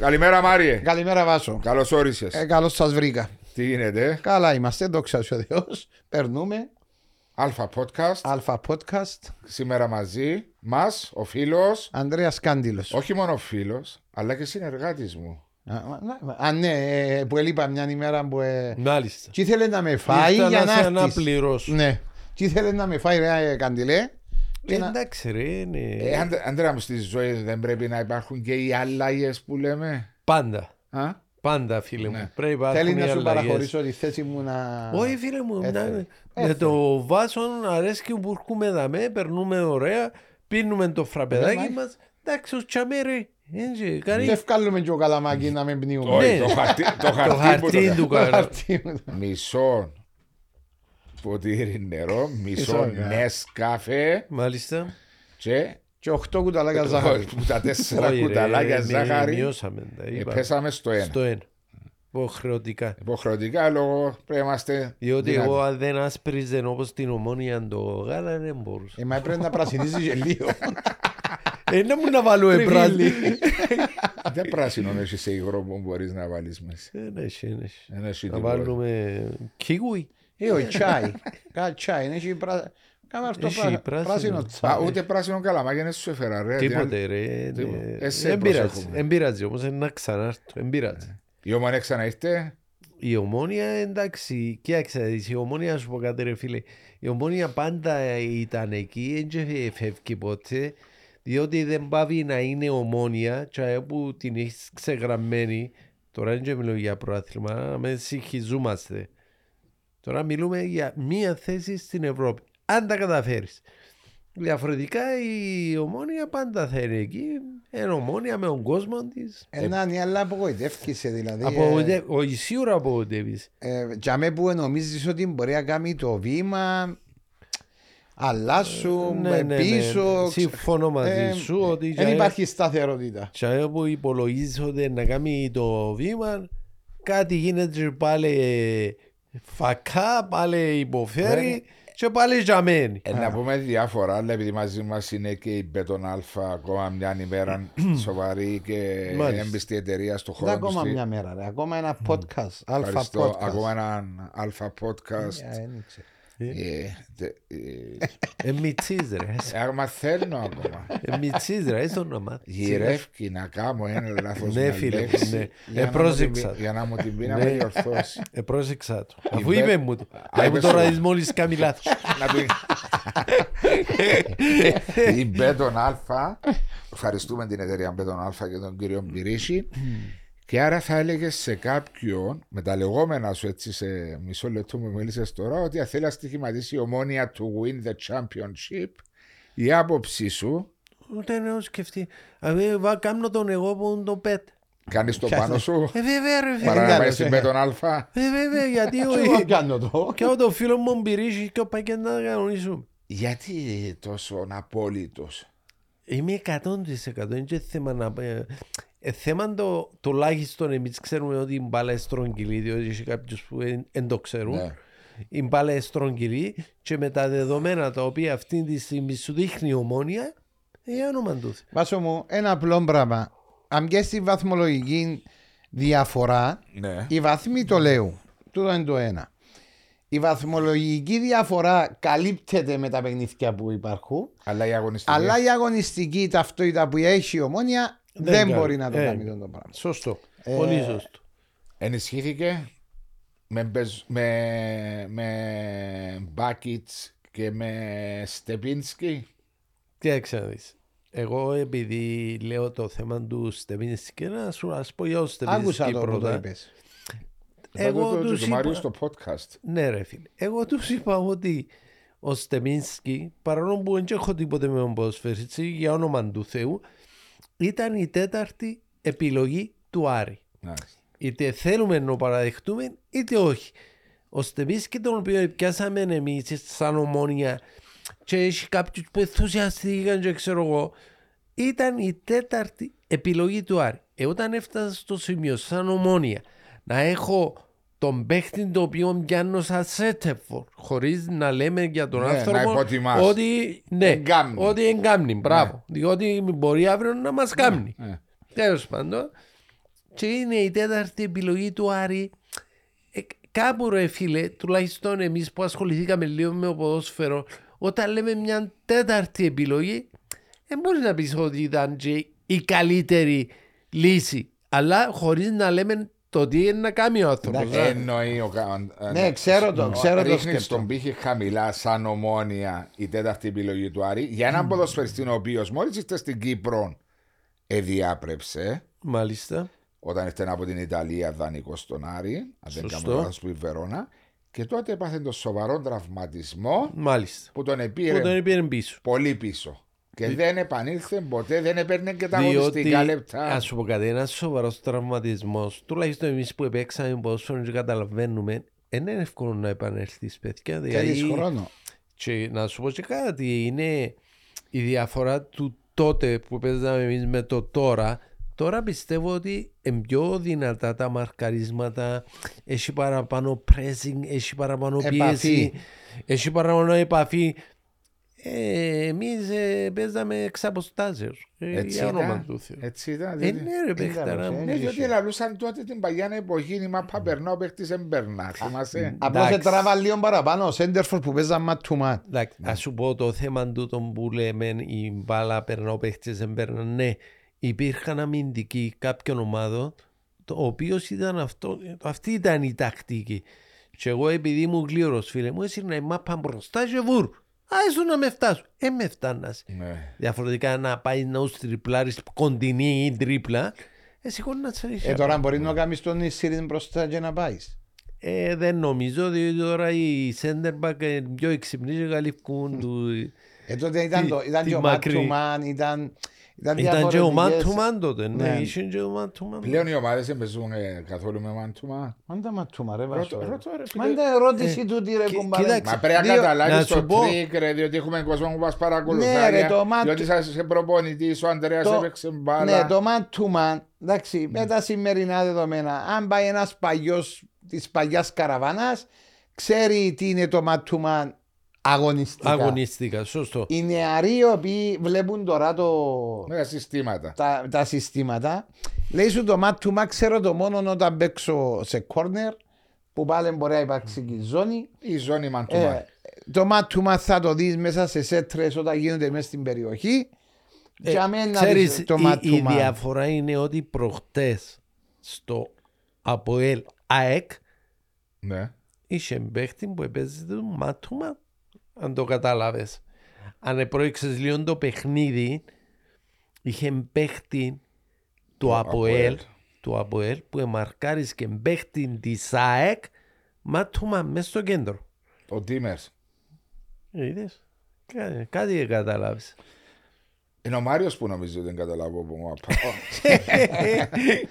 Καλημέρα Μάριε. Καλημέρα Βάσο. Καλώς όρισες. Ε, καλώς σας βρήκα. Τι γίνεται; Καλά είμαστε, δόξα ο Θεός. Περνούμε. Αλφα podcast. Αλφα podcast. Σήμερα μαζί μας ο φίλος. Ανδρέας Κάντιλος. Όχι μόνο ο φίλος, αλλά και συνεργάτης μου. Α, α, Α, ναι, ε, που έλειπα μια ημέρα που... ε, Μάλιστα. Και ήθελε να με φάει Ήρθα για να να σε έρθεις; αναπληρώσω. Ναι. Και ήθελε να με φάει ρε ε, Καντιλέ. Και να- Εντάξει ρε, ναι. Ε, Άντρε- Αντρέα μου, στη ζωή δεν πρέπει να υπάρχουν και οι αλλαγές που λέμε. Πάντα. Α; Πάντα φίλε Ναι. μου. Πρέπει να Θέλει υπάρχουν να οι σου αλλαγές. παραχωρήσω τη θέση μου να... Όχι φίλε μου, Έθελε. να- με Έθελε. το βάσον αρέσκει που έρχομαι δαμέ, περνούμε ωραία, πίνουμε το φραπεδάκι Ναι, μας. Εντάξει, ο τσαμέ ρε. Έτσι, κάνει Και ευκάλουμε και ο καλαμάκι να με πνίουμε. Όχι, Ναι. το χαρτί, το το χαρτί που χαρτί το του Το κάνω. χαρτί μου. Μισό ποτήρι νερό, μισό Μισό, ναι. νεσκάφε Μάλιστα. και Και οχτώ κουταλάκια ζάχαρη. που τα τέσσερα Όχι, ρε, κουταλάκια μη- ζάχαρη Μειώσαμε τα. ε, είπα. πέσαμε στο ένα. Στο ένα. Υποχρεωτικά. Υποχρεωτικά λόγω πρέπει να είμαστε Διότι δυνατοί. εγώ αν δεν άσπριζε όπως την ομόνια το γάλα δεν μπορούσα. Ε, μα πρέπει να πρασινίζει και λίγο. Ε, να μου να βάλω εμπράδι. Δεν πράσινο έχει σε υγρό που μπορείς να βάλεις μέσα. Δεν έχει, δεν έχει. Δεν έχει Να τίποτα. βάλουμε κίγουι. Ε, ο τσάι. Κάτι τσάι. Έχει πρα- Κάμε αυτό Έχει πρα- πράσινο. πράσινο Α, τσάι. ούτε πράσινο καλαμάκι δεν σου έφερα ρε. Τίποτε Τι- ρε. τίποτε. ναι. Εσέ Δεν πειράζει. προσέχουμε. Δεν πειράζει όμως είναι να ξανάρθω. Δεν πειράζει. Η ομονία ξαναήρθε. Η ομόνια εντάξει, κοίταξε, να δεις, η ομόνια να σου πω κάτι ρε φίλε, η ομόνια πάντα ήταν εκεί, δεν φεύγει ποτέ, διότι δεν πάβει να είναι ομόνια και που την έχεις ξεγραμμένη, τώρα δεν μιλώ για προάθλημα, να με συγχυζούμαστε. Τώρα μιλούμε για μία θέση στην Ευρώπη, αν τα καταφέρεις. Διαφορετικά η ομόνια πάντα θα είναι εκεί, είναι ομόνια με τον κόσμο της. Ένα ναι, αλλά απογοητεύκησε δηλαδή. Απογοητε- Όχι σίγουρα απογοητεύεις. ε, ε, Για μέ που νομίζεις ότι μπορεί να κάνει το βήμα, αλλάσου, Ναι, ναι, ναι. πίσω. Συμφωνώ μαζί ε, σου ότι Δεν για- υπάρχει σταθερότητα. για που υπολογίζει ότι να κάνει το βήμα κάτι γίνεται και πάλι φακά, πάλι υποφέρει και πάλι τζαμένη. Ε, να πούμε διάφορα, αλλά επειδή μαζί μας είναι και η Μπέτον Αλφα ακόμα μια ημέρα σοβαρή και Μάλιστα. έμπιστη εταιρεία στο Δεν χώρο ακόμα της. μια μέρα, ρε. ακόμα ένα podcast. Αλφα Ευχαριστώ. podcast. Ακόμα έναν Αλφα podcast. Ε, δεν ξέρω. Ε, τε- ε, Ε, μητσής ρε. ε, Άμα θέλω ακόμα. Ε, μητσής ρε, έστω να μάθεις. Γυρεύει να κάνω ένα λάθος Ναι μια φίλε, λέξη ναι. για Ε, να μου την πρόσεξα πει- το. Για να μου την πει να Ναι. με διορθώσει. Ε, πρόσεξα το. Αφού Μπέ- είπε μου το. Α, Αφού είπες τώρα σου. δεις μόλις κάνει λάθος. Να πει- Η Bet on Alfa, ευχαριστούμε την εταιρεία Bet on Alfa και τον κύριο Μπυρίση. Και άρα θα έλεγες σε κάποιον, με τα λεγόμενα σου έτσι σε μισό λεπτό μου μίλησες τώρα, ότι αν θέλει να στοιχηματίσει η Ομόνοια to win the championship, η άποψή σου Ούτε να σκεφτεί. Αφού βα- κάνω τον εγώ που το πέτ. κάνεις το πάνω σου Ε, βέβαια ρε φίλε. παρά να πάει Εντάλλως, στην ε. Μπέτον Αλφα. Ε, βέβαια, γιατί Και εγώ όχι. κάνω το. Και εγώ το φίλο μου μπυρίζει και ο πακέτ να κανονίσουμε. Γιατί τόσο απόλυτο. Είμαι 100% είναι και θέμα να... Ε, ε, θέμα το, τουλάχιστον εμείς ξέρουμε ότι η μπάλα είναι στρογγυλή διότι έχει κάποιους που δεν το ξέρουν. Ναι. Η μπάλα είναι στρογγυλή και με τα δεδομένα τα οποία αυτή τη στιγμή σου δείχνει η ομόνια ε, όνομα του. Βάσο μου, ένα απλό πράγμα. Αν και στη βαθμολογική διαφορά, Ναι. οι βαθμοί το λέω. Τούτο είναι το ένα. Η βαθμολογική διαφορά καλύπτεται με τα παιχνίδια που υπάρχουν, Αλλά η αγωνιστική. αλλά η αγωνιστική ταυτότητα που έχει η ομόνια δεν, Δεν κάνει. μπορεί να το Ε, κάνει αυτό το πράγμα. Σωστό. Ε, Πολύ σωστό. ενισχύθηκε με, Μπεζ- με, με Μπάκιτς και με Στεπίνσκι. Κοίταξε να δεις. Εγώ επειδή λέω το θέμα του Στεβίνσκι να σου ας πω για ο Άκουσα Στεβίνσκι το που το πρώτα. είπες. Εγώ Εγώ το, τους το Μάριο είπα- στο podcast. Ναι ρε φίλε. Εγώ τους είπα ότι ο Στεμίνσκι, παρόλο που δεν έχω τίποτε με τον ποδοσφαιριστή για όνομα του Θεού, ήταν η τέταρτη επιλογή του Άρη. Μάλιστα. Είτε θέλουμε να το παραδεχτούμε, είτε όχι. Ο Στεμίνσκι τον οποίο πιάσαμε εμείς σαν ομόνια και έχει κάποιους που ενθουσιαστήκαν και ξέρω εγώ, ήταν η τέταρτη επιλογή του Άρη. Ε, όταν έφτασα στο σημείο σαν ομόνια να έχω τον παίχτη το οποίο πιάνω σαν σέτεφορ χωρίς να λέμε για τον Ναι, άνθρωπο να υποτιμάς. ότι ναι, Εγκάμνει. ότι εγκάμνει, μπράβο. Διότι μπορεί αύριο να μας κάμνει. Ε. Τέλος πάντων, και είναι η τέταρτη επιλογή του Άρη. Ε, κάπου ρε φίλε, τουλάχιστον εμείς που ασχοληθήκαμε λίγο με το ποδόσφαιρο, όταν λέμε μια τέταρτη επιλογή, δεν μπορείς να πεις ότι ήταν και η καλύτερη λύση. Αλλά χωρίς να λέμε το τι είναι να κάνει ο άνθρωπος. Εντάξει. ε. Εννοεί ο κα- ε, Ναι, ξέρω το, ξέρω το Ρίχνεις σκεπτό. τον πύχη χαμηλά σαν ομόνια η τέταρτη επιλογή του Άρη για έναν ποδοσφαιριστή ο οποίος μόλις ήρθε στην Κύπρο εδιάπρεψε Μάλιστα. όταν ήρθε από την Ιταλία δανεικό στον Άρη, αν δεν Σωστό. κάνω λάθος που η Βερόνα, και τότε έπαθε τον σοβαρό τραυματισμό Μάλιστα. που τον Που επήρε τον πήρε πίσω. πολύ πίσω. Και δεν επανήλθε ποτέ, δεν έπαιρνε και τα Διότι, αγωνιστικά λεπτά. ας σου πω κάτι, ένας σοβαρός τραυματισμός, τουλάχιστον εμείς που επέξαμε ποδόσφαιρο και καταλαβαίνουμε, δεν είναι εύκολο να επανέλθεις, παιδιά. Θέλεις Δηλαδή, χρόνο. και να σου πω και κάτι, είναι η διαφορά του τότε που παίζαμε εμείς με το τώρα. Τώρα πιστεύω ότι είναι πιο δυνατά τα μαρκαρίσματα, έχει παραπάνω pressing, έχει παραπάνω Επαφή. πίεση, έχει παραπάνω επαφή. Ε, εμείς ε, παίζαμε εξ αποστάσεως, ε, Έτσι για όνομα ήταν. του Θεού. Έτσι ήταν. Ε, διότι- ναι ρε παιχταρά μου. Ναι, είχε. διότι λαλούσαν τότε την παγιά εποχή η μάπα περνά, ο παίχτης δεν περνά. Θυμάσαι. Απλώς εντάξει. τράβα λίγο παραπάνω. Ο Σέντερφορ που παίζα ματ του ματ. Εντάξει, Ναι. ας σου πω το θέμα του που λέμε η μπάλα περνά, ο παίχτης δεν περνά. Ναι, υπήρχαν αμυντικοί κάποιων ομάδων, το οποίος ήταν αυτό, αυτή ήταν η τακτική. Και εγώ επειδή ήμουν γλύρος φίλε μου, έσυρνα η μάπα μπροστά και βουρ. Άισου να με φτάσω. Ε, με φτάνας. Ναι. Διαφορετικά να πάει να ους τριπλάρεις κοντινή ή τρίπλα, εσύ χωρίς να σε Ε, τώρα μπορεί να κάνεις τον Ισύριν μπροστά και να πάεις. Ε, δεν νομίζω, διότι τώρα οι center back είναι πιο εξυπνοί και καλύφκουν του... Ε, τότε ήταν, Τι- το, ήταν τι και ο ματ μακρύ. του μαν, ήταν, ήταν Ήταν και ο man διαφορετικές- to man τότε, ναι, Ναι. είχε και ο man to man. Πλέον οι ομάδες δεν παίζουν ε, καθόλου με μαντούμα. Μάντα ματ του μαν, ρε Ρωτώ- Βάσο. ρωτώ, ρε, φίλε. Μάντα ερώτηση τούτη ρε Ε, κι- κουμπάρε. κοίταξε, Μα πρέπει να Δύο- να καταλάβεις σου το πω- τρίκ ρε, διότι έχουμε κόσμο που μας παρακολουθεί. Ναι, ρε, το μάτι- Διότι σας είσαι προπονητής, ο Ανδρέας Το- έπαιξε μπάλα. Ναι, το man to man, εντάξει, με τα σημερινά δεδομένα, αν πάει ένας παλιός της παλιάς καραβάνας, ξέρει τι είναι το man to man αγωνιστικά. Αγωνιστικά, σωστό. Οι νεαροί οι οποίοι βλέπουν τώρα το, Με τα συστήματα. τα, τα συστήματα, λέει σου το man to man ξέρω το μόνο όταν παίξω σε corner, που πάλι μπορεί να υπάρξει και η ζώνη. Η ζώνη Ε, μαντούμα. το man to man θα το δεις μέσα σε σέτρες όταν γίνονται μέσα στην περιοχή. Ε, Για μένα ξέρεις, δεις το η, man η to man. διαφορά είναι ότι προχτές στο ΑΠΟΕΛ ΑΕΚ Ναι. είχε παίχτη που έπαιζε το μάτουμα, αν το κατάλαβες. Αν προήξες λίγο το παιχνίδι, είχε παίχτη του Το ΑΠΟΕΛ, ΑΠΟΕΛ. του ΑΠΟΕΛ που εμαρκάρεις και παίχτη της ΑΕΚ μάτουμα μέσα στο κέντρο. Ο Τίμερς. Είδες, κάτι, κάτι δεν κατάλαβες. Είναι ο Μάριος που νομίζω δεν καταλάβω που μου απα.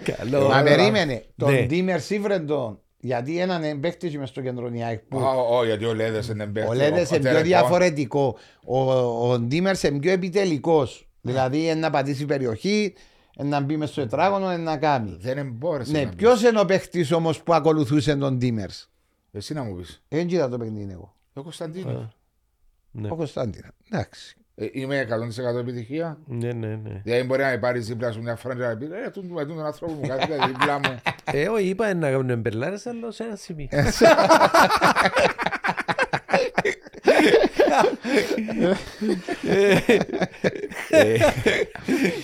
Καλό. Μα περίμενε. Τον Ναι. Ντίμερ σύβρεν τον. Γιατί έναν παίχτη μες στο κέντρο Νιάκ που Ω, ω, γιατί ο Λέδες είναι παίχτη. ο Λέδες είναι πιο Τερεκόν. διαφορετικό. Ο, ο Ντίμερς είναι πιο επιτελικός. Δηλαδή είναι να πατήσει περιοχή, είναι να μπει μες στο τετράγωνο, είναι να κάνει. Δεν μπόρεσε Ναι, να μπει. ποιος είναι ο παίχτης όμως που ακολουθούσε τον Ντίμερς; Εσύ να μου πεις. Δεν κοίτα το παιχνίδι εγώ. Ο Κωνσταντίνος. Ναι. Ο Κωνσταντίνα. Εντάξει. Ε, Είμαι 100% επιτυχία. Ναι, ναι, ναι. Δηλαδή μπορεί να με πάρει δίπλα σου μια φορά και να πει «Ε, τούτο με τον άνθρωπο μου κάθεται δίπλα μου. Ε, όχι, είπα να κάνουν μπερλάρες, αλλά σε ένα σημείο.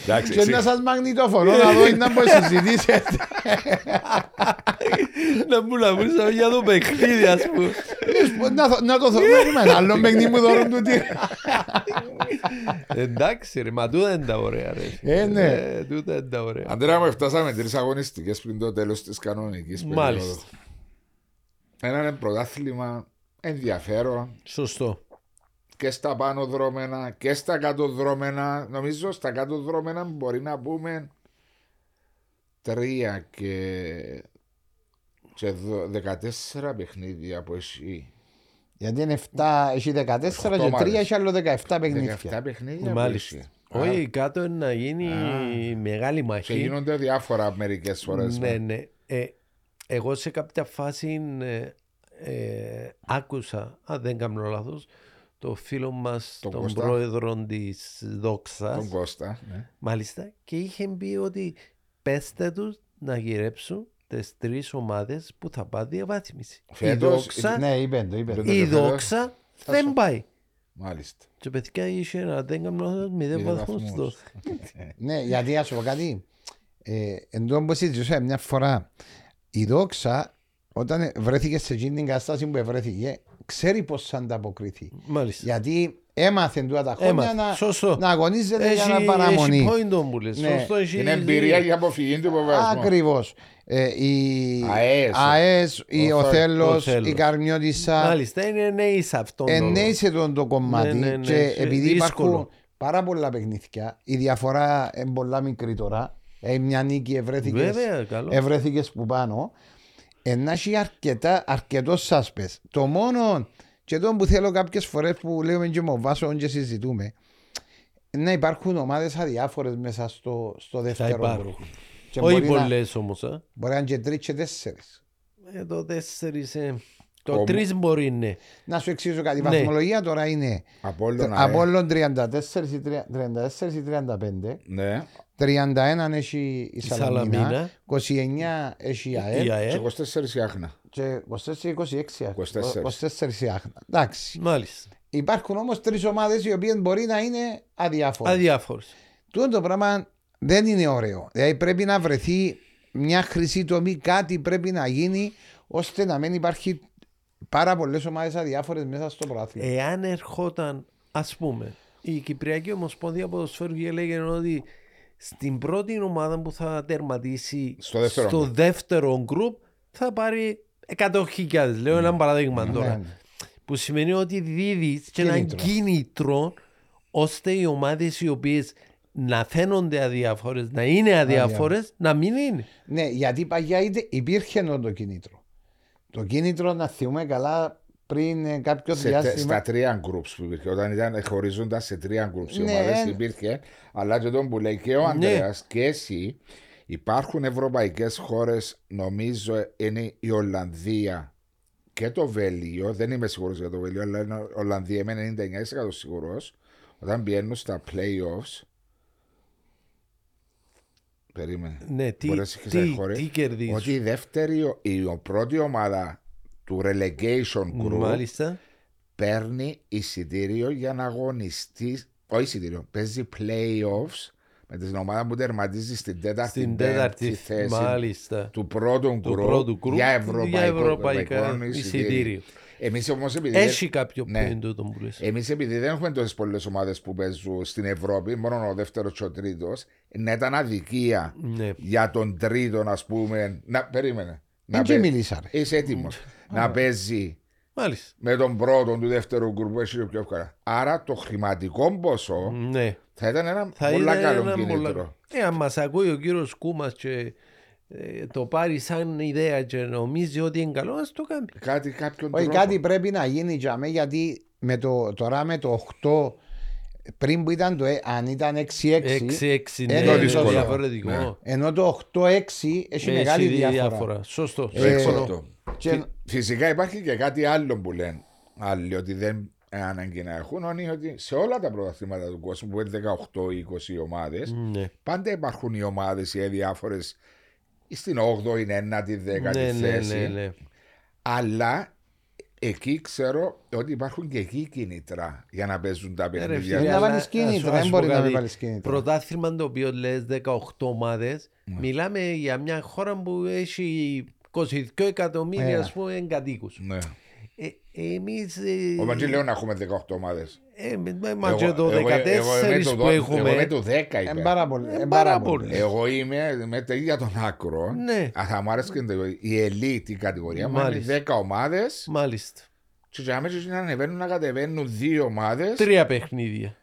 Εντάξει, Και εσύ- να σας μαγνητοφωνώ να δω να πω συζητήσετε. Να μου να πούσα για το παιχνίδι, ας πούμε. Να θω- Να το δω. Με ένα άλλο παιχνίδι μου δώρουν τούτη. Εντάξει ρε, μα τούτα είναι τα ωραία ρε. Ε, ναι. Ε, Τούτα είναι τα ωραία. Αντρέα μου, φτάσαμε τρεις αγωνιστικές πριν το τέλος της κανονικής περίοδου. Μάλιστα. Ένα είναι πρωτάθλημα ενδιαφέρον Σωστό. Και στα πάνω δρόμενα και στα κάτω δρόμενα. Νομίζω στα κάτω δρόμενα μπορεί να πούμε τρία και, και δο- 14 παιχνίδια που εσύ. Γιατί είναι 7, έχει 14 και ομάδες. 3 έχει άλλο 17 παιχνίδια. 17 παιχνίδια που Μάλιστα. εσύ. Όχι, κάτω είναι να γίνει μεγάλη Και μαχή. γίνονται διάφορα μερικές φορές. Ναι, ναι. Ε, εγώ σε κάποια φάση ε, ε, άκουσα, αν δεν κάνω λάθος, το φίλο μας, Τον τον Κώστα. πρόεδρο της Δόξας, Τον Κώστα. Ναι. μάλιστα, και είχε πει ότι πέστε τους να γυρέψουν τις τρεις ομάδες που θα πάνε διαβάθμιση. Η Φέτος, δόξα, Ναι, είπε το, είπε το. Είπε η φέτος, δόξα δεν πάει. Μάλιστα. Και παιδιά είχε ένα δεν κάνω λάθος, μηδέν Μηδέν βαθμούς βαθμούς. στο. Ναι, γιατί να σου πω κάτι. Ε, εν τω που συζητούσα μια φορά, η δόξα όταν βρέθηκε σε εκείνη την κατάσταση που βρέθηκε, ξέρει πώς θα ανταποκριθεί. Μάλιστα. Γιατί έμαθε τούτα τα χρόνια Έμαθε. να, Σωστό. να αγωνίζεται για Έχει, να έχει παραμονή. point που λες. Ναι. Σωστό, έχει- Είναι εμπειρία για αποφυγή του υποβασμού. Ακριβώς. Ε, η ΑΕΣ. ΑΕΣ, η Ο ο Θε- Θέλο, ο Θέλος. η Καρμιώτισσα. Μάλιστα, είναι νέοι σε αυτόν τον Εννοείσαι τον το κομμάτι Ναι, ναι, ναι, και σε- επειδή δύσκολο. υπάρχουν πάρα πολλά παιχνίδια, η διαφορά είναι πολλά μικρή τώρα. Ε, μια νίκη ευρέθηκες, Βέβαια, καλό. ευρέθηκες που πάνω. Ενώ έχει αρκετά, αρκετός σάσπες. Το μόνο και το που θέλω κάποιες φορές που λέμε και με ο Βάσο και συζητούμε να υπάρχουν ομάδες αδιάφορες μέσα στο, στο δεύτερο υπάρχουν. γκρουπ. Και Όχι μπορεί, να, πολλές όμως. α. μπορεί να είναι και τρεις και τέσσερις. Ε, το τέσσερις, ε, το Ο- τρεις μπορεί ναι. Να σου εξηγήσω κάτι. Η Ναι. βαθμολογία τώρα είναι Απόλλων, ΑΕ. Απόλλων 34 ή 30 34 ή 35. Ναι. 31 έχει η Η Σαλαμίνα. Σαλαμίνα. 29 έχει η Η ΑΕΛ. Και ΑΕΠ. 24 η Άχνα. Και 24-26 η 24. 24 η Άχνα. Εντάξει. Μάλιστα. Υπάρχουν όμως τρεις ομάδες οι οποίες μπορεί να είναι αδιάφορες. Αδιάφορες. Τούτο το πράγμα δεν είναι ωραίο. Δηλαδή πρέπει να βρεθεί μια χρυσή τομή, κάτι πρέπει να γίνει ώστε να μην υπάρχει πάρα πολλές ομάδες αδιάφορες μέσα στο πρωτάθλημα. Εάν ερχόταν, ας πούμε, η Κυπριακή Ομοσπονδία Ποδοσφαίρου και έλεγε ότι στην πρώτη ομάδα που θα τερματίσει Στο δεύτερο γκρουπ. δεύτερο γκρουπ θα πάρει 100.000. Λέω ένα παράδειγμα Ναι, τώρα. ναι. Που σημαίνει ότι δίδει και ένα Κίνητρο. κίνητρο ώστε οι ομάδες οι οποίες να φαίνονται αδιάφορες, να είναι αδιάφορες, να μην είναι. Ναι, γιατί παγιά είτε υπήρχε ενώ το κίνητρο. Το κίνητρο να θυμούμε καλά πριν ε, κάποιο Σε, τε- διάστημα. στα τρία groups που υπήρχε. Όταν ήταν χωρίζοντα σε τρία groups οι Ναι, ομάδες εν- υπήρχε. Αλλά και τον που λέει και ο Ανδρέας και εσύ υπάρχουν ευρωπαϊκές χώρες νομίζω είναι η Ολλανδία και το Βέλγιο. Δεν είμαι σίγουρος για το Βέλγιο αλλά είναι Ολλανδία είμαι 99% σίγουρος. Όταν πηγαίνουν στα playoffs Περίμενε. Ναι, τι, Πολλές είχες τι, χώρες. τι κερδίζεις; Ότι η δεύτερη, η πρώτη ομάδα του relegation group Μάλιστα. παίρνει εισιτήριο για να αγωνιστεί. Όχι εισιτήριο, παίζει playoffs με την ομάδα που τερματίζει στην τέταρτη, Στην πέμπτη τέταρτη θέση μάλιστα. του πρώτου Του group πρώτου γκρουπ για ευρωπαϊκό, για ευρωπαϊκά ευρωπαϊκό εισιτήριο. Εμείς όμως επειδή. Έχει κάποιο Ναι. που είναι τούτο που λες. Εμείς επειδή δεν έχουμε τόσες πολλές ομάδες που παίζουν στην Ευρώπη, μόνο ο δεύτερος και ο τρίτος, να ήταν αδικία Ναι. για τον τρίτο, ας πούμε. Να, περίμενε. Δεν και μιλήσα, ρε. Είσαι έτοιμος να παίζει Μάλιστα. με τον πρώτο του δεύτερου γκρουπ που έχει πιο εύκολα. Άρα το χρηματικό ποσό Ναι. θα ήταν ένα Θα πολύ ήταν καλό ένα κίνητρο. πολλά- Ε, αν μας ακούει ο κύριος Κούμας και ε, το πάρει σαν ιδέα και νομίζει ότι είναι καλό, ας το κάνει. Κάτι κάποιον Όχι, τρόπο. κάτι πρέπει να γίνει για μέ, γιατί με το, τώρα με το 8 πριν που ήταν το, ε, αν ήταν 6-6 6-6 Ε, ναι, το είναι δύσκολο. διαφορετικό. Ναι. ενώ το 8-6 έχει Με μεγάλη έχει διάφορα. Σωστό. Ε, Συμφωνώ. Έξω. Και- Φυ- Φυσικά υπάρχει και κάτι άλλο που λένε άλλοι ότι δεν ανάγκη να έχουν, είναι ότι σε όλα τα πρωταθλήματα του κόσμου που είναι 18-20 ομάδες, Ναι. πάντα υπάρχουν οι ομάδες οι διάφορες στην 8η, 9η, 10η Ναι, ναι, θέση. ναι, ναι. Αλλά εκεί ξέρω ότι υπάρχουν και εκεί κίνητρα για να παίζουν τα Ε, ρε παιχνίδια. φίλε, να αλλά βάλεις κίνητρα, ας σου- δεν ας σου μπορεί πω να μην κάτι. βάλεις κίνητρα. Πρωτάθλημα το οποίο λες 18 ομάδες, Ναι. μιλάμε για μια χώρα που έχει 22 εκατομμύρια Ε. ας πούμε κατοίκους. Ναι. Ε, εμείς... ε, Ο Μαντζή λέω να έχουμε 18 ομάδες. ε, με- με- μα και το 14 που Εγώ έχουμε... είμαι το 10 Είναι είπε. πάρα πολύ. Ε, είναι πάρα πάρα πολύ. πολύ. Εγώ είμαι με τα ίδια των άκρων. Ναι. Α, θα μου άρεσε και το- η elite η κατηγορία μου είναι Μάλιστα. 10 ομάδες. Μάλιστα. Και για μέσα να ανεβαίνουν να κατεβαίνουν δύο ομάδες. Τρία παιχνίδια.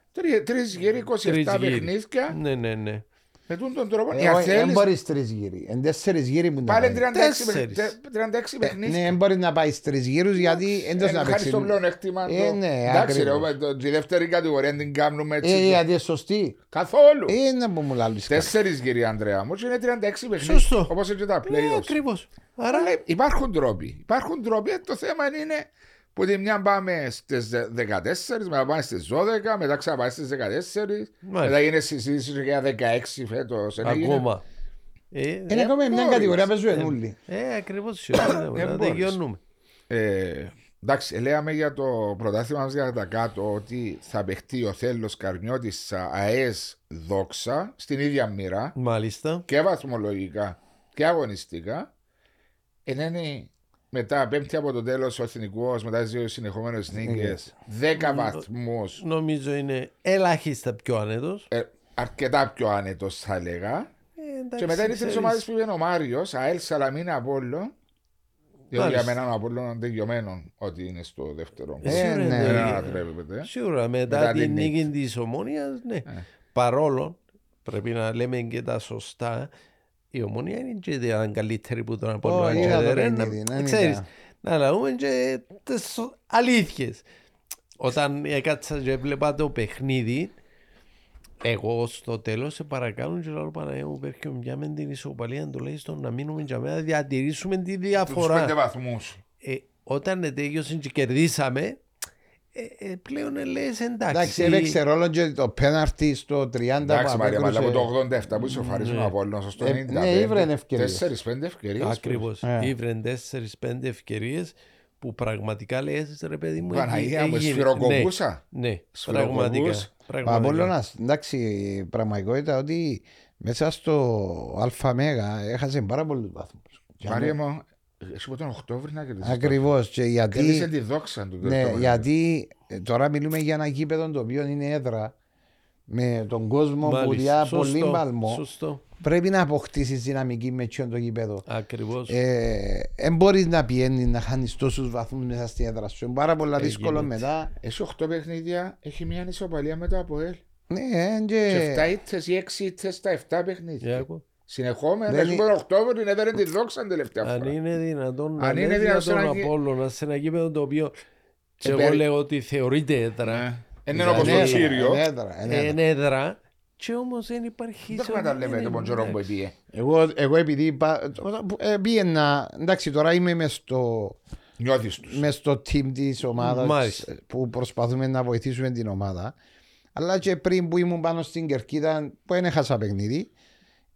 Τρεις γύρι, 27 Τρεις γύρι. παιχνίδια. Ναι, ναι, ναι. Με τον τον τρόπο. Ε, Για όχι, Δεν θέλεις, μπορείς τρεις γύρι. Εν τέσσερις γύρι που να Πάλι πάει. 36 Τέσσερις. παιχνίδια. 36 παιχνίδια. Ναι, δεν μπορείς να πάεις τρεις γύρους γιατί εντός να Χάρη παίξει. στο πλεονέκτημα. Ε, το- ναι, Εντάξει, ρε, ακριβώς. με το- τη δεύτερη κατηγορία την κάνουμε Ε, έτσι. γιατί είναι σωστή. Καθόλου. Ε, να που μου λάλλεις κάτι. Τέσσερις γύρι, Ανδρέα μου, και είναι 36 παιχνίδια. Σωστό. Όπως και τα Ναι, playoffs. ακριβώς. Άρα, Αλλά υπάρχουν τρόποι. Υπάρχουν τρόποι. Το θέμα είναι που τη μια πάμε στις 14, μετά πάμε στις 12, μετά ξαναπάμε στις 14. Μάλιστα. Μετά γίνεται συζήτηση για 16 φέτος. ακόμα. Ε, Είναι ακόμα μια μπορείς. κατηγορία που παίζουν όλοι. Ε, ακριβώς σιωπή, Ε, να μπορείς. δικαιώνουμε. Ε, εντάξει, λέμε για το πρωτάθλημα μας για τα κάτω ότι θα παιχτεί ο Θέλος Καρμιώτης ΑΕΣ Δόξα στην ίδια μοίρα Μάλιστα. και βαθμολογικά και αγωνιστικά. Εν είναι μετά πέμπτη από το τέλος ο Εθνικός μετά τις δύο συνεχόμενες νίκες 10 βαθμούς Νομίζω είναι ελάχιστα πιο άνετος. ε, αρκετά πιο άνετος θα έλεγα. Ε, εντάξει, Και μετά είναι τρεις ξέρεις. ομάδες που είπε ο Μάριος, ΑΕΛ Σαλαμίνα Απόλλων. Διότι για Μάλιστα. μένα ο Απόλλων είναι τελειωμένο ότι είναι στο δεύτερο. Ε, Ε, σίγουρα ναι. είναι. Δεν ανατρέπεται. Σίγουρα μετά, Μετά την την νίκη νίκη. της ομόνιας, ναι. Ε. Παρόλο πρέπει να λέμε και τα σωστά, η ομόνια είναι και η καλύτερη που τον Ω, Απόλλωνα και είδα το δεν είναι. παιχνίδι, ναι, Ξέρεις, είδα. να λαούμε και τις αλήθειες. Όταν έκατσα και έβλεπα το παιχνίδι, εγώ στο τέλος σε παρακάνω και λέω Παναγία μου πέρχε μια με την ισοπαλία τουλάχιστον να μείνουμε για μένα να διατηρήσουμε τη Τους διαφορά. πέντε βαθμούς. Ε, όταν τέλειωσε και κερδίσαμε, ε, ε, πλέον ε, λες εντάξει. Εντάξει, έπαιξε ρόλο και το πέναρτι στο 30 Εντάξει που Μαρία, αλλά από απέκρουσε. το 87 που ισοφαρίζουν Ναι. ο Απόλλωνας στο Ε, 95. ναι, ήβρεν ευκαιρίες. Τέσσερις-πέντε ευκαιρίες. Ακριβώς. Ε. Ήβρεν 4-5 ευκαιρίες που πραγματικά λες ρε παιδί μου. Παναγία εγι- μου, έγινε- σφυροκοπούσα. Ναι, ναι Σφυροκοπούς. πραγματικά. Ο πραγματικά. Απόλλωνας, εντάξει, η πραγματικότητα ότι μέσα στο ΑΜ έχασε πάρα πολλούς βαθμούς. Και Μαρία αν- μου, εσύ από τον Οκτώβρη να κερδίσεις. Ακριβώς και Κέρδισε γιατί, τη δόξα του. ναι, το- γιατί ε, τώρα μιλούμε για ένα γήπεδο το οποίο είναι έδρα με τον κόσμο που Μάλιστα. διά Σωστό, πολύ παλμό Σωστό. πρέπει να αποκτήσεις δυναμική με τσιόν το γήπεδο. Ακριβώς. Δεν μπορείς να πιένεις να χάνεις τόσους βαθμούς μέσα στην έδρα σου. Είναι πάρα πολλά Έγινε δύσκολο έτσι. μετά. Έχει 8 παιχνίδια, έχει μια ισοπαλία με το ΑΠΟΕΛ. Ναι, ε, Και 7 και... ήττες ή 6 ήττες στα 7 παιχνίδια. Για άκου. Συνεχόμενα, Δεν εσύ είναι- τον Οκτώβριο έδερε τη δόξα την τελευταία Αν φορά. είναι δυνατόν να Αν είναι λες δυνατόν για τον να γι- Απόλλωνα σε ένα γήπεδο το οποίο και Ε, εγώ περι- λέω ότι θεωρείται έδρα. Ναι. Είναι Δηλαδή, όπως το ναι, Τσίριο. Είναι έδρα, είναι Ε, έδρα. Είναι έδρα. Και όμως δεν υπάρχει... Δεν σε- καταλαβαίνετε δεν τον είναι, καιρό που εντάξει. πήγε. Εγώ, εγώ επειδή πα- ε, πήγαινα, εντάξει τώρα είμαι μες στο, Νιώθεις τους. μες στο team της ομάδας Μάλιστα. που προσπαθούμε να βοηθήσουμε την ομάδα. Αλλά και πριν που ήμουν πάνω στην κερκίδα που δεν έχασα παιχνίδι,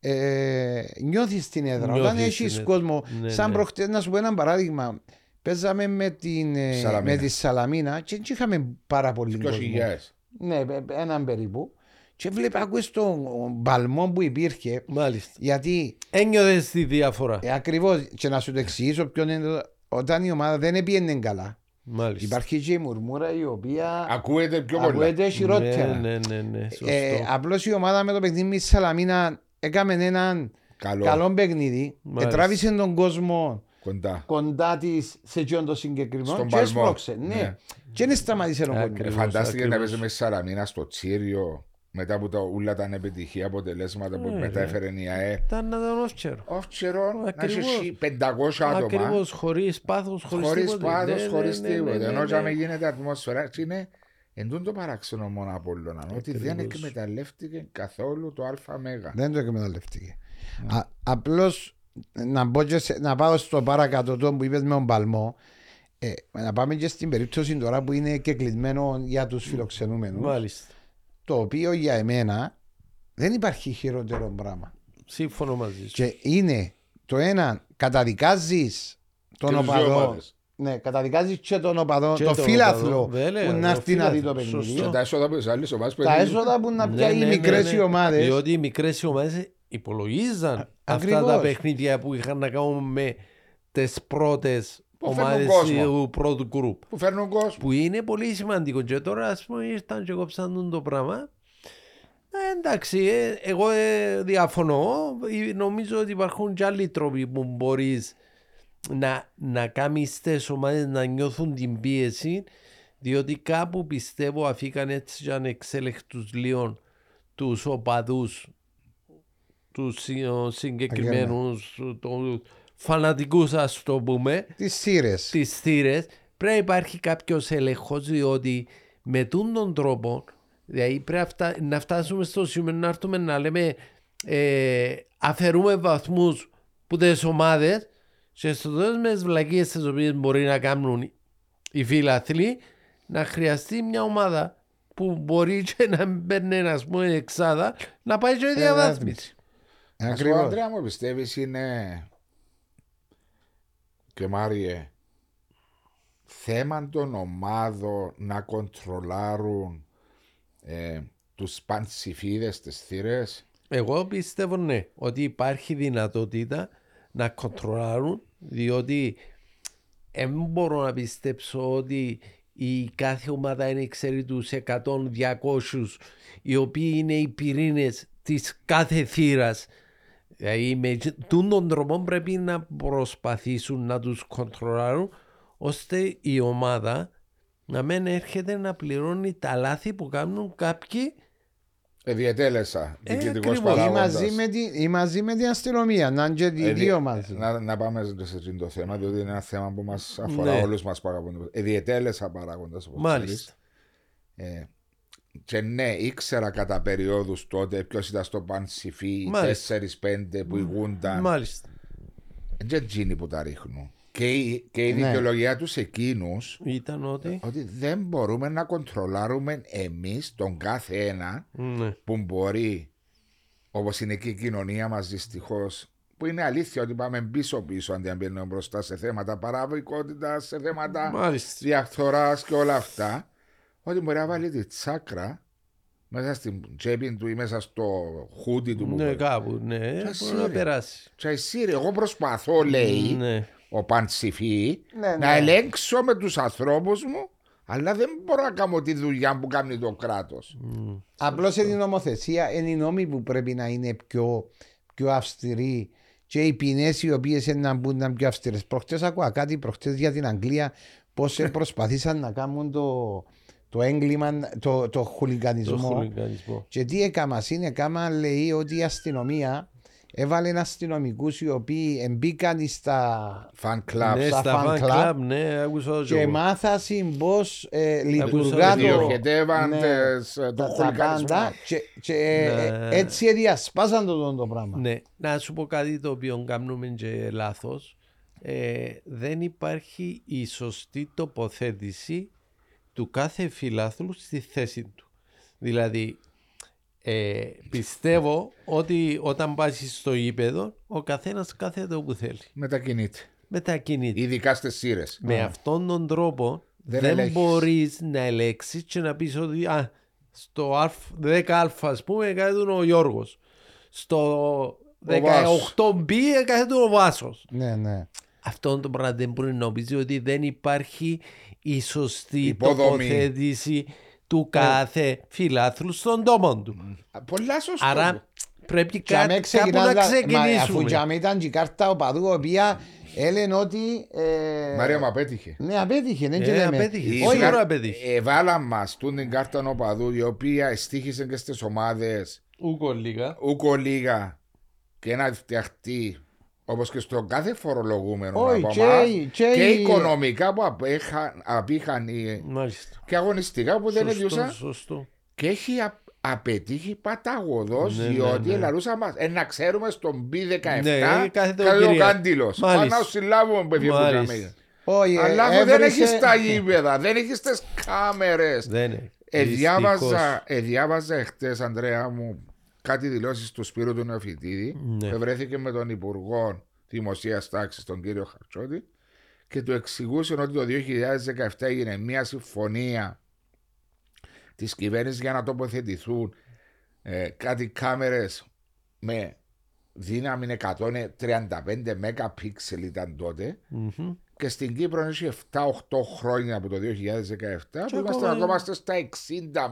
ε, νιώθεις την έδρα. Νιώθεις Όταν την έχεις έδρα. κόσμο, Ναι, σαν ναι. προχτές, να σου πω ένα παράδειγμα. Παίζαμε με, την, ε, Σαλαμίνα. με τη Σαλαμίνα και δεν είχαμε πάρα πολύ κόσμο. 20.000. Ναι, ε, έναν περίπου. Και βλέπω, ακούες τον παλμό που υπήρχε. Μάλιστα. Γιατί Ένιωθες τη διαφορά. ε, ακριβώς και να σου το εξηγήσω ποιον είναι το, όταν η ομάδα δεν έπιανε καλά. Μάλιστα. Υπάρχει και η μουρμούρα η οποία Ακούεται πιο πολλά. ακούεται χειρότερα. Ναι, ναι, ναι, ναι, σωστό. Ε, Απλώς η ομάδα με το παιχνίδι με τη Σαλαμίνα έκαμε έναν Καλό. καλό παιχνίδι. Μάλιστα. Ετράβησε τον κόσμο Κοντά. κοντά της σε εκείνον το συγκεκριμένο Στον και παλμό. έσπρωξε. Ναι. Ναι. Και δεν σταματήσε τον κόσμο. Ε, Ακριβώς, Φαντάστηκε να ακριβώς. παίζει με στη Σαλαμίνα στο Τσίριο μετά από τα ούλα τα ανεπιτυχία αποτελέσματα που Ε, μετέφερε η ΑΕ. Ήταν να ήταν όφτσερο. Όφτσερο να Ακριβώς. έχει 500 άτομα. Ακριβώς, χωρίς πάθος, χωρίς Χωρίς τίποτε. πάθος, Ναι, χωρίς ναι, ναι, τίποτα. ναι, Ενώ ναι, για ναι. με γίνεται ατμόσφαιρα. Και είναι εν τούτο το παράξενο μόνο από όλων. Ότι δεν Ακριβώς. εκμεταλλεύτηκε καθόλου το ΑΜΕΓΑ. Δεν το εκμεταλλευτήκε. Ναι. Απλώς να, μπω και σε- να πάω στο παρακάτω το που είπες με τον Παλμό. Ε, να πάμε και στην περίπτωση τώρα που είναι και κλεισμένο για τους φιλοξενούμενους. Μάλιστα. Το οποίο για εμένα δεν υπάρχει χειρότερο πράγμα. Σύμφωνο μαζί σου. Και είναι το ένα, καταδικάζεις τον Και τους δύο οπαδό. Ομάδες. Ναι, καταδικάζεις και τον οπαδό, Και το τον φίλαθλο οπαδό. Βέβαια, που το να έρθει να δει φύλαθλο. το παιχνίδι. Σωστό. Και τα έσοδα που τι άλλες ομάδες που Τα είναι- έσοδα που να Ναι, πια οι ναι, μικρές ναι, οι ναι. ομάδες. Διότι οι μικρές ομάδες υπολογίζαν αυτά Ακριβώς. τα παιχνίδια που είχαν να κάνουν με τις πρώτες Που φέρνουν ομάδες κόσμο. του πρώτου γκρουπ. που φέρνουν κόσμο. Που είναι πολύ σημαντικό. Και τώρα, ας πούμε, ήρθαν και κόψαν το πράγμα. Ε, εντάξει, ε, εγώ ε, διαφωνώ. Ε, Νομίζω ότι υπάρχουν και άλλοι τρόποι που μπορείς να, να κάνει τι ομάδες να νιώθουν την πίεση. Διότι κάπου πιστεύω αφήκαν έτσι και ανεξέλεκτους λίγο τους οπαδούς τους συγκεκριμένους του φανατικούς ας το πούμε Τις σύρε. τις θύρες πρέπει να υπάρχει κάποιος έλεγχος διότι με τούν τον τρόπο δηλαδή πρέπει να φτά- να φτάσουμε στο σημείο να έρθουμε να λέμε ε, αφαιρούμε βαθμούς που τις ομάδες και στο τέλος με τις βλακίες τις οποίες μπορεί να κάνουν οι φίλαθλοι να χρειαστεί μια ομάδα που μπορεί και να μην παίρνει ας πούμε εξάδα να πάει και η διαβάθμιση. Ας πω, Ακριβώς. Ανδρέα μου πιστεύεις είναι και Μάριε θέμα των ομάδων να κοντρολάρουν ε, τους πανσιφίδες τις θύρες; Εγώ πιστεύω ναι, ότι υπάρχει δυνατότητα να κοντρολάρουν διότι δεν μπορώ να πιστέψω ότι η κάθε ομάδα είναι ξέρει τους 100-200 οι οποίοι είναι οι πυρήνες της κάθε θύρας. Δηλαδή με τούν τον τρόπο πρέπει να προσπαθήσουν να τους κοντρολάρουν ώστε η ομάδα να μην έρχεται να πληρώνει τα λάθη που κάνουν κάποιοι ε, διετέλεσα Ε, διοικητικός ακριβώς. Ή παράγοντας. μαζί, με την, ή μαζί με την αστυνομία, να είναι και οι Ε, δύο δι- μαζί. Να, να πάμε σε αυτό το θέμα, διότι είναι ένα θέμα που μας αφορά Ναι. όλους μας παράγοντες. Ε, διετέλεσα παράγοντας. όπως μάλιστα. ξέρεις. Ε, και ναι, ήξερα κατά περιόδους τότε ποιος ήταν στο Πανσιφί, Μάλιστα. 4-5 που ηγούνταν. Μάλιστα. Δεν τζίνοι που τα ρίχνουν. Και η, και η Ναι. δικαιολογία τους εκείνους Ήταν ότι. ότι δεν μπορούμε να κοντρολάρουμε εμείς τον κάθε ένα Ναι. που μπορεί, όπως είναι και η κοινωνία μας δυστυχώς, που είναι αλήθεια ότι πάμε πίσω-πίσω αντί να μπαίνουμε μπροστά σε θέματα παραβοικότητα, σε θέματα Μάλιστα. διαφθοράς και όλα αυτά, ότι μπορεί να βάλει τη τσάκρα μέσα στην τσέπη του ή μέσα στο χούτι του. που Ναι, μπορεί. κάπου. Ναι, εσύ, μπορεί να ρε. περάσει. Και εσύ, ρε, εγώ προσπαθώ, λέει, Ναι. Ο Παντσιφί, Ναι, να ναι. ελέγξω με τους ανθρώπους μου, αλλά δεν μπορώ να κάνω τη δουλειά που κάνει το κράτος. Απλώς είναι η νομοθεσία, είναι οι νόμοι που πρέπει να είναι πιο, πιο αυστηροί και οι ποινές οι οποίες να μπουν να είναι πιο αυστηρές. Προχτές ακούω κάτι προχτές για την Αγγλία πώς προσπαθήσαν να κάνουν το, το έγκλημα, το, το Το χουλικανισμό. χουλικανισμό. Και τι έκαμας, είναι κάμα λέει ότι η αστυνομία έβαλε αστυνομικού οι οποίοι εμπήκαν στα. Φαν κλαμπ. Ναι, στα στα fan fan club club, ναι, άκουσα το Και και εγώ. μάθασαν πώς ε, λειτουργά Άκουσα το. Διοχετεύαν ναι, τες, το τα, τα χουλικανισμό. πάντα και, και ε, Ναι. έτσι διασπάσαν το, το, το πράγμα. Ναι, να σου πω κάτι το οποίο κάνουμε και λάθος. Ε, δεν υπάρχει η σωστή τοποθέτηση του κάθε φιλάθλου στη θέση του. Δηλαδή, ε, πιστεύω ότι όταν πάει στο ύπεδο, ο καθένας κάθεται όπου θέλει. Μετακινείται. Μετακινείται. Ειδικά στις σύρες. Με αυτόν τον τρόπο Δεν δεν, ελέγχεις. μπορείς να ελέγξεις και να πεις ότι α, στο αλφ- 10α ας πούμε κάθεται ο Γιώργος. Στο Βάσος. 18b κάθεται ο Βάσος. Ναι, ναι. Αυτό το πράγμα δεν μπορεί να νομίζεις ότι δεν υπάρχει η σωστή Υποδομή. τοποθέτηση του κάθε φιλάθλου στον τόπο του. Πολλά σωστό. Άρα πρέπει Και αμέ κα, κάπου ξεκινάς να να- μα, Αφού ξεκινήσουμε. και αμέ ήταν και η κάρτα οπαδού, η οποία έλεγε ότι. Ε, Μαρία μου απέτυχε. Ναι, απέτυχε. Ναι, και Ε, λέμε. απέτυχε. Η Όχι, κάρ- ώρα απέτυχε. ε, Βάλαν μας τούν την κάρτα νοπαδού η οποία εστίχησε και στις ομάδες Ούκο λίγα. ούκο λίγα και να φτιαχτεί όπως και στο κάθε φορολογούμενο Όχι, από και- εμάς, και και, η- οικονομικά που απέχαν, απήχαν οι- Μάλιστα. και αγωνιστικά που δεν Σωστό, έδιωσαν σωστό. και έχει α- απετύχει παταγωδός Ναι, ναι, διότι ναι. ελαλούσα μας ε, να ξέρουμε στον B17 Ναι, κάθεται ο κάθεται ο κυρία. Κάντιλος Μάλιστα. Πάμε να συλλάβουμε που έφυγε Μάλιστα. Όχι, ε, Αλλά αφού δεν έβρισε- έχεις τα γήπεδα, δεν έχεις τις κάμερες Δεν είναι. ε, Δυστυχώς. διάβαζα, ε, διάβαζα εχθές, Ανδρέα μου, κάτι δηλώσεις του Σπύρου του Νεοφιτίδη. Ναι. που βρέθηκε με τον Υπουργό Δημοσίας Τάξης, τον κύριο Χαρτσότη, και του εξηγούσε ότι το 2017 έγινε μια συμφωνία της κυβέρνησης για να τοποθετηθούν ε, κάτι κάμερες με δύναμη 135 MP ήταν τότε Μμμ. Και στην Κύπρο έχει 7-8 χρόνια από το 2017 που είμαστε ακόμα- ακόμα στα 60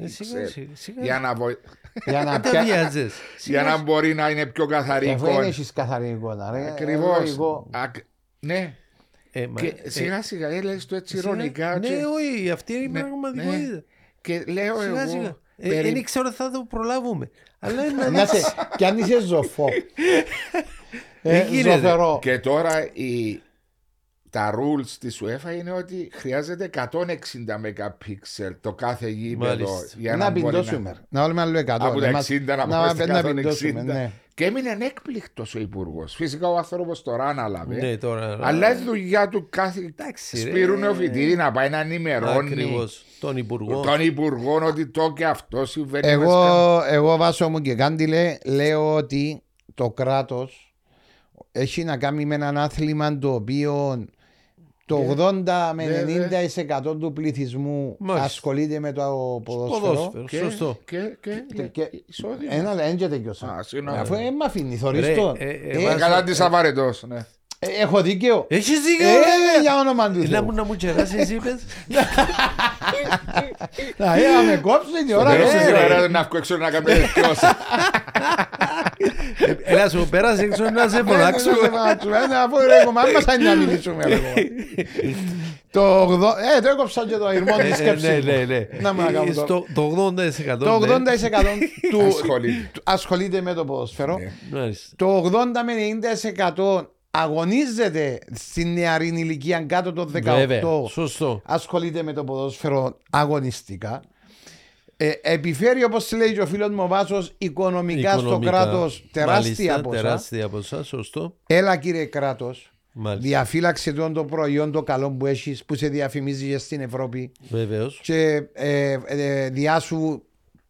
Ε, σιγά, MP σιγά, σιγά. για να, βοη- Για να Δεν τα πια- βιάζεις. για να μπορεί να είναι πιο καθαρή Αφού δεν εικόνα. έχεις καθαρή εικόνα. ρε. Ακριβώς. Εγώ- Ναι, Ε, μα- και ε, σιγά σιγά έλεγε το έτσι σιγά- ηρωνικά. Ναι, και- όχι, αυτή είναι η Ναι, πραγματικότητα. Και λέω Σιγά εγώ. σιγά. Ε, περι- Δεν ήξερα ότι θα το προλάβουμε. Αλλά είναι Να σε- Κι αν είσαι ζωφό. Ε, Δεν γίνεται. Ζωφερό. Και τώρα η, τα rules της UEFA είναι ότι χρειάζεται 160 MP το κάθε γήπεδο Μάλιστα. για Να μπορεί πιντώσουμε. Να βάλουμε άλλο 100. Από τα Να μας- 60 να να πάμε στα να πιντώσουμε, 160. ναι. Και έμεινε έκπληκτο ο Υπουργός. Φυσικά ο άνθρωπος τώρα ανάλαβε. Ναι, τώρα. Αλλά η δουλειά του κάθε Εντάξει, ρε. Σπύρου Νεοφιτίδη να πάει να ενημερώνει Ακριβώς. Τον Υπουργό. τον Υπουργό ότι το και αυτό συμβαίνει. Εγώ, εγώ βάσο μου και κάντιλε λέω ότι το κράτος έχει να κάνει με έναν άθλημα το οποίο το 80 με ναι, 90% του πληθυσμού Μάλιστα. ασχολείται με το ποδόσφαιρο. Ποδόσφαιρο, Και- σωστό. Και, και, Και- και- εισόδημα. Ένα δεν και τελειώσα. Α, συγγνώμη. Αφού δεν με αφήνει, θωρείς Ρε, το. ε, ε, Ε, βάζω- Κατά τη αβαρετό. Ναι. ε, Έχω δίκαιο. Έχεις δίκιο. Ε, για όνομα του Να Θεού. μου να μου κεράσεις είπες. Να ε, με κόψεις η ώρα. Τέλος ε, της ρε. ημέρας να βγω έξω να κάνω δεκιώσει. Ε, Έλα σου πέρασε έξω να σε Ε, φωνάξω. να σε φωνάξουμε, ε, Αφού ρε κομμάτι μας αν να μιλήσουμε. ρε, κομμάτι. Το 80, ε, το έκοψα και το ηρμό της Ε, σκέψης. Ναι, μου. ναι, ναι. Να μου να κάνω το- Στο- Το 80%. Το ναι. 80% του Ασχολείται. του- ασχολείται με το ποδόσφαιρο. Ναι. Μάλιστα. Το 80 με 90% αγωνίζεται στην νεαρή ηλικία κάτω των 18. Βέβαια. Σωστό. ασχολείται με το ποδόσφαιρο αγωνιστικά. Ε, επιφέρει όπως λέει και ο φίλος μου ο Βάσος οικονομικά, στο Οικονομικά. κράτος τεράστια Μάλιστα, ποσά. Τεράστια ποσά, σωστό. Έλα κύριε κράτος, Μάλιστα. διαφύλαξε τον το προϊόν το καλό που έχεις που σε διαφημίζει και στην Ευρώπη Βεβαίως. και ε, ε, διάσου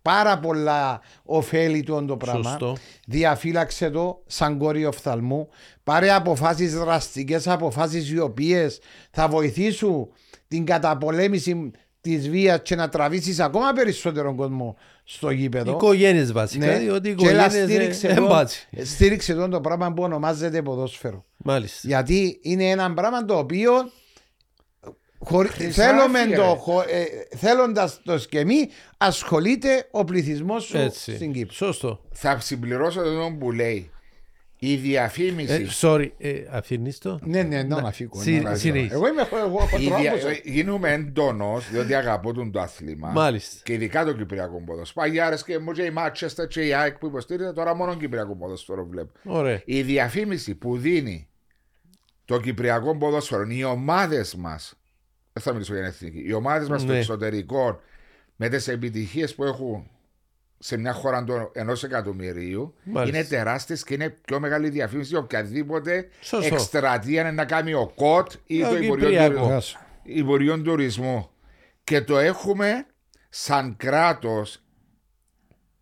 πάρα πολλά ωφέλη του το πράγμα. Σωστό. Διαφύλαξε το σαν κόρη οφθαλμού. Πάρε αποφάσεις δραστικές, αποφάσεις οι οποίες θα βοηθήσουν την καταπολέμηση της βίας και να τραβήσεις ακόμα περισσότερο κόσμο στο γήπεδο. Οικογένειες βασικά, Ναι. διότι οι Και έλα οικογένειες στήριξε ε, το- εμπάτσι. στήριξε το, το πράγμα που ονομάζεται ποδόσφαιρο. Μάλιστα. Γιατί είναι ένα πράγμα το οποίο χωρί- Χρυσάφι, θέλουμε ρε. το, χω- ε, θέλοντας το σκεμί ασχολείται ο πληθυσμός σου Έτσι. στην Κύπρο. Σωστό. Θα συμπληρώσω τον που λέει. Η Ε, διαφήμιση. Sorry, ε, αφήνεις το; Ναι, ναι, να με αφήκω. Συ- να- συνέχισε. Εγώ είμαι εγώ έχω η δια- τρόπος. Γίνουμε έντονος διότι αγαπώ τον το άθλημα. Μάλιστα. Και ειδικά το Κυπριακό ποδόσφαιρο. Παγιάρε και μου και η Μάτσεστα και η ΑΕΚ που υποστήριζε, τώρα μόνο Κυπριακό ποδόσφαιρο βλέπω. Ωραία. Η διαφήμιση που δίνει το Κυπριακό ποδόσφαιρο, οι ομάδες μας. Δεν θα μιλήσω για την εθνική. Οι ομάδες μας στο Ναι. εξωτερικό με τις επιτυχίες που έχουν σε μια χώρα ενός εκατομμυρίου Μάλιστα. είναι τεράστιες και είναι πιο μεγάλη διαφήμιση οποιαδήποτε Σωστό. εκστρατεία είναι να κάνει ο ΚΟΤ ή Το το Υπουργείο Κυπριακό. Τουρισμού. Υπουργείο Τουρισμού. Και το έχουμε σαν κράτος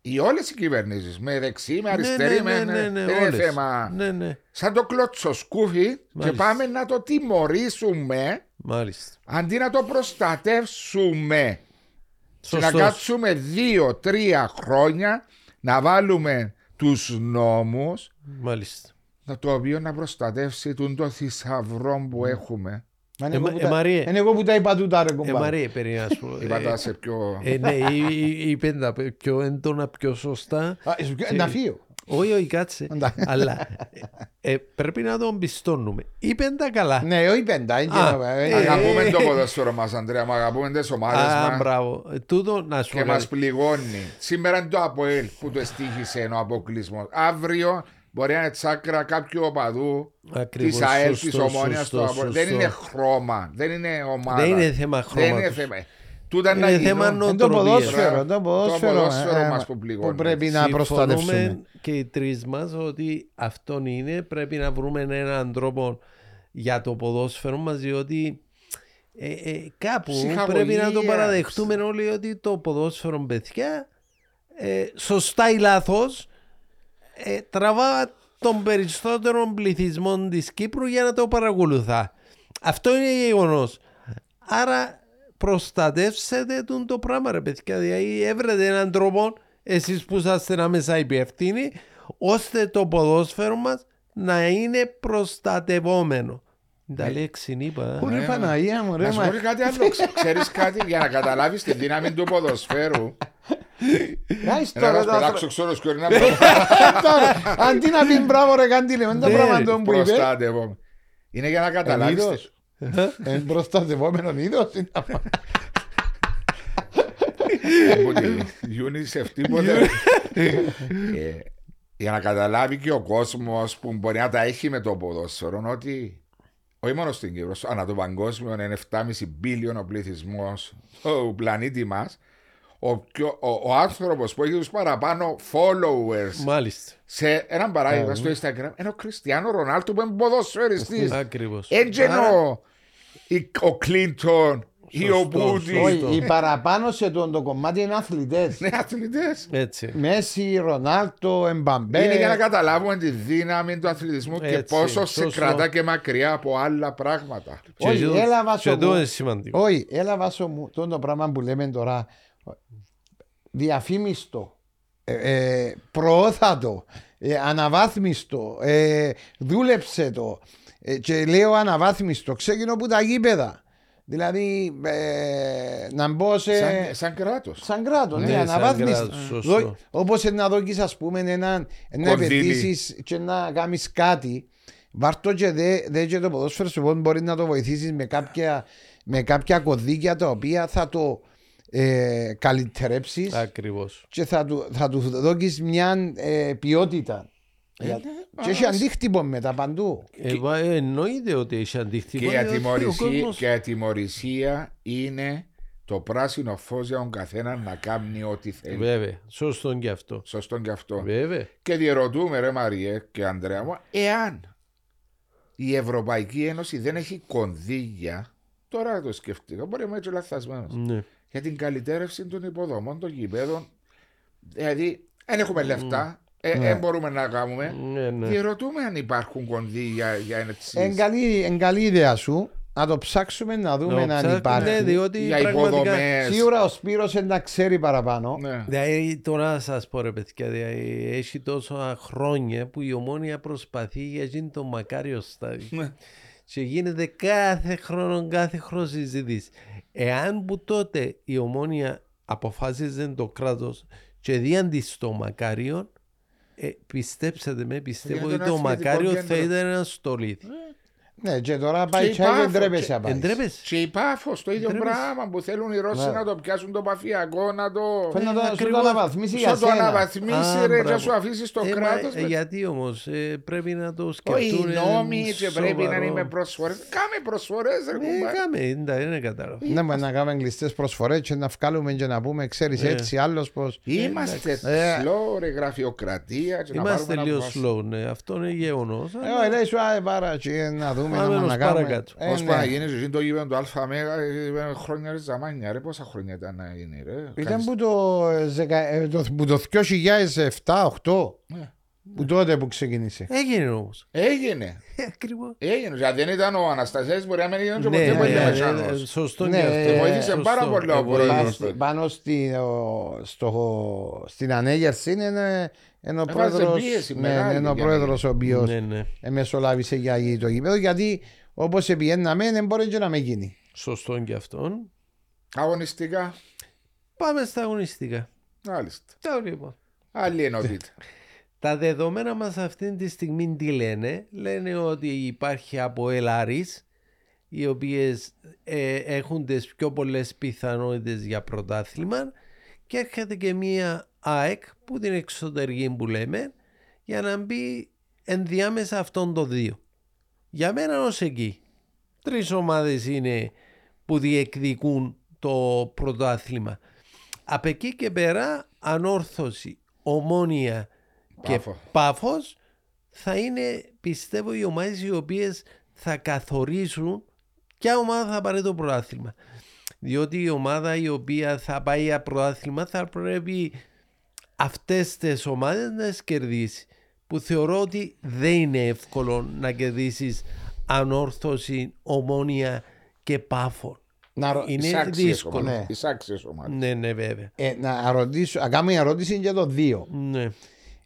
οι όλες οι κυβερνήσεις, με δεξί, με αριστερή, με. δεν είναι όλες. θέμα. Ναι, ναι. Σαν το κλωτσοσκούφι και Μάλιστα. πάμε να το τιμωρήσουμε Μάλιστα. αντί να το προστατεύσουμε. Και να Σωστός. κάτσουμε δύο-τρία χρόνια να βάλουμε τους νόμους Μάλιστα. να το οποίο να προστατεύσει τον το θησαυρό που έχουμε. Μα είναι Ε, εγώ μα- που ε, τα- Μαρίε. Είναι εγώ που τα είπα τούτα ρε Ε, κομπάρε. Μαρία, περίμενα να σου πω. Είπα Ε, τα σε πιο... ε, ναι, ή- ή- είπε τα πιο έντονα, πιο σωστά. Α, είσαι πιο- Να φύγω. Όχι, όχι, κάτσε. Εντάξει. Αλλά ε, ε, πρέπει να τον πιστώνουμε. Είπε τα καλά. Ναι, όχι πέντα. είναι Α, και- ε, ε, Αγαπούμε το ποδόσφαιρο μας Αντρέα, μα αγαπούμε τις ομάδες Α, μας μπράβο. Ε, Τούτο να σου και πω μας κάτι. πληγώνει. Σήμερα είναι το ΑΠΟΕΛ που το εστίχησε ο αποκλεισμός. Αύριο μπορεί να είναι τσάκρα κάποιου οπαδού Ακριβώς, τη ΑΕΛ, σωστό, της Ομόνιας σωστό, του ΑΠΟΕΛ. Δεν σωστό. είναι χρώμα, δεν είναι ομάδα. Δεν είναι θέμα Δεν είναι χρώματος. θέμα. Τούτα Είναι να θέμα γίνουν. νο- Είναι το νοοτροπίες. ποδόσφαιρο. Το ποδόσφαιρο ποδόσφαιρο ε, μας που πληγώνει. πρέπει να Συμφωνούμε προστατεύσουμε. και οι τρεις μας ότι αυτόν είναι. Πρέπει να βρούμε έναν τρόπο για το ποδόσφαιρο μας, διότι ε, ε, κάπου Ψυχαγωγίας. πρέπει να το παραδεχτούμε όλοι ότι το ποδόσφαιρο, παιδιά, ε, σωστά ή λάθος, ε, τραβά τον περισσότερο πληθυσμό της Κύπρου για να το παρακολουθά. Αυτό είναι γεγονός. Άρα προστατεύσετε τον το πράγμα ρε παιδιά. Δηλαδή έβρετε έναν τρόπο εσείς που είσαστε άμεσα υπεύθυνοι ώστε το ποδόσφαιρο μας να είναι προστατευόμενο. Τα λέξη είπα. Πού είναι η Παναγία μου, ρε. Να σου μα- πω και κάτι άλλο. Ξέρεις κάτι για να καταλάβεις τη δύναμη του ποδοσφαίρου. Άις Ένα τώρα ένας τα πετάξω ξόρος και να Τώρα, Αντί να πεις μπράβο ρε καντήλε, με τα Ναι, πράγματα τον που είπε. προστάτευω. Είναι για να καταλάβεις. Είδος. Εν προστατευόμενο είδος. είναι αυτό. από τη UNICEF τίποτε. Ε, για να καταλάβει και ο κόσμος που μπορεί να τα έχει με το ποδόσφαιρο ότι όχι μόνο στην Κύπρο, ανά το παγκόσμιο είναι 7,5 billion ο πληθυσμός του πλανήτη μας. Ο, πιο- ο, ο άνθρωπος που έχει τους παραπάνω followers Μάλιστα. σε έναν παράδειγμα στο Instagram είναι ο Κριστιανό Ρονάλτο που είναι ποδοσφαιριστής. Ακριβώς. Έτσι Άρα- ο, η- ο Κλίντον, ή Σωστό, ο Πούτιν. σωστό. Όχι, οι παραπάνω σε το, το κομμάτι είναι αθλητές. Ναι, αθλητές. Έτσι. Μέσι, Ρονάλτο, Εμπαμπέ. Είναι για να καταλάβουμε τη δύναμη του αθλητισμού και Έτσι, πόσο σε σωστό. κρατά και μακριά από άλλα πράγματα. Και Όχι, το- έλα βάσο και το μου. είναι σημαντικό. Όχι, έλα βάσο μου το, το πράγμα που λέμε τώρα. Διαφήμιστο. Ε, ε, προώθατο. Ε, αναβάθμιστο. Ε, δούλεψε το. Ε, και λέω αναβάθμιστο. Ξεκινώ από τα γήπεδα. Δηλαδή ε, να μπω σε. Σαν, σαν κράτος. Σαν κράτος, ναι, Ναι, σαν αναβάθμιστο. κράτος, σωστό. Όπως να δώσει, ας πούμε, ένα, να Κονδύλι. επενδύσεις και να κάνεις κάτι. Βάρτο και δε, δε και το ποδόσφαιρο σου μπορεί να το βοηθήσεις με κάποια, με κάποια κωδίκια τα οποία θα το ε, καλυτερέψεις Ακριβώς. και θα του, θα του δώσει μια ε, ποιότητα. Για- και έχει αντίκτυπο μετά παντού. εννοείται ότι έχει αντίκτυπο. Και η διότι ο ατιμορρησία, κόσμος- και η ατιμορρησία είναι το πράσινο φως για τον καθένα να κάνει ό,τι θέλει. Βέβαια, σωστό και αυτό. Σωστό και αυτό. Βέβαια. Και διερωτούμε, ρε Μαριέ και Ανδρέα μου, εάν η Ευρωπαϊκή Ένωση δεν έχει κονδύλια, τώρα το σκεφτήκα, μπορεί να είμαι έτσι λαθασμένος, Ναι. Για την καλυτέρευση των υποδομών, των γηπέδων. Δηλαδή, δεν έχουμε λεφτά, ε, δεν μπορούμε να κάνουμε. Ναι, ναι. Διερωτούμε αν υπάρχουν κονδύλια για έτσι. Εν καλή, εν καλή ιδέα σου να το ψάξουμε να δούμε Να αν ψάχνει, υπάρχει. Ναι, διότι Για πραγματικά... υποδομές. Σίγουρα ο Σπύρος είναι να ξέρει παραπάνω. Ναι. Δηλαδή, τώρα να σας πω ρε παιδιά, δηλαδή, έχει τόσα χρόνια που η ομόνια προσπαθεί για γίνει το μακάριο στάδιο. Ναι. Και γίνεται κάθε χρόνο, κάθε χρόνο συζήτηση. Εάν που τότε η ομόνια αποφάσιζε το κράτος και διάντι στο μακάριο, ε, πιστέψτε με, πιστεύω Για ότι τον το αθλητικό μακάριο κέντρο. θα ήταν ένα στολίδι. Ναι, και τώρα πάει Και η τσάι και Πάφο, ντρέπεσαι και- να πάει. Εντρέπεσαι. Και η πάφος, το ίδιο Ντρέπεσαι. πράγμα που θέλουν οι Ρώσοι Ναι. να το πιάσουν το παφιακό, να το. Φαίνεται να το- σου το ακριβώς. αναβαθμίσει για Σαν το σένα. αναβαθμίσει, Α, ρε, και μπράβο. σου αφήσει το Ε, μα, κράτος. ε, γιατί όμως πρέπει να το Όχι, σκεφτούν. οι νόμοι και πρέπει να σοβαρό. είναι με προσφορές. Κάμε προσφορές, ρε Ε, κουμπάρε. κάμε, δεν είναι κατάλαβα. Ναι, μα να κάνουμε κλειστές προσφορές και να βγάλουμε και να πούμε, ξέρεις Ναι. έτσι, άλλος πώ. Είμαστε Ε, slow, ρε, γραφειοκρατία. και να Είμαστε πάρουμε λίγο ένα βάση. slow, ναι, αυτό είναι γεγονός. Ε, λέει σου, άε πάρα, και να δούμε, Πάμε να ως να κάνουμε. παρακάτω. Ε, Πώς ναι. πάει να γίνει εσύ το γήπεδο του Αλφα Μέγα, ε, χρόνια ρε ζαμάνια, ρε, πόσα χρόνια ήταν να γίνει, ρε. Ήταν Κάνεις- που το, ε, ζεκα- ε, το, που το 2007-2008, Ναι. που τότε που ξεκίνησε. Έγινε όμως. Έγινε. Ακριβώς. Έγινε. Δηλαδή δεν ήταν ο Αναστασιάς μπορεί να μην ήταν και Ναι, ποτέ ναι, πολύ ναι, μεσάνος. ναι, σωστό Ναι, και αυτό. ε, βοήθησε Σωστό, πάρα πολύ ο ε, πρόεδρος. βοήθησε. Πάνω στη- Πάνω στη, ο- στο, στην ανέγερση είναι ένα- είναι ο Έβαζε πρόεδρος, πίεση ναι, μεγάλη είναι ο για πρόεδρος ο οποίος Ναι, ναι. μεσολάβησε για το γήπεδο γιατί όπως επιέναμε δεν μπορεί και να με γίνει. Σωστό και αυτό. Αγωνιστικά. Πάμε στα αγωνιστικά. Μάλιστα. Τα λοιπόν. Άλλη ενότητα. Τα δεδομένα μας αυτή τη στιγμή τι λένε; Λένε ότι υπάρχει από Ελάρης οι οποίες ε, έχουν τις πιο πολλές πιθανότητες για πρωτάθλημα και έρχεται και μία ΑΕΚ που την εξωτερική που λέμε για να μπει ενδιάμεσα αυτών των δύο. Για μένα ως εκεί. Τρεις ομάδες είναι που διεκδικούν το πρωτάθλημα. Από εκεί και πέρα ανόρθωση, ομόνια και Πάφος. πάφος θα είναι πιστεύω οι ομάδες οι οποίες θα καθορίσουν ποια ομάδα θα πάρει το πρωτάθλημα. Διότι η ομάδα η οποία θα πάει για πρωτάθλημα θα πρέπει αυτές τις ομάδες να τις κερδίσεις. Που θεωρώ ότι δεν είναι εύκολο να κερδίσεις ανόρθωση, ομόνια και πάφο. Να, ρω- Είναι Εισάξιες δύσκολο. ομάδες. Ναι. Εισάξιες ομάδες. Ναι, ναι, βέβαια. ε, να ρωτήσω, να κάνω μια ερώτηση για το δύο. Ναι.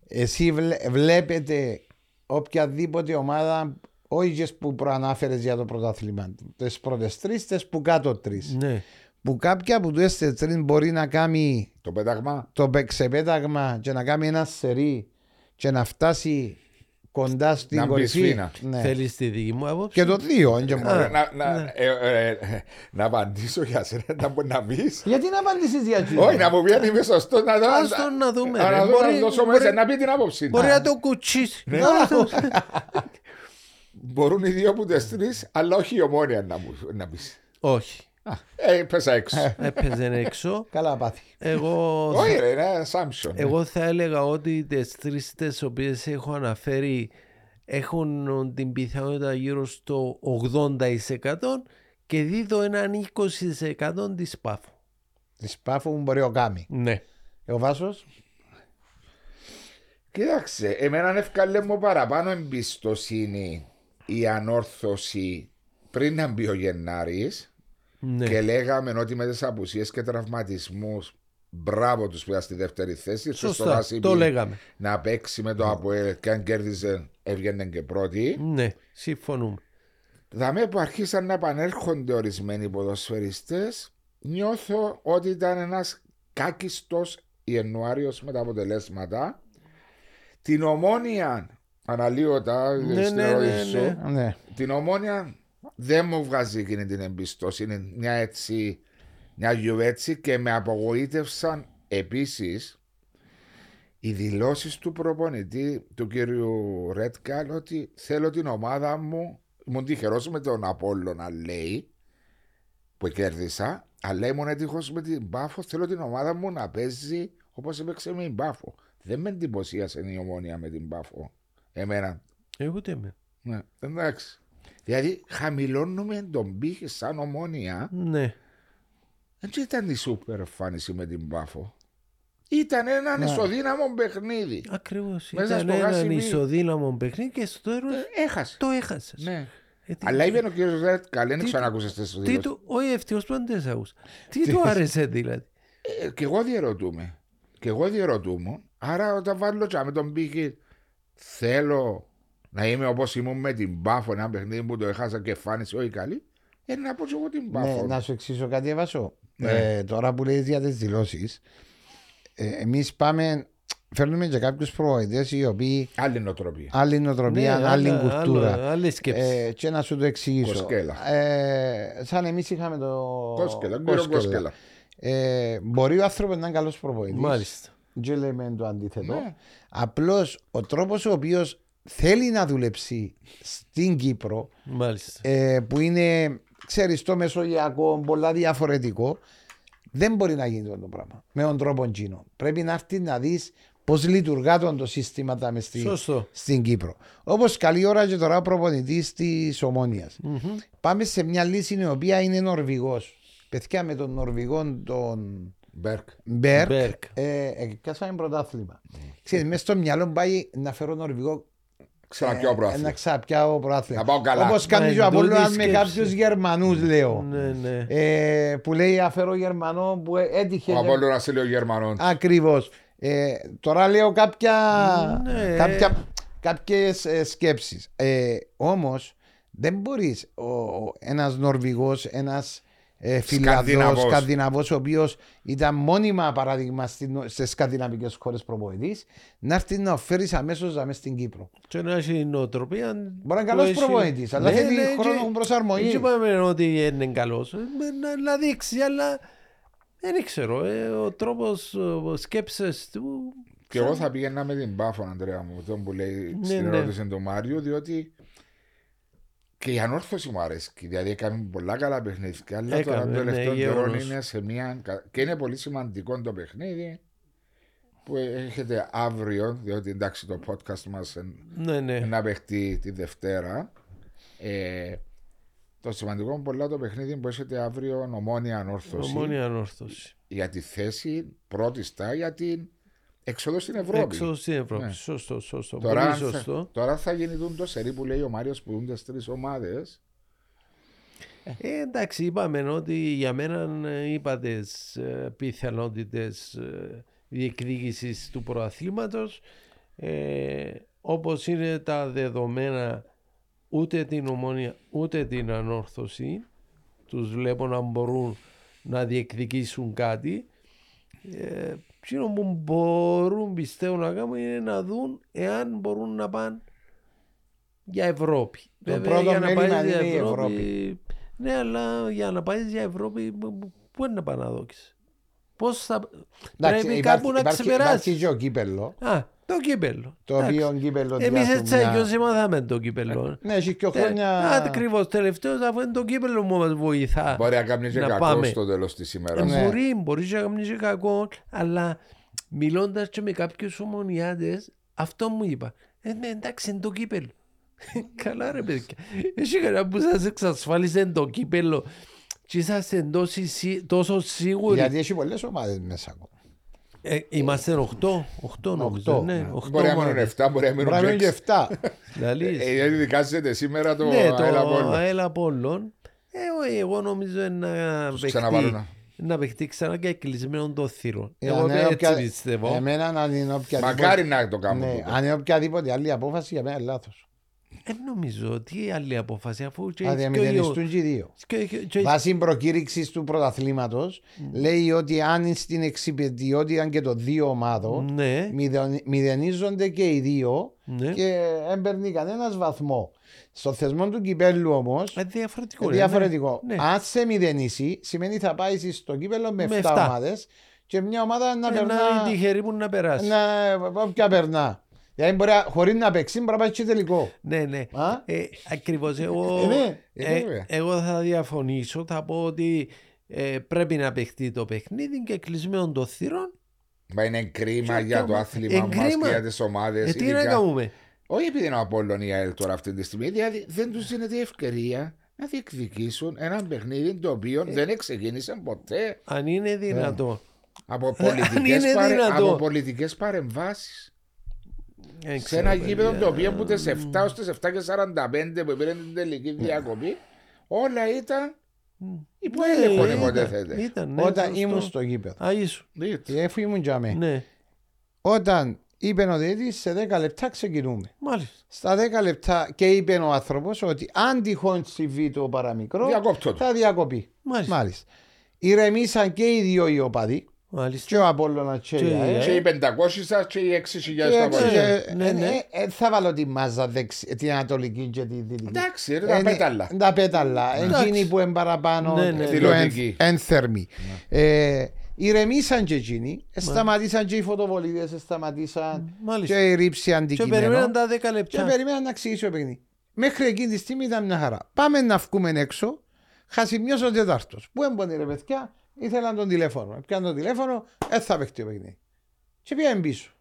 Εσύ βλέ- βλέπετε οποιαδήποτε ομάδα, όχι τις που προανάφερες για το πρωτάθλημα, τις πρώτες τρεις, τις που κάτω τρεις. ναι. Που κάποια από τι τρεις μπορεί να κάνει Το πέταγμα. το πε- ξεπέταγμα και να κάνει ένα σερί και να φτάσει κοντά στην Να μπει κορυφή. σφήνα. Ναι. Θέλεις τη δική μου άποψη; Και το δύο, δεν και μόνο. Ε, να, να, ε, ε, να απαντήσω για σένα, να μπορεί να πεις. Γιατί να απαντήσεις για εκείνο. Όχι, να μου πει αν είμαι σωστός. Να, Ας τον να δούμε, Να, ρε. να, δω, Μπορεί- να δώσω μπορεί- μέσα, να πει την άποψη. Μπορεί του. να το κουτσίσεις. Ναι. Μπορούν οι δύο που τις τρεις, αλλά όχι η ομόνια να, μου, να πεις. Όχι. Α, Ε, πέσα έξω. Έπαιζε έξω. Καλά πάθη. Εγώ, Όχι ρε, είναι ένα assumption. εγώ θα έλεγα ότι τις τρεις τις οποίες έχω αναφέρει έχουν την πιθανότητα γύρω στο 80% και δίδω έναν 20% της πάφου. Της πάφου μου μπορεί ο Κάμι. Ναι. Ε, Ο Βάσος. Κοίταξε, εμένα ευκάλε μου παραπάνω εμπιστοσύνη η ανόρθωση πριν να μπει ο Γενάρης ναι. και λέγαμε ότι με τις απουσίες και τραυματισμούς μπράβο τους που ήταν στη δεύτερη θέση ήρθε στο Σωστά, Ράσι το Μπι λέγαμε. να παίξει με το Αποέλ και αν κέρδιζε έβγαινε και πρώτη Ναι, συμφωνούμε. Δαμέ που αρχίσαν να επανέρχονται ορισμένοι ποδοσφαιριστές νιώθω ότι ήταν ένας κάκιστος Ιανουάριος με τα αποτελέσματα την ομόνια αναλύωτα Ναι, στην ναι, ερώτηση ναι, σου, ναι. Ναι. την ομόνια δεν μου βγάζει εκείνη την εμπιστοσύνη μια έτσι μια γιουβέτσι και με απογοήτευσαν επίσης οι δηλώσεις του προπονητή του κύριου Ρέτκαλ ότι θέλω την ομάδα μου ήμουν τυχερός με τον Απόλλω να λέει που κέρδισα αλλά ήμουν έτυχος με την Πάφο θέλω την ομάδα μου να παίζει όπως έπαιξε με την Πάφο. Δεν με εντυπωσίασε η ομόνια με την Πάφο εμένα. Ε, ούτε με. ναι, εντάξει δηλαδή χαμηλώνουμε τον πύχη σαν ομόνια Ναι. δεν ήταν η σούπερ εμφάνιση με την Πάφο ήταν ένα Ναι. ισοδύναμο παιχνίδι Ακριβώς. Μέσα Ήταν στο έναν γάσι μη- ισοδύναμο παιχνίδι και στο τέλος Ε, έχασες το έχασες. ναι. Ε, τι- Αλλά είπε ο κύριος Ρέτ, καλέ, δεν τι- ξανακούσες τις Τι δηλώσεις. του, όχι ευτυχώς που δεν τις άκουσα. Τι του άρεσε δηλαδή; Ε, και εγώ διερωτούμε. Και εγώ διερωτούμαι. Άρα όταν βάλω και με τον πύχη θέλω να είμαι όπως ήμουν με την Πάφο, ένα παιχνίδι που το έχασα και φάνησε όχι καλή, ε, να πω και εγώ την Ναι, Πάφο. να σου εξήσω κάτι, Εβασό. Ναι. Ε, τώρα που λέει για τις δηλώσεις, ε, εμείς πάμε, φέρνουμε και κάποιους προβοητέ οι οποίοι Άλλη νοοτροπία. άλλη νοοτροπία, Ναι, άλλη άλλα- κουλτούρα. άλλα- Άλλη σκέψη. Ε, και να σου το εξηγήσω. Κοσκέλα. Ε, σαν εμείς είχαμε το. Κόσκελα, κύριο Κόσκελα. Κόσκελα. Ε, μπορεί ο άνθρωπος να είναι καλός προπονητή. Μάλιστα. Δεν λέμε το αντίθετο. Ναι. Απλώς ο τρόπος ο οποίος θέλει να δουλέψει στην Κύπρο, Μάλιστα. ε, που είναι, ξέρεις, το μεσογειακό, πολλά διαφορετικό, δεν μπορεί να γίνει αυτό το πράγμα. Με τον τρόπο εκείνο. Πρέπει να έρθει να δεις πώς λειτουργά το, το σύστημα τα μες στη, Σωστό. στην Κύπρο. Όπως καλή ώρα και τώρα προπονητής της Ομόνοια Μμμ. Πάμε σε μια λύση η οποία είναι Νορβηγός. Παιδιά με τον Νορβηγό τον Μπεργκ. Μπεργκ, Μπεργκ. ε, ε, πιάσαμε πρωτάθλημα. Ξέρεις, μέσα στο μυαλό μου πάει να φέρω Νορβηγό Ξαναπιάω ε, να πρόθυμα. ξαπιάω πρωτάθλημα. Να πάω καλά. Όπως κάνεις Μα, και ο Απόλλωνας εντούτη με σκέψη. κάποιους Γερμανούς λέω. Ναι, ναι. Ε, που λέει αφαιρώ Γερμανό που έτυχε. Ο Απόλλωνας λέει ο Γερμανών. Ακριβώς. Ε, τώρα λέω κάποια, Ναι. κάποια, κάποιες ε, σκέψεις. Ε, όμως δεν μπορείς ο, ο- ένας Νορβηγός, ένας ε, Φιλανδός, Σκανδιναβός. Σκανδιναβός, ο οποίος ήταν μόνιμα παράδειγμα στην- στις σκανδιναβικές χώρες προπονητής, να έρθει να φέρεις αμέσως αμέσως στην Κύπρο. Και να έχει νοοτροπία. Μπορεί να είναι που καλός έχει- προπονητής, αλλά θέλει χρόνο και- προσαρμογής. Δεν είπαμε ότι είναι καλός. Ε, Να, να δείξει, αλλά δεν ξέρω. Ε, ο τρόπος σκέψης του... Και εγώ θα πήγαινα με την Πάφο, Αντρέα μου, τον που λέει Ναι, στην ναι. ερώτηση του Μάριου, διότι και η ανόρθωση μου αρέσει. Δηλαδή έκαμε πολλά καλά παιχνίδια, αλλά τώρα Έκαμε, το ναι, τελευταίο καιρό γεγονός. είναι σε μια. κα- και είναι πολύ σημαντικό το παιχνίδι που έχετε αύριο, διότι εντάξει το podcast μας εν- Ναι, ναι. να παιχτεί τη Δευτέρα. Ε, το σημαντικό είναι πολλά το παιχνίδι που έχετε αύριο ομόνια ανόρθωση Ομόνια ανόρθωση. για τη θέση πρώτη στα για την έξοδο στην Ευρώπη. Έξω στην Ευρώπη. Ναι. Σωστό, σωστό. Τώρα, Πολύ αν θα- σωστό. τώρα θα γίνει το σερί που λέει ο Μάριος που δουν τις τρεις ομάδες. Ε, εντάξει, είπαμε ότι για μένα ε, είπα τι πιθανότητες διεκδίκησης του προαθλήματος. Ε, Όπως είναι τα δεδομένα, ούτε την ομόνια ούτε την ανόρθωση τους βλέπω να μπορούν να διεκδικήσουν κάτι. Ε, εκείνο που μπορούν πιστεύω να κάνουν είναι να δουν εάν μπορούν να πάνε για Ευρώπη. Το πρώτο για να μέλημα πάεις για είναι η Ευρώπη. Ναι, αλλά για να πάει για Ευρώπη, πού- πού- πού είναι να πάει να δόκεις. Πώς θα... Εντάξει, Πρέπει υπάρχει- κάπου να υπάρχει- ξεπεράσεις. Υπάρχει και ο κύπελο, Α, το κύπελο. το Εντάξει. οποίο κύπελο Εμείς διάσου έτσι μια- αλλιώς μάθαμε το κύπελο. Ναι, έχει και χρόνια... Ακριβώς τελευταίος, αφού είναι το κύπελο που μας βοηθά. Μπορεί να κάνεις και Να κακό πάμε. στο τέλος της ημέρας. Ε, Ναι. Μπορεί, μπορείς να κάνεις και κακό, αλλά μιλώντας και με κάποιους ομονιάτες, αυτό μου είπα. Ε, ναι, εντάξει, είναι το κύπελο. Καλά ρε παιδιά. Έχει κανένα που σας εξασφάλισε το κύπελο και είσαστε τόσο, σι- τόσο σίγουροι. Γιατί έχει πολλές ομάδες μέσα ακόμα. Ε, είμαστε 8, 8 νομίζω. Οχτώ. Ναι, 8 Μπορεί να μείνουν 7, μπορεί να Μπορεί να μείνουν μείνουν και 6. 7. Δηλαδή, Ε, Γιατί δικάζεται σήμερα το ναι, το ΑΕΛ Απόλλων. ΑΕΛ Απόλλων. Ε, ο- εγώ νομίζω να Τους παιχτεί, ξαναβάλουν. να παιχτεί ξανά και κλεισμένο το θύρων. Ε, Εγώ αν είναι έτσι όποια- πιστεύω. Εμένα αν είναι οποιαδήποτε... Μακάρι να το κάνουν. Ναι, τούτο. αν είναι οποιαδήποτε άλλη απόφαση για μένα είναι λάθος. Δεν νομίζω ότι άλλη απόφαση αφού και Να έχει και ο- διαμηδενιστούν και οι δύο. και- και- και- Βάσει προκήρυξης του πρωταθλήματος, λέει ότι αν στην εξυπηρετιότητα και των δύο ομάδων Ναι, μηδεν- μηδενίζονται και οι δύο ναι. και δεν παίρνει κανένας βαθμό. Στο θεσμό του κυπέλου όμως Ε, διαφορετικό. είναι είναι, διαφορετικό. Ναι. Αν σε μηδενίσει, σημαίνει θα πάεις στο κύπελο με Με 7 εφτά. ομάδες και μια ομάδα να Ε, περνά. Να είναι τυχερή που να περάσει. Να, όποια περνά. Δηλαδή μπορεί χωρίς να παίξει, μπορεί να πάει και τελικό. Ναι, ναι. Α; Ε, ακριβώς. Εγώ, Ε, ναι. Ε, ε, βέβαια. εγώ θα διαφωνήσω. Θα πω ότι ε, πρέπει να παιχτεί το παιχνίδι και κλεισμένο το θύρων. Μα είναι κρίμα Και για το ακόμα- άθλημα Ε, μας και κρίμα. για τις ομάδες. Ε, τι να ειδικά- κάνουμε; Όχι επειδή είναι ο Απόλλων ή η ΑΕΛ τώρα αυτή τη στιγμή, δηλαδή δεν τους δίνεται η ευκαιρία να διεκδικήσουν ένα παιχνίδι το οποίο Ε. δεν ξεκίνησε ποτέ Αν είναι δυνατό. από αν πολιτικές, είναι παρε... δυνατό. από πολιτικές παρεμβάσεις. Δεν Σε ξέρω, ένα γήπεδο παιδιά. το οποίο από τις 7 ως τις 7 και 45 που πήρε την τελική διακοπή, όλα ήταν υπό Ναι, έλεγχο ήταν, υποτίθεται. Ήταν, ναι, Όταν σωστό. ήμουν στο γήπεδο. Α, ήσου. Δείτε. Και Αφού ήμουν για μέ. Ναι, Όταν είπε ο διαιτητής σε 10 λεπτά ξεκινούμε. μάλιστα. Στα 10 λεπτά και είπε ο άνθρωπος ότι αν τυχόν συμβεί το παραμικρό, Διακόπτω το. θα διακοπεί. Μάλιστα. Μάλιστα. Ηρεμήσαν και οι δύο οι οπαδοί, Μάλιστα. Και ο Απόλλωνας και Και η η ΑΕΛ. Και οι 500 σας και οι 6.000 Και στα έτσι, βαριά. ε, Ναι, ε, ναι. ε, ε, θα βάλω τη μάζα δεξι, την ανατολική και τη δυτική. Εντάξει, ρε, Ε, τα ναι, πέταλα. Τα πέταλα. Εντάξει. Εκείνοι που είναι παραπάνω Ναι, ναι. πιο Δηλωτικοί. εν- ένθερμοι. Ε, ηρεμήσαν και εκείνοι, ε, σταματήσαν και οι φωτοβολίδες, ε, σταματήσαν Μάλιστα. και η ρήψη Και αντικείμενο. περιμέναν τα 10 Και λεπτά. περιμέναν να ξηγήσει ο παιχνίδι. Μέχρι εκείνη τη στιγμή ήταν μια χαρά. Πάμε να βγούμε έξω. Χασιμιός ο Τετάρτο. Πού έμπονε ρε παιδιά, ήθελαν τον τηλέφωνο. Πιάνε τον τηλέφωνο, δεν θα παιχτεί ο παιχνίδι. Και πήγαν πίσω.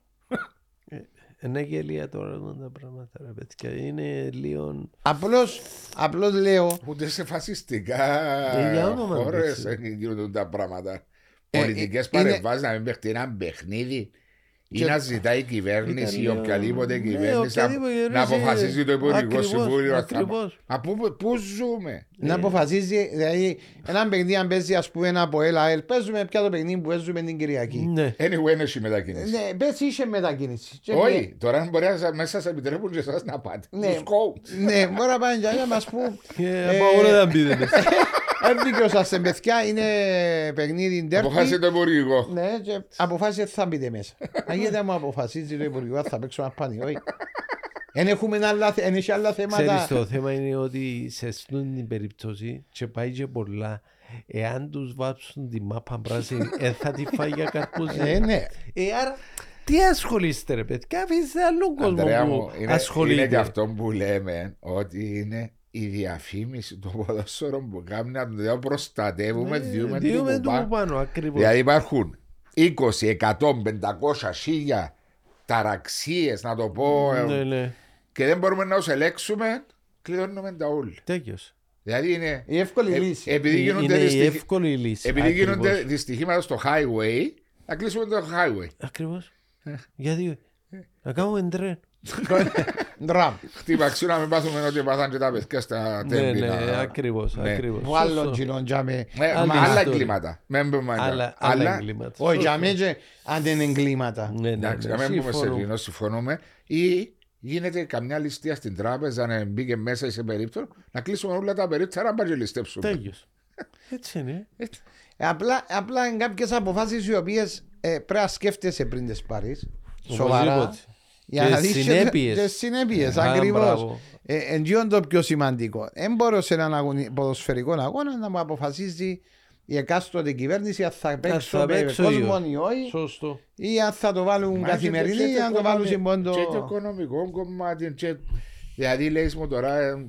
Είναι γελία τώρα εδώ τα πράγματα, ρε παιδιά. Είναι λίγο... Απλώς, απλώς λέω, Ούτε σε φασιστικά Ε, για όνομα του χώρες Θεού. γίνονται τα πράγματα. Ε, Πολιτικές ε, είναι- παρεμβάσεις να μην παίχνει ένα παιχνίδι ή Και- να ζητάει η κυβέρνηση ή Ήταν, οποιαδήποτε ναι, κυβέρνηση να- οποιαδήποτε να κυβέρνηση, αποφασίζει το Υπουργικό ακριβώς, Συμβούλιο. ακριβώς. Α, πού- Πού ζούμε; να αποφασίζει, δηλαδή, ένα παιχνίδι αν παίζει ας πούμε ένα από έλα, ελ, παίζουμε πια το παιχνίδι που παίζουμε την Κυριακή. Ναι. Anyway, είναι η μετακίνηση. Ναι, πες είχε μετακίνηση. Και Όχι, τώρα μπορεί να μέσα σας επιτρέπουν και εσάς να πάτε. Ναι. Τους coach. Ναι, μπορεί να πάνε για να μας πούν. Και Ε, απαγορεύεται να μπείτε μέσα. Έβδικαιωσα σε παιδιά, είναι παιχνίδι ντέρπι. Αποφάσισε το Υπουργικό. Ναι, και αποφάσισε θα μπείτε μέσα. Αν γιατί μου αποφασίζει το Υπουργικό αν θα παίξω ένα πάνι, όχι. Εν έχουμε άλλα, θε- εν έχει άλλα Ξέρεις θέματα. το θέμα είναι ότι σε αυτήν την περίπτωση και πάει και πολλά εάν τους βάψουν τη μάπα πράσινη ε, θα τη φάει για καρπούζι. Ε, ναι. Ε, άρα τι ασχολείστε ρε παιδιά, αφήστε άλλον κόσμο Αντρέα που μου, είναι, ασχολείται. είναι και αυτό που λέμε ότι είναι η διαφήμιση του ποδόσφαιρου που κάνει να το προστατεύουμε, Ναι, διούμε διούμε του του πάνω. που πάνω, ακριβώς. Δηλαδή υπάρχουν 20, 100, 500, 1000 ταραξίες να το πω ε, Ναι, ναι, και δεν μπορούμε να τους ελέγξουμε, κλειδώνουμε τα όλα. τέτοιος. Δηλαδή είναι, Η εύκολη ε, λύση. επειδή γίνονται, Είναι η δυστυχ- εύκολη λύση. επειδή Ακριβώς. γίνονται δυστυχήματα στο highway, να κλείσουμε το highway. Ακριβώς. Ε. Γιατί να κάνουμε τρέν. Ντραμ. Χτύπαξε να μην πάθουμε ότι πάθαν και τα παιδιά στα Ναι, τέμπη. ναι, να- ακριβώς, Ναι. ακριβώς. Που άλλο Σωστό. τζιλόν τζάμε. Ε, Άλλη μα άλλα ιστορία. εγκλήματα. Μην πούμε Άλλα, άλλα. άλλα εγκλήματα. Όχι, Σωστό. τζάμε και αν δεν είναι εγκλήματα. Ναι, ναι, Εντάξει, ναι, να μην πούμε σε συμφωνώ. εκείνο, συμφωνούμε. Ή γίνεται καμιά ληστεία στην τράπεζα να μπήκε μέσα σε περίπτωση να κλείσουμε όλα τα περίπτωση να πάμε και ληστέψουμε. Τέλειος. Έτσι είναι. Ε, Απλά, απλά είναι κάποιες αποφάσεις οι οποίες ε, πρέπει να σκέφτεσαι πριν τις πάρεις. Σοβαρά. Οπωσδήποτε. Για Και να δεις και- συνέπειες. Και συνέπειες, Α, ακριβώς. μπράβο. Ε, Εν τω το πιο σημαντικό. Δεν μπορώ σε έναν αγωνι- ποδοσφαιρικό αγώνα να μου αποφασίζει η εκάστοτε κυβέρνηση αν θα παίξω θα με παίξω κόσμο ή ή όχι Σωστό. ή αν θα το βάλουν Μα καθημερινή και το- ή και αν το το βάλουν οικονομικό- σε Και το πόντο. οικονομικό κομμάτι. και- Δηλαδή λέει μου τώρα, ε,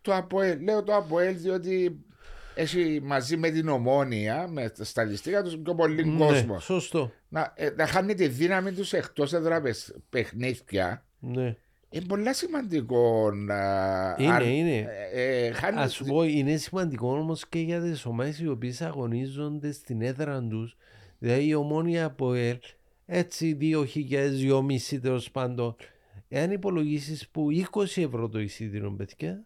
το ΑΠΟΕΛ, λέω το ΑΠΟΕΛ διότι έχει μαζί με την ομόνια, με τα στατιστικά τους πιο πολύ Ναι, κόσμο. σωστό. Να, ε, να χάνει τη δύναμη τους εκτός έδρα παιχνίδια. Ναι. Είναι πολύ σημαντικό να. Είναι, αν- είναι. ε, ε, χάνει- Α σου πω, είναι σημαντικό όμως και για τις ομάδες οι οποίες αγωνίζονται στην έδρα τους. Δηλαδή η ομόνια από ελ, έτσι 2.000, 2.500 τέλος πάντων. Εάν υπολογίσεις που 20 ευρώ το εισιτήριο, παιδιά,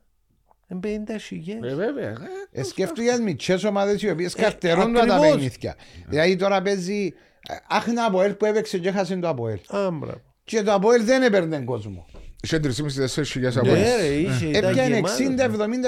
είναι 50.000. Ε, βέβαια. ε, Ε, σκέφτομαι για μητσές ομάδες οι οποίες Ε, καρτερώνουν τα ακριβώς. παιχνίδια. Δηλαδή τώρα παίζει ε, άχνα από ελ που έπαιξε και έχασε το Αποέλ. Α, μπράβο. Και το Αποέλ δεν έπαιρνε κόσμο. Είχε 3.500-4.000 από Ναι, εμάς. ρε, είχε, ήταν Έπιανε γεμάτο.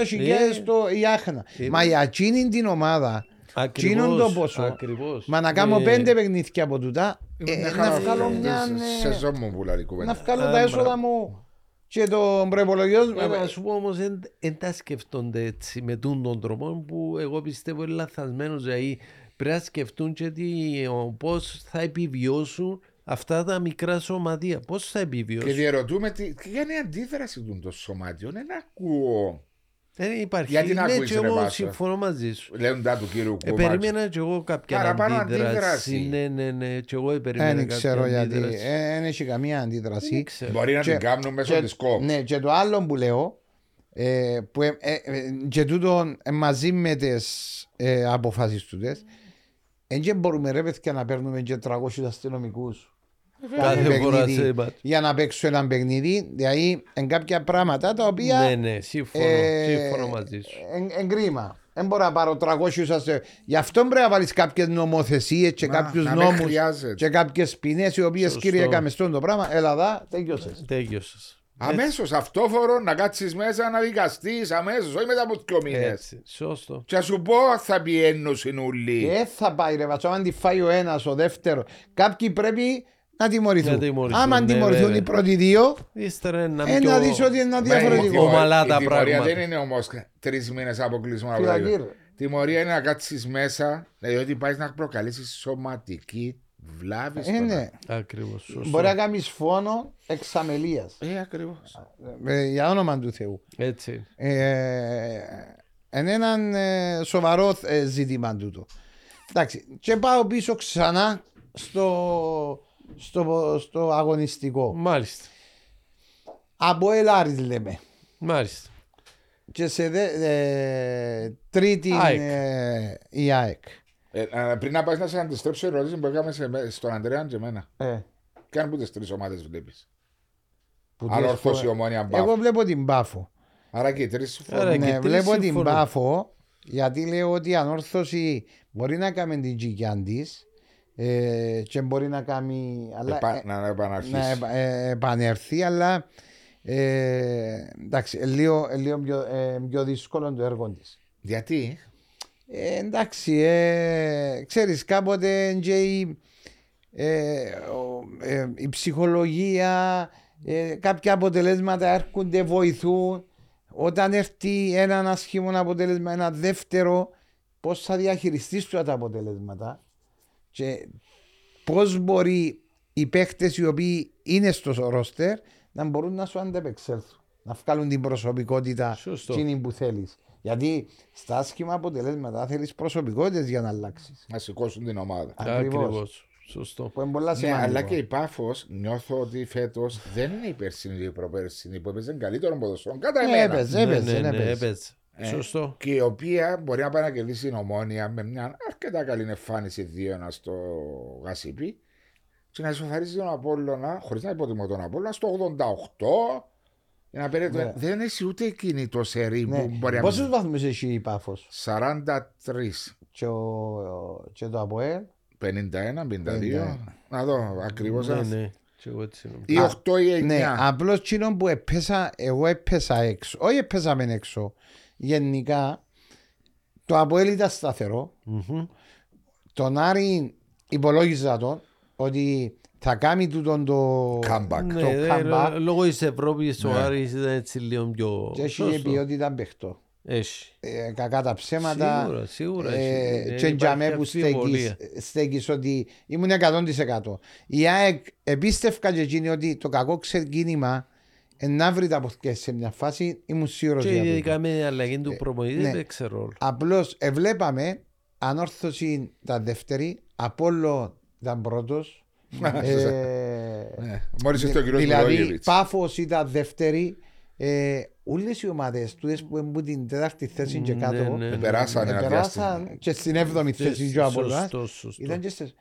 60-70 χιλιάδες Ε. το η άχνα. Ε. Μα για εκείνη την ομάδα, Ακριβώς, εκείνον το ποσό, ακριβώς. μα να κάνω Ε, πέντε παιχνίδια από τούτα, ε, Είναι να χαρά, βγάλω ε, μια... σε- ε, Σεζόν μου που λέει η κουβέντα. Να βγάλω Α, τα έσοδα μπράβο. μου και τον προπολογισμό. Ε, Να σου πω όμως δεν τα σκεφτόνται έτσι με τούν τον τρόπο που εγώ πιστεύω είναι λαθασμένος δηλαδή πρέπει να σκεφτούν και τι, ο, πώς θα επιβιώσουν αυτά τα μικρά σωματεία πώς θα Και επιβιώσουν; διαρωτούμε τι, ποια είναι η αντίδραση του το σωμάτιο. Δεν ακούω. Δεν υπάρχει Γιατί να ναι, ακούεις, και ρε, εγώ Βάσο. συμφωνώ μαζί σου Λέοντα του κύριου ε, Κούμπαξ. περίμενα και εγώ κάποια Παραπάνω αντίδραση. αντίδραση. Ναι, ναι, ναι. Και εγώ περίμενα Δεν κάποια ξέρω γιατί, αντίδραση. δεν έχει καμία Δεν αντίδραση. ξέρω. Μπορεί να Και- την κάνουν μέσω και- της κόπ. Ναι, και το άλλο που λέω, ε, που ε, ε, ε, και τούτο ε, μαζί με τις ε, αποφάσεις τούτες, δεν και μπορούμε ρε παιδιά να παίρνουμε και 300 αστυνομικούς Κάθε κάθε φορά παιχνίδι σε μάτς. για να παίξω ένα παιχνίδι. Δηλαδή, είναι κάποια πράγματα τα οποία Ναι, ναι, συμφωνώ, ε, συμφωνώ μαζί σου. εν- εν κρίμα. Δεν μπορώ να πάρω 300 αστε... Γι' αυτό πρέπει να βάλεις κάποιες νομοθεσίες και Να- κάποιους να μην νόμους χρειάζεται. και κάποιες ποινές οι οποίες Σωστό. κύριε Καμεστόν το πράγμα. Ελλάδα, τέλειωσες. Τέλειωσες. Αμέσως αυτόφορο να κάτσεις μέσα να δικαστείς, αμέσως, όχι μετά από δύο μήνες. Έτσι, σωστό. Και να σου πω θα πει ένωση νουλή. Δεν θα πάει ρε βατσό, αν τη φάει ο ένας, ο δεύτερος. Κάποιοι πρέπει να τιμωρηθούν. Να τιμωρηθούν, Άμα ναι, τιμωρηθούν βέβαια. οι πρώτοι δύο, Ύστερα να ε, να δεις ότι είναι διαφορετικό. ομαλά τα η τιμωρία πράγματα. δεν είναι όμως τρεις μήνες αποκλεισμό από τα φυλακή. δύο. ρε. Τιμωρία είναι να κάτσεις μέσα, δηλαδή ότι πάει να προκαλέσει σωματική βλάβη. Ε, στον ναι. άλλο. Ακριβώς, σωστό. Μπορεί να κάνεις φόνο εξαμελίας. Ε, ακριβώς. για όνομα του Θεού. Έτσι. Ε, είναι ένα ε, σοβαρό ε, ζήτημα τούτο. Εντάξει, και πάω πίσω ξανά στο, στο, στο αγωνιστικό. Μάλιστα. Από Ελάρης λέμε. Μάλιστα. Και σε δε, ε, τρίτη ΑΕΚ. ε, η ΑΕΚ. Ε, α, πριν να πάεις να σε αντιστρέψω ερώτηση που έκαμε σε- στον Αντρέα και εμένα. Ε, Και αν που τι τρεις ομάδες βλέπεις. που Αν τις ορθώσει η φο- ομόνια Εγώ μπάφο. βλέπω την Πάφο. Άρα και οι τρεις Άρα και Ναι, τρεις βλέπω την συμφωνούν. Πάφο γιατί λέω ότι η ανόρθωση μπορεί να κάνει την τζικιάν τη ε, και μπορεί να κάνει. Αλλά, ε, να επαναρχίσει. να επα- ε, επανέλθει, αλλά ε, εντάξει, ε, λίγο, ε, λίγο πιο, ε, πιο δύσκολο το έργο της. Γιατί; Ε, εντάξει, ε, ξέρεις κάποτε και η, ε, ο- ε, η ψυχολογία, ε, κάποια αποτελέσματα έρχονται, βοηθούν. Όταν έρθει ένα άσχημο αποτέλεσμα, ένα δεύτερο, πώς θα διαχειριστείς τώρα τα αποτελέσματα; Και πώς μπορεί οι παίχτες οι οποίοι είναι στο ρόστερ να μπορούν να σου αντεπεξέλθουν. Να βγάλουν την προσωπικότητα Σωστό. εκείνη που θέλεις. Γιατί στα άσχημα αποτελέσματα θέλεις προσωπικότητες για να αλλάξεις. να σηκώσουν την ομάδα. Ακριβώς. Ακριβώς. Σωστό. Που είναι πολλά Ναι, σημαντικό. αλλά και η Πάφος νιώθω ότι φέτος δεν είναι η περσινή ή η προπέρσινη που έπαιζε καλύτερο ποδοσφαίρο. Κατά Ναι, εμένα. έπαιζε, έπαιζε, ναι, ναι, έπαιζε. Έπαιζε. Ε, Σωστό. Και η οποία μπορεί να πάει να κερδίσει την ομόνια με μια αρκετά καλή εμφάνιση 2-1 στο Γασίπι και να ισοφαρίσει τον Απόλλωνα, χωρίς να υποτιμώ τον Απόλλωνα, στο 88. Για να παίρνει το- Ναι. Δεν έχει ούτε εκείνη το σερί Ναι. που μπορεί να Πόσους βαθμούς έχει η Πάφος; 43, και, ο, και το ΑΠΟΕΛ 51, 52. 51. Να δω ακριβώς. Ναι, ναι. Και εγώ έτσι νομίζω. Ή 8 ή 9. Ναι, απλώς εκείνο που έπεσα, εγώ έπεσα έξω. Όχι έπεσαμε έξω. Γενικά, το ΑΠΟΕΛ ήταν σταθερό. Μμμ. Τον Άρη υπολόγιζα τον ότι θα κάνει τούτον το Comeback. Ναι, το ε, comeback Λόγω της Ευρώπης ο Ναι. Άρης ήταν έτσι λίγο πιο... και έχει Σωστός. ποιότητα παιχτό. Έχει. Ε, κακά τα ψέματα. Σίγουρα, σίγουρα. Ε, έχει. Δεν και για μέ υπάρχει που αμφιβολία. στέκεις, στέκεις ότι ήμουν 100%. Η ΑΕΚ επίστευκα και εκείνη ότι το κακό ξεκίνημα να βρει τα αποθηκές σε μια φάση ήμουν σίγουρος Και για τούτο. ειδικά με την αλλαγή του προπονητή ναι. δεν ξέρω ρόλο. Απλώς εβλέπαμε ανόρθωση τα δεύτερη, Απόλλω ήταν πρώτος. ε, Ναι. Μόλις ήρθε ο κύριος Δηλαδή, Μιλόγεβιτς. Πάφος ήταν δεύτερη. Ε, όλες οι ομάδες τούτες που έχουν την τέταρτη θέση και Ναι, κάτω ναι, ναι. Περάσαν ένα περάσαν διάστημα. και στην έβδομη θέση και ο Απολλώνας. Σωστό, σωστό. Ήταν και στις...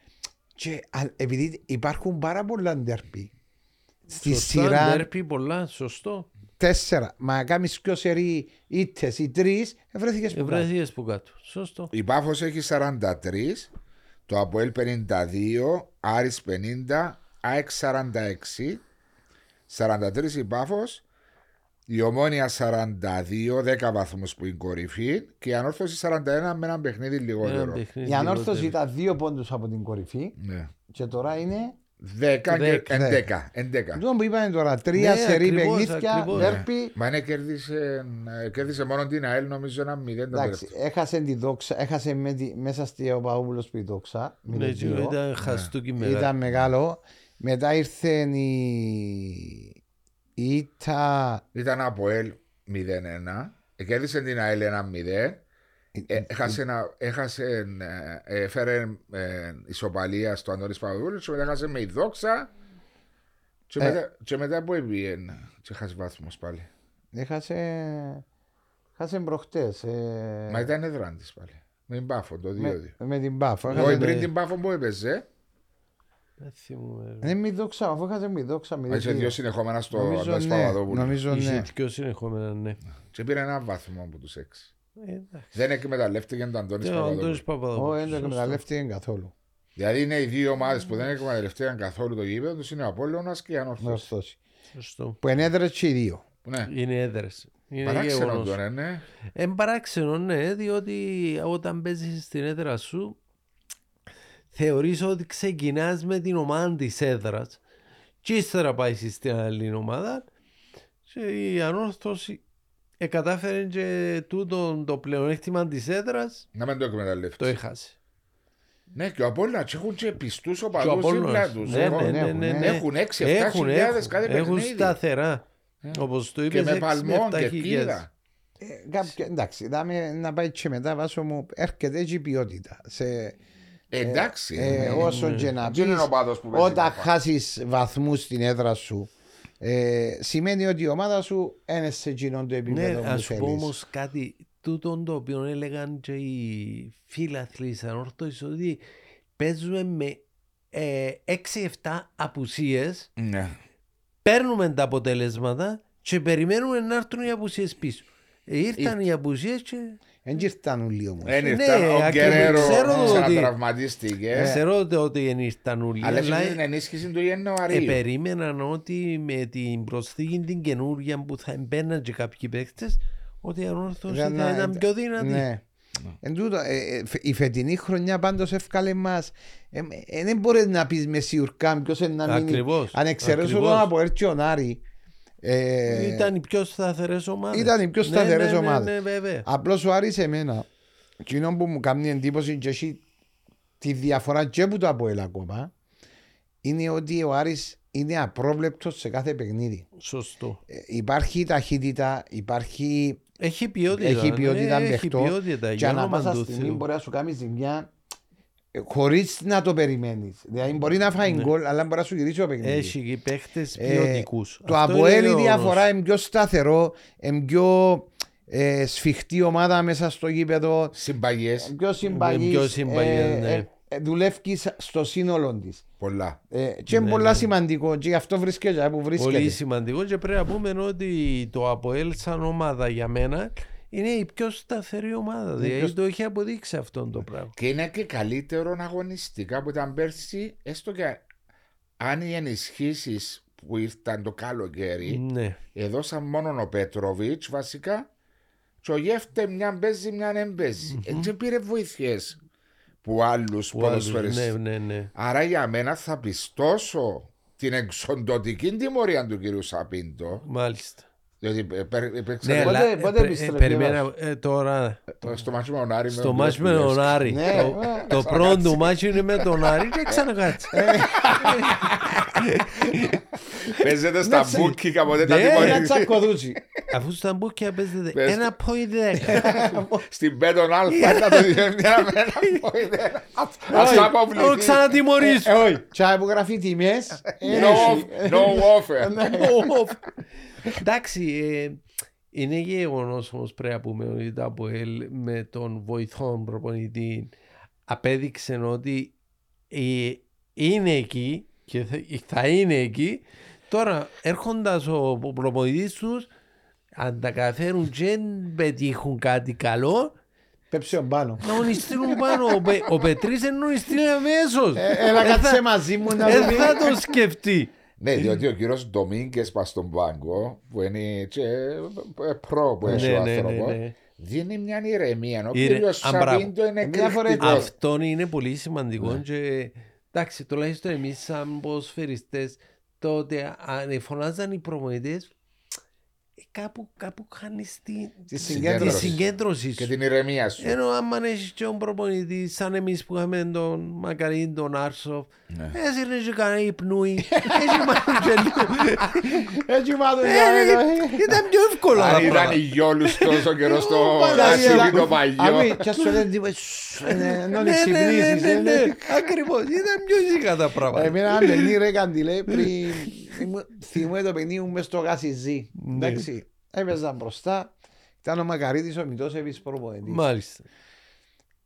Και α- επειδή υπάρχουν πάρα πολλά ντερπι στη Σωστά, σειρά ντέρπι πολλά, σωστό. τέσσερα, μα κάνεις πιο σερί ήττες ή τρεις, ευρέθηκες που κάτω. Ευρεθίες που κάτω. Σωστό. Η Πάφος έχει 43, το Αποέλ 52, Άρης 50, ΑΕΚ 46, 43 η Πάφος, η Ομόνια 42, 10 βαθμούς που είναι κορυφή και η Ανόρθωση 41 με ένα παιχνίδι Ένα λιγότερο. παιχνίδι Η ανόρθωση λιγότερο. ήταν δύο πόντους από την κορυφή Ναι. και τώρα είναι 10 και Δέκα. 11. 11. αυτό που είπαμε τώρα, τρία Ναι, σερί ακριβώς, παιχνίδια, ακριβώς. ντερπι. Μα είναι κέρδισε, ε, κέρδισε μόνο την ΑΕΛ νομίζω ένα 0 το Εντάξει, τελευταίο. έχασε τη δόξα, έχασε με τη- μέσα στη Παπαδόπουλος που η δόξα. Ναι, 0-2. και ήταν χαστούκι Ήταν μεγάλο. μεγάλο. Μετά ήρθε η, η ΙΤΑ. Ήταν από ΕΛ 0-1. ε, Κέρδισε την ΑΕΛ 1-0. Ε, έχασε, ένα- έχασε, ε, έφερε ε, ισοπαλία στο Αντώνης Παπαδόπουλος και μετά έχασε με η δόξα και, Ε. μετά, και μετά που έβγαινε και έχασε βάθμος πάλι. Έχασε. Έχασε προχτές. ε, Μα ήταν έδραν της πάλι. Με την Πάφο το 2-2. με, με την Πάφο. Όχι Έχασε, πριν την Πάφο που έπαιζε, Δεν θυμούμαι. ναι, με τη δόξα, αφού έχασε με τη δόξα. μα είχε 0-2. δύο συνεχόμενα στο Νομίζω Αντώνης ναι. Παπαδόπουλος. Νομίζω Είχε ναι. δυο συνεχόμενα, ναι. Και πήρε ένα βάθμο από τους έξι. Ε, εντάξει. Δεν εκμεταλλεύτηκε τον Αντώνης Και ο Παπαδόπουλος. Αντώνης Όχι, Παπαδόπουλος. δεν το Σωστό. εκμεταλλεύτηκε καθόλου. Δηλαδή είναι οι δύο ομάδες που δεν εκμεταλλευτήκαν καθόλου το γήπεδο τους είναι ο Απόλλωνας και η Ανόρθωση. Ορθώσει. Σωστό. Που ενέδρες και οι δύο. Ναι. Είναι έδρες. Είναι Παράξενο γεγονός. τώρα, ναι. Εν παράξενο, ναι, διότι όταν παίζεις στην έδρα σου θεωρείς ότι ξεκινάς με την ομάδα της έδρας και ύστερα πάεις στην άλλη ομάδα και η ανόρθωση ε, κατάφερε και τούτο το πλεονέκτημα της έδρας Να μην το εκμεταλλευτεί. το έχασε. Ναι, και ο Απόλλωνας έχουν και πιστούς Και ο οπαδούς Απόλλωνας. δίπλα τους. Ναι, Εγώ- ναι, ναι, ναι, ναι. Έχουν 6-7 Έχουν, χιλιάδες έχουν. κάθε Έχουν παιχνίδι. σταθερά. Όπως το Και είπες, με 6 με παλμό 7 και χιλιάδες. κύδα. Ε, κάποια- εντάξει, δάμε, να πάει και μετά βάσο μου έρχεται και η ποιότητα. Σε, Εντάξει. ε, ναι. όσο και να Δεν πεις, είναι ο οπαδός που παίζει όταν καφά. χάσεις βαθμούς στην έδρα σου ε, σημαίνει ότι η ομάδα σου είναι σε εκείνον το Ναι, επίπεδο που ας πω θέλεις. όμως κάτι τούτον το οποίο έλεγαν και οι φίλαθλοι σαν ορθώσεις ότι παίζουμε με ε, 6-7 απουσίες, Ναι. παίρνουμε τα αποτελέσματα και περιμένουμε να έρθουν οι απουσίες πίσω. Ε, ήρθαν οι απουσίες και Δεν ήρθαν όλοι όμως. Δεν Ναι, ήρθαν. Ο ακριβώς. Γκερέρο Ξέρω ότι- ξανατραυματίστηκες. ξέρω ότι δεν ήρθαν όλοι, Αλλά αλλά έχει την ενίσχυση του Ιανουαρίου. περίμεναν ότι με την προσθήκη την καινούργια που θα μπαίναν και κάποιοι παίκτες ότι η ανόρθωση Ήταν θα να- ήταν πιο δυνατή. Ναι. Εν τούτο, ε, ε, φε- η φετινή χρονιά πάντως εύκαλε μας ε, ε, δεν μπορείς να πεις με σιουρκά ποιος είναι να μείνει Ακριβώς, αν εξαιρέσω ακριβώς. τον από έρθει ο Νάρη ε, Ήταν οι πιο σταθερές ομάδες. Ήταν οι πιο Ναι, σταθερές ναι, ομάδες. Ναι, ναι, βέβαια. Απλώς ο Άρης εμένα εκείνο που μου κάνει εντύπωση και έχει τη διαφορά και που το ΑΠΟΕΛ ακόμα είναι ότι ο Άρης είναι απρόβλεπτος σε κάθε παιχνίδι. Σωστό. Ε, υπάρχει ταχύτητα, υπάρχει Έχει ποιότητα. έχει ποιότητα ναι, έχει παιχτό ποιότητα. και Για ανά όνομα πάσα του στιγμή Θεού. μπορεί να σου κάνει ζημιά χωρίς να το περιμένεις. Δηλαδή μπορεί να φάει γκολ, αλλά μπορεί να σου γυρίσει το παιχνίδι. Ναι. Έχει και παίχτες Ε, ποιοτικούς. Το Αυτό Αποέλ είναι η γεγονός. διαφορά είναι πιο σταθερό, είναι πιο ε, σφιχτή ομάδα μέσα στο γήπεδο, Συμπαγιές. πιο συμπαγής, πιο συμπαγής, ε, ναι. ε, ε, δουλεύει στο σύνολο της. Πολλά. Ε, και είναι Ναι, πολλά ναι. σημαντικό και γι' αυτό βρίσκεται εκεί που βρίσκεται. Πολύ σημαντικό και πρέπει να πούμε ότι το Αποέλ σαν ομάδα για μένα είναι η πιο σταθερή ομάδα. Δηλαδή πιο- το έχει αποδείξει αυτό το πράγμα. Και είναι και καλύτερο αγωνιστικά που ήταν πέρσι, έστω και αν οι ενισχύσεις που ήρθαν το καλοκαίρι, Ναι. έδωσαν μόνο ο Πέτροβιτς βασικά, και ο Γεύτε μια παίζει, μια δεν παίζει. Έτσι πήρε βοήθειες που άλλους Που άλλους- ποδοσφαιριστές. Ναι, ναι, ναι. Άρα για μένα θα πιστώσω την εξοντοτική τιμωρία του κυρίου Σαπίντο. Μάλιστα. Διότι ε, πε- υπήρξε Ναι, πότε- αλλά, πότε ε, ε, επιστρέφει περιμένα, ο ε, τώρα το- στο μάτσο με τον Άρη. στο τον μάτς με Πιλεύσκη. τον Άρη. Ναι, Το, ε, το πρώτο του μάτς είναι με τον Άρη και ξανακάτσε. Παίζεται στα μπούκι κάποτε τα Ναι, Ένα τιμωρία. τσακωδούτσι. Αφού στα μπουκιά παίζετε Πες ένα point δέκα. Στην Πέτον Αλφα να το διεύθυνα με ένα πόηδε. Ας Θα αποβληθεί. ξανατιμωρήσω. Ε, Όχι, τσάι που γράφει τιμές. ε, No- No offer. Ναι. Εντάξει, ε, είναι γεγονός όμως πρέπει να πούμε ότι το ΑΠΟΕΛ με τον βοηθόν προπονητή απέδειξε ότι ε, είναι εκεί και θα, θα είναι εκεί. Τώρα έρχοντας ο προπονητής τους, αν τα καταφέρουν και δεν πετύχουν κάτι καλό, Πέψε τον πάνω. να τον στείλουν πάνω. Ο, Πε, ο Πετρής δεν τον στείλει αμέσως. Ε, Έλα κάτσε μαζί μου να Δεν δούμε. θα το σκεφτεί. Ναι, διότι ο κύριος Ντομίνγκες πας στον πάγκο, που είναι και ε, προ που έχει Ναι, ο ναι, ναι, άνθρωπος, ναι. δίνει μια ηρεμία. Ο Ηρε- κύριος Α, μπράβο. Σαβίντο είναι Μια φορά εκρηκτικός. Αυτό είναι πολύ σημαντικό και εντάξει, τουλάχιστον εμείς σαν ποδοσφαιριστές τότε αν φωνάζαν οι προμονητές ε, κάπου, κάπου χάνεις τη, Τη τη συγκέντρωση. συγκέντρωσης Και σου. την ηρεμία σου. Ενώ άμα έχεις και τον προπονητή σαν εμείς που είχαμε τον Μακαρίν, τον Άρσοφ Ναι. έσυρνε και κανένα υπνούι έτσι μάλλον και λίγο. Έτσι μάθω Ε, Ήταν πιο εύκολο Αν τα ήταν πράγματα. οι γιόλους τόσο καιρό στο Παναγία. ασύμι το παγιό. Αμήν, και σου λένε τίποτα, «Σσ, ε, ναι, να Ναι, ναι, ναι, ξυπνήσεις. ναι, ε, ναι, ναι. ακριβώς. Ήταν πιο σιγά τα πράγματα. Εμένα ένα παιχνίδι ρε καντιλέ πριν ήμουν- θυμούμαι το παιχνίδι μου μες στο Γασιζή. Ναι. Εντάξει, έπαιζαν μπροστά. Ήταν ο Μακαρίτης ο Μητώσεβιτς προπονητής. Μάλιστα.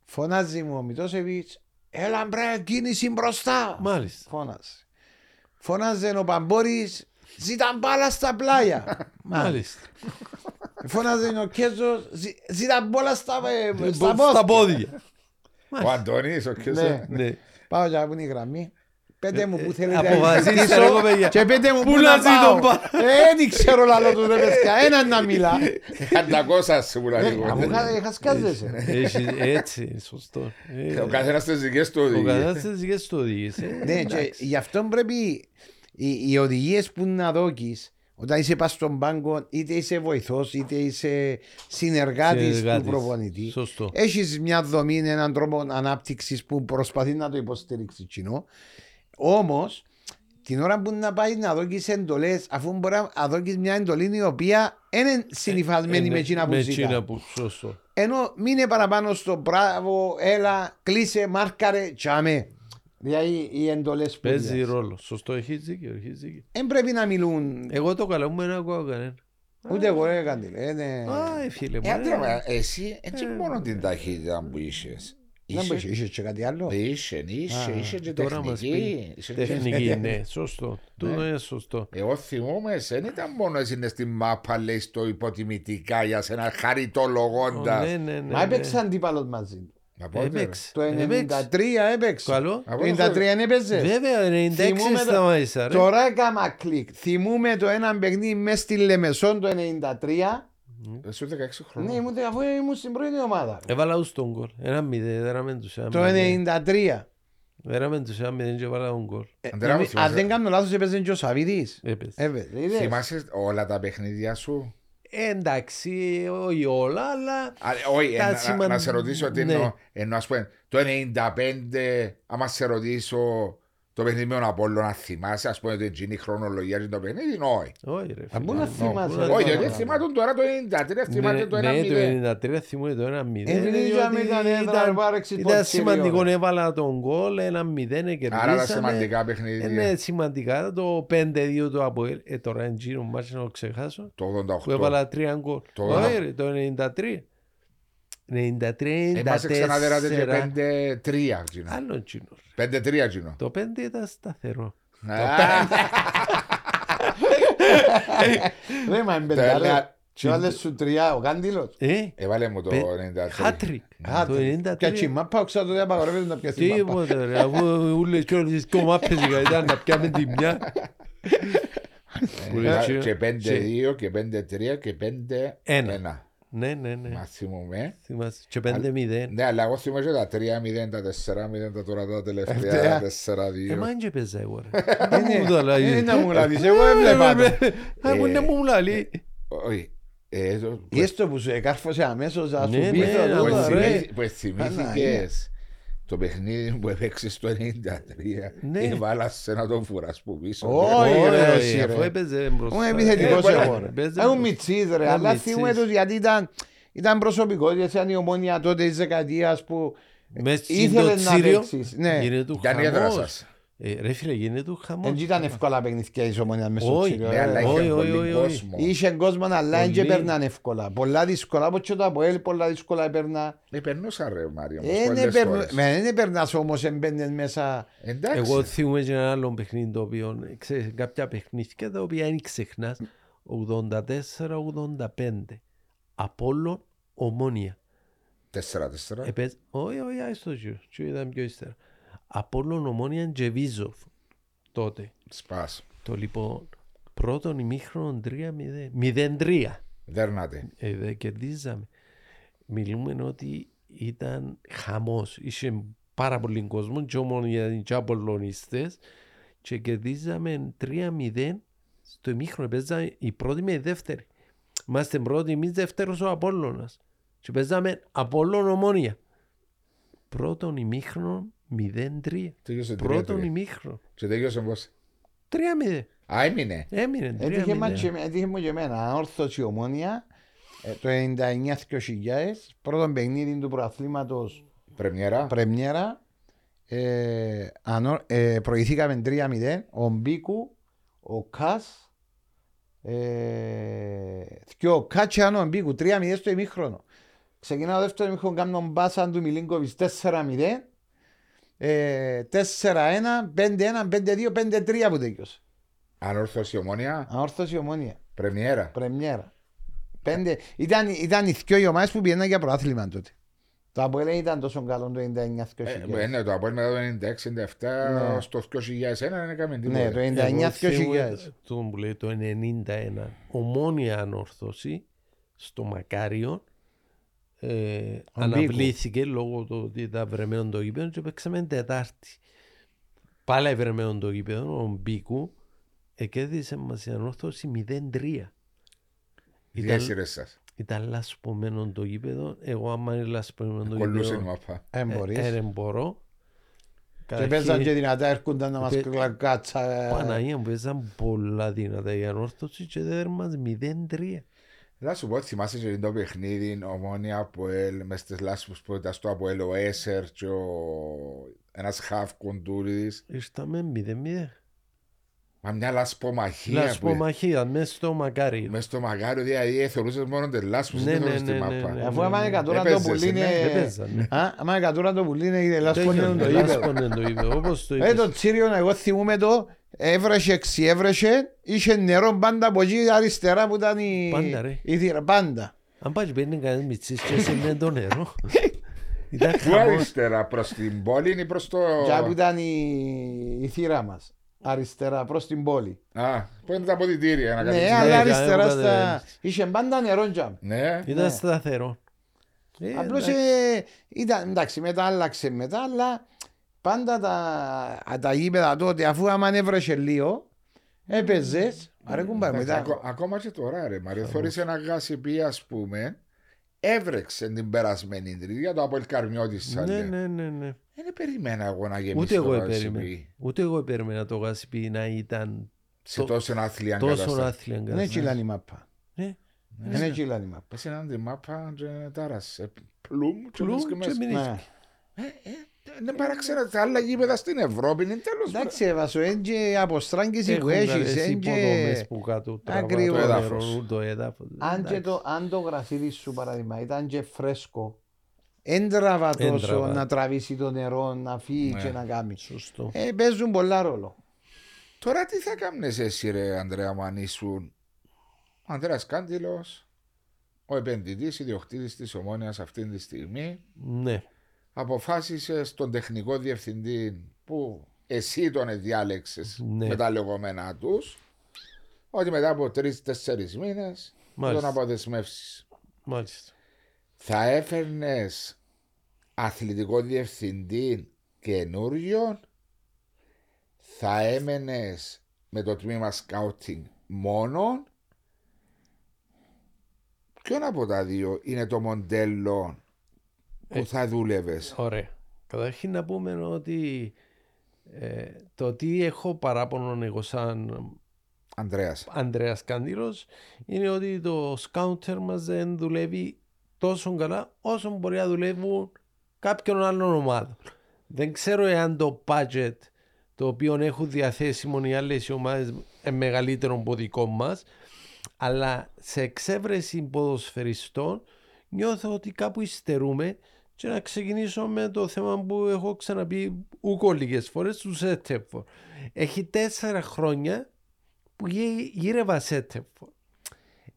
Φωνάζει μου ο Μητώσεβιτς, έλα μπρε κίνηση μπροστά. Μάλιστα. Φώνασε. Φώναζε ο Παμπόρης, ζήτα μπάλα στα πλάγια. Μάλιστα. Μάλιστα. Φώναζε ο Κέζος, «Ζη- ζήτα μπάλα στα, ε, στα Στα πόδια. πόδια. Ο Αντώνης, ο Κέσο. Ναι. Ναι. Πάω για να πούν η γραμμή. Πέτε μου που θέλετε να Αποφασίστε ζητήσω εγώ παιδιά. και πέτε μου Πού που να να ζητώ πάω. πάω. Ε, Δεν ξέρω λαλό του ρε παιδιά, έναν να μιλά. Αντακόσας σου που Ε, λέει. Αφού κα- χασκάζεσαι. Έχει- Έτσι, σωστό. Ε, Ο καθένας τις δικές του Ο οδηγίες. καθένας τις δικές του οδηγίες. ε. Ναι, και γι' αυτό πρέπει οι, οι οδηγίες που να δόκεις όταν είσαι πας στον πάγκο, είτε είσαι βοηθός, είτε είσαι συνεργάτης του Συνεργάτης. προπονητή. Σωστό. Έχεις μια δομή, έναν τρόπο ανάπτυξης που προσπαθεί να το υποστηρίξει κοινός. Όμως, την ώρα που να πάει να δόκεις εντολές, αφού μπορεί να δόκεις μια εντολή η οποία είναι συνυφασμένη με εκείνα που Ε, Με ζητά. εκείνα που σωστό. Ενώ μείνε παραπάνω στο μπράβο, έλα, κλείσε, μάρκαρε, τσάμε. Δηλαδή οι εντολές που Παίζει δίνεις. ρόλο. Σωστό, έχεις δίκιο. έχεις δίκιο. Δεν πρέπει να μιλούν. Εγώ το καλά μου δεν ακούω κανένα. Ούτε εγώ ρε κάτι. λένε. Α, ε, φίλε μου. Ε, ε. άντρα, εσύ έτσι μόνο την ταχύτητα που είχες. Δεν μπορεί, Είσαι- είσαι και κάτι άλλο; Είσαι, είσαι, Α, είσαι και Τώρα μας τεχνική. πει είσαι και- τεχνική, ναι, σωστό. Τούτο Ναι. είναι σωστό. Εγώ θυμούμαι, δεν ήταν μόνο εσύ είναι στη μάπα, λέει στο υποτιμητικά για σένα χαριτολογώντας. Ναι, ναι, ναι. Μα ναι. έπαιξε αντίπαλος μαζί του. Να πω, ρε. Έπαιξε. Το Έπαιξε. 93 έπαιξε. Καλό. Από Το 93 δεν έπαιζες. Βέβαια, 96 Θυμούμαι το- σταμάτησα. ρε. Τώρα έκανα κλικ. Θυμούμαι το ένα παιχνίδι μέσα στη Λεμεσόν το 93. Εσύ 16 χρόνια. Ναι, ήμουν, αφού ήμουν στην πρώτη ομάδα. Έβαλα τους τον γκολ. Ένα μηδέν, δέραμε τους ένα Το μηδέν. 93. Δέραμε τους ένα μηδέν και έβαλα τον γκολ. Αντρέα μου, Αν θυμάσαι- δεν κάνω λάθος έπαιζε και ο Σαββίδης. Έπαιζε. Έπαιζε. είδες. Θυμάσαι όλα τα παιχνίδια σου; Ε, Εντάξει, όχι όλα, αλλά Α, Όχι, Τα ε, να- σημαν- να σε ρωτήσω τι ναι. εννοώ. Εννοώ, ας πούμε, το 95, άμα σε ρωτήσω το παιχνίδι με τον Απόλλωνα, θυμάσαι, ας πούμε, ότι είναι η χρονολογία και το παιχνίδι, όχι. όχι ρε Α, πού φίλε. να θυμάσαι. να ρε, Όχι, τώρα. διότι θυμάται τώρα το 93, θυμάται το Ναι, 1-0. το 93 θυμούμαι το 1-0. Επειδή διότι είχαμε ήταν έδρα, πάρεξε το Ήταν τσίρι σημαντικό, ώρα. έβαλα τον γκολ, 1-0, κερδίσαμε. Άρα τα σημαντικά Ε, παιχνίδια. Ναι, σημαντικά. Το 5-2 το Αποέλ. Ε, τώρα είναι γύρω μάτς να το ξεχάσω. Το Που 88. έβαλα τρία γκολ. Το Όχι ένα- ρε, το 93. 93, Είμαστε ξαναδέρατε και 94. 5-3. Τζίνο. Άλλο τσίνο. 5-3 Τζίνο. Το 5 ήταν σταθερό. Α, Ρε, μα είναι Τα πεντά, έλεγα- ρε. Και βάλες σου τρία ο Κάντιλος. Ε, Έβαλε μου το Πε- 93. χάτρικ. Α, Το Και 93. τσιμά πάω ξέρω ότι απαγορεύεται να πιάσει μάπα. Τίποτε ρε, αφού ούλες και όλες τις κομμάπες ήταν να πιάμε τη μια. Που λέει, Ε, «Τσιο, Και 5-2 και 5-3 και 5-1. Ναι, ναι, ναι. Μα θυμούμαι. Θυμάσαι. Και 5-0. Ναι, αλλά εγώ θυμάμαι και τα 3-0, τα 4-0, τα τώρα τα τελευταία Τελευταία. 4-2. Ε, μα δεν και παίζα εγώ ρε. Ε, Δεν ναι. μου το Ε, λέει. να μου λάβεις, εγώ έβλεπα το. Α, μου να μου λέει. Όχι. Ε, το- Ή έστω που σου εκάρφωσε αμέσως να σου Ναι, πεις ναι, το να που τούτο, το παιχνίδι που έπαιξε στο 93 Ναι. έβαλα σε να τον φουράς που πίσω. Όχι, Όχι, ρε, ρε, εσύ, αφού ρε. έπαιζε μπροστά. Είμαι επιθετικός Ε, εγώ ρε. παίζε Έχουν μπροστά. μητσείς ρε, Ε, αλλά μητσής. θυμούμαι τους γιατί ήταν, ήταν προσωπικότητες, ήταν η ομόνια τότε της δεκαετίας που Μες στην ήθελε το να Τσίριο παίξεις. Ναι, γίνεται του Ήταν η έδρα χαμός. σας. Ε, Ρε φίλε, γίνεται του χαμός. δεν ήταν εύκολα παιχνίδια της ομόνιας μες στο Όχι, Τσίριο, Ναι, ρε. αλλά είχε όχι, όχι, πολύ όχι, όχι. κόσμο. Είχε κόσμο αλλά δεν Πολύ. περναν εύκολα. Πολλά δύσκολα, όπως και το Αποέλ πολλά δύσκολα έπαιρνα. Ε, περνούσα ρε Μάριο, όμως, Ε, πολλές δεν φορές. περνάς όμως εμπαίνες μέσα. Εντάξει. Εγώ θυμούμαι και ένα άλλο παιχνίδι το οποίο, ξέρεις, κάποια παιχνίδια τα οποία δεν ξεχνάς, 84-85. Απόλλων Ομόνια. Τέσσερα-τέσσερα. Επές... Όχι, όχι, άιστο γιο. Τι ήταν πιο ύστερα. Απόλλων Ομόνια Τζεβίζοφ. Τότε. Σπάς. Το λοιπόν πρώτον ημίχρονο 3-0. 0-3. Δέρνατε. Ε, δεν κερδίζαμε. Μιλούμε ότι ήταν χαμός. Είχε πάρα πολύ κόσμο και ομόνια και απολωνιστές και κερδίζαμε 3-0 στο ημίχρονο. Παίζαμε η πρώτη με η δεύτερη. Είμαστε πρώτοι εμείς δεύτερος ο Απόλλωνας. Και παίζαμε Απόλλων ομόνια. Πρώτον ημίχρονο 0-3. Τέλειωσε Πρώτον τρία-τρία. ημίχρονο. Και τέλειωσε πώς; 3-0. Α, έμεινε. Έμεινε Έτυχε μας 3-0. και- έτυχε μου και εμένα. Όρθος η ομόνια ε, το 99-2000 πρώτο παιχνίδι του προαθλήματος Πρεμιέρα. Πρεμιέρα ε, ανώ, ε, προηγηθήκαμε 3-0 ο Μπίκου, ο Κας ε, και ο Κάτσιανο ο Μπίκου 3-0 στο ημίχρονο ξεκινά το δεύτερο ημίχρονο κάνω μπάσα του Μιλίνκοβιτς 4-0 ε, 4-1, 5-1, 5-2, 5-3 που τέλειωσε Ανόρθωση ομόνια. αόρθωση η ομόνια Πρεμιέρα. Πρεμιέρα Πέντε, ήταν, ήταν οι δυο οι ομάδες που πήγαιναν για προάθλημα τότε. Το Αποέλ δεν ήταν τόσο καλό το 99 Ε, ναι, το Απόελ μετά το 96-97 Ναι. στο 2001 δεν έκαμε Ναι, το τίποτα. 99 Το που λέει το 91. Ομόνια ανόρθωση στο Μακάριο ε, αναβλήθηκε λόγω του ότι ήταν βρεμένο το γήπεδο και παίξαμε Τετάρτη. Πάλι βρεμένο το γήπεδο, ο Μπίκου εκέδισε μας η ανόρθωση 0-3. Οι Ήταν, τέσσερες σας. ήταν λασπωμένο το γήπεδο. Εγώ άμα είναι λασπωμένο το Κολλούσε η γήπεδο μαπά. Ε, μπορείς. ε, δεν μπορώ. Και παίζαν και δυνατά έρχονταν να μας Πε- κλακάτσα. Παναγία μου παίζαν πολλά δυνατά η ανόρθωση και δεν μας 0-3. Θα σου πω, θυμάσαι και το παιχνίδι ομόνια Αποέλ μες στις λάσπους που ήταν στο Αποέλ ο Έσερ και ο... ένας χαφ κοντούριδης. Ήρθαμε 0-0. Μα μια λασπομαχία που Λασπομαχία μέσα στο μακάριο. μες στο μαγάριο δηλαδή θεωρούσες μόνο τις λάσπους Ναι, δεν ναι, θεωρούσες τη ναι, ναι, μάπα. ναι. Αφού άμα είναι κατούρα το Έπαιζες, πουλί ναι, είναι... έπαιζαν, ναι. Α, άμα είναι κατούρα το πουλί είναι η λάσπονε το Το ύπεδο. λάσπονε το είπε, όπως το Ε, είπες. το τσίριο εγώ θυμούμαι το έβρεσε, ξιέβρεσε, είχε νερό πάντα από εκεί αριστερά που ήταν η... Πάντα, ρε. η θύρα, πάντα. Αν πάει και παίρνει κανένας μητσής και σε το νερό. Ήταν Πού χαμός. αριστερά, προς την πόλη ή προς το... Και που ήταν η, η θύρα μας. Αριστερά προς την πόλη. Α, πού είναι τα αποδητήρια να Ναι, κάνεις. αλλά ναι, αριστερά κάνω στα... κατεβαίνεις. Είχε πάντα νερό τζαμ. Ναι, Ήταν σταθερό. Ε, Απλώς εντάξει. ε, ήταν, εντάξει, μετά άλλαξε μετά, αλλά πάντα τα, τα γήπεδα τότε, αφού άμα έβρεσε λίγο, έπαιζες, αρέκουν πάει Εντάξει, μετά. ακο- Ακόμα και τώρα ρε Μάριο, θωρείς ένα γάσιπι ας πούμε, έβρεξε την περασμένη τρίτη για το Αποέλ Καρμιώτης σαν Ναι, λέει. ναι, ναι, ναι. Δεν περιμένα εγώ να γεμίσει Ούτε το εγώ γάσιπι περίμενα. Ούτε εγώ περίμενα το γάσιπι να ήταν σε το- τόσο άθλια τόσο κατάσταση. άθλια Δεν εγκατάσταση. έτσι η μάπα. Ναι. Δεν έτσι η μάπα. Πες έναν τη μάπα και τάρασε. Πλούμ και Πλούμ βρίσκει και μέσα. Μείνει. Ναι. Δεν παραξέρα τα άλλα γήπεδα στην Ευρώπη είναι τέλος. Εντάξει, έβασο, είναι και αποστράγγιση που Έχουν έχεις, καλές είναι υποδομές και... που κάτω τραβά Ακριβώς. το Το νερό, έδαφος. το έδαφος. Αν, και Εντάξει. το, αν το γραφίδι σου παράδειγμα ήταν και φρέσκο, έντραβα τόσο Έντραβα. να τραβήσει το νερό, να φύγει Ναι. και να κάνει. Σωστό. Ε, παίζουν πολλά ρόλο. Τώρα τι θα κάνεις εσύ ρε Ανδρέα μου αν ήσουν ο Ανδρέας Κάντιλος, ο επενδυτής, ιδιοκτήτης της Ομόνιας αυτή τη στιγμή, Ναι. Αποφάσισες στον τεχνικό διευθυντή που εσύ τον διάλεξες Ναι. με τα λεγόμενά τους ότι μετά από τρει-τέσσερι μήνες θα τον Μάλιστα. αποδεσμεύσεις. Μάλιστα. Θα έφερνες αθλητικό διευθυντή καινούριο, θα έμενες με το τμήμα σκάουτινγκ μόνο. Ποιον από τα δύο είναι το μοντέλο που Ε, θα δούλευες. Ωραία. Καταρχήν να πούμε ότι ε, το τι έχω παράπονο εγώ σαν Ανδρέας. Ανδρέας Καντήλος είναι ότι το σκάουντερ μας δεν δουλεύει τόσο καλά όσο μπορεί να δουλεύουν κάποιον άλλον ομάδων. Δεν ξέρω εάν το budget το οποίο έχουν διαθέσιμο οι άλλες ομάδες είναι μεγαλύτερο από δικό μας, αλλά σε εξέβρεση ποδοσφαιριστών νιώθω ότι κάπου υστερούμε και να ξεκινήσω με το θέμα που έχω ξαναπεί ούκο λίγες φορές του Σέτεφορ. Έχει τέσσερα χρόνια που γύ- γύρευα Σέτεφορ.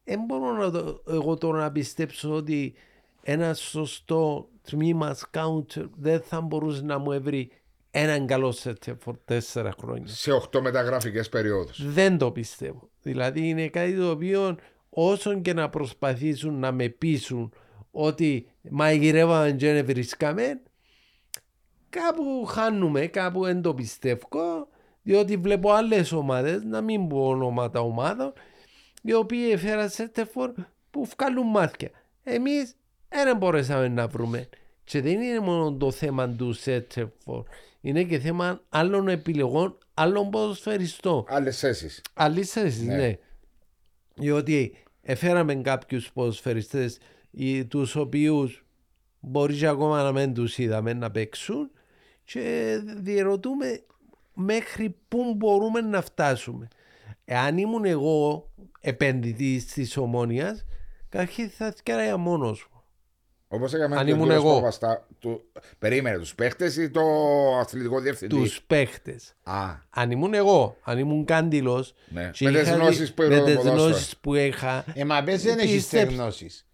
Δεν μπορώ να το, εγώ τώρα να πιστέψω ότι ένα σωστό τμήμα σκάουντερ δεν θα μπορούσε να μου έβρει έναν καλό Σέτεφορ τέσσερα χρόνια. Σε 8 μεταγραφικές περιόδους. Δεν το πιστεύω. Δηλαδή είναι κάτι το οποίο όσον και να προσπαθήσουν να με πείσουν ότι μαγειρεύαμε και δεν βρισκάμε κάπου χάνουμε, κάπου δεν το πιστεύω διότι βλέπω άλλες ομάδες, να μην πω ονόματα ομάδων οι οποίοι έφεραν σέτεφορ που βγάλουν μάτια. Εμείς δεν μπορέσαμε να βρούμε. Και δεν είναι μόνο το θέμα του σέτεφορ. Είναι και θέμα άλλων επιλογών, άλλων ποδοσφαιριστών. Άλλες θέσεις. Άλλη θέση, Ναι. ναι. Διότι έφεραμε κάποιους ποδοσφαιριστές τους οποίους μπορεί και ακόμα να μην τους είδαμε να παίξουν και διερωτούμε μέχρι πού μπορούμε να φτάσουμε. Εάν ήμουν εγώ επενδυτής της ομόνοια, καταρχήν θα θυκέραγα μόνος μου. Όπως έκαμε Αν και ο ήμουν κύριος εγώ. Παπαστά- του... Περίμενε τους παίχτες ή το αθλητικό διευθυντή; Τους παίχτες. Α, Αν ήμουν εγώ, αν ήμουν κάντιλος. Ναι. Με τις γνώσεις που με είχα το τις ποδόσφαιρο. γνώσεις που είχα. Ε, μα πες δεν έχεις Πίστεψε. στεγνώσεις.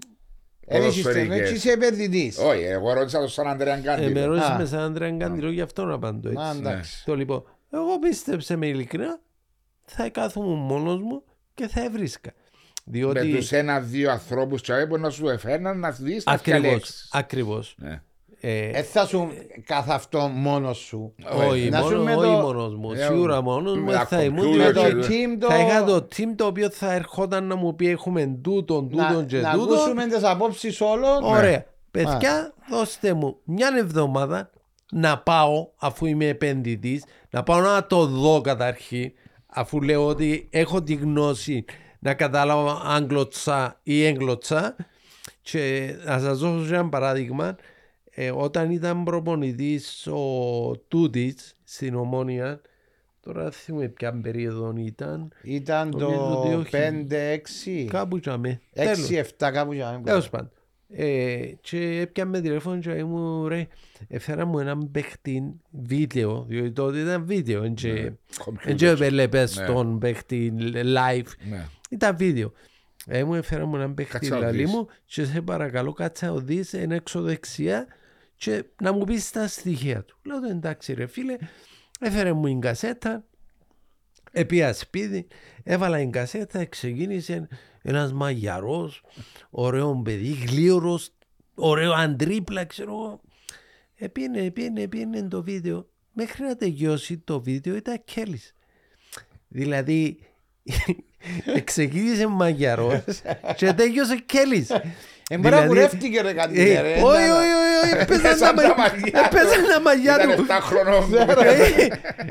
Δεν έχεις Ποδοσφαιρικές. στεγνώσεις, είσαι επενδυτής. όχι, εγώ ρώτησα τον Σαν Αντρέα Ε, με Γκάντιλο. ρώτησε Α. με σαν άντρα Κάντιλο, γι' αυτό να απαντώ Μα έτσι. εντάξει. Το λοιπόν, εγώ πίστεψε με ειλικρινά, θα κάθομαι μόνος μου και θα έβρισκα. Με Διότι τους ένα-δύο ανθρώπους τσάι που να σου εφέρναν να δεις να ακριβώς, διαλέξεις. ακριβώς. Ναι. Ε, Ε, θα σου καθ' αυτό μόνος σου. όχι, να σου μόνο, με όχι το- μόνος μου, Ε, σίγουρα μόνος μου με τα θα ήμουν computer Με διότι το και- team το... θα είχα το team το οποίο θα ερχόταν να μου πει έχουμε τούτον, να, τούτον και να τούτον. ακούσουμε τις απόψεις όλων. Ωραία. Παιδιά, δώστε μου μια εβδομάδα να πάω, αφού είμαι επενδυτής, να πάω να το δω καταρχήν, αφού λέω ότι έχω τη γνώση να καταλάβω αν γλωτσά ή έγγλωτσα. Και να σας δώσω ένα παράδειγμα. Ε, όταν ήταν προπονητής ο Τούτη στην Ομόνια, τώρα δεν θυμάμαι ποια περίοδο ήταν, Ήταν το Νομίζω 5-6. κάπου τζαμέ. Τέλος. 6-7 κάπου για να Τέλος πάντων. Ε, και έπιαμε τηλέφωνο και μου ρε, έφερα μου έναν παίχτη βίντεο, διότι τότε ήταν βίντεο, Ναι, δεν και έβλεπες Ναι. τον παίχτη live, Ναι. ήταν βίντεο. Ε, μου έφερα μου έναν παίχτη Κάτσε να λαλί δεις. μου και σε παρακαλώ κάτσε να δεις είναι έξω δεξιά και να μου πεις τα στοιχεία του. Λέω του, εντάξει ρε φίλε, έφερε μου την κασέτα, Επία σπίτι, έβαλα την κασέτα, ξεκίνησε ένας μαγιαρός, ωραίο παιδί, γλίωρος, ωραίο αντρίπλα, ξέρω εγώ. Επίνε, επίνε, επίνε το βίντεο. Μέχρι να τελειώσει το βίντεο ήταν Κέλλης. Δηλαδή, ξεκίνησε μαγιαρός και τέλειωσε Κέλλης. Ε, μπορεί να Δηλαδή- κουρεύτηκε ρε κάτι. Ε, ρε, Όχι, ήταν- όχι, όχι, όχι, έπαιζαν τα Έπαιζαν τα μαγιά- μαγιά του. έπαιζαν τα μαγιά Ήταν του. 7 χρονών.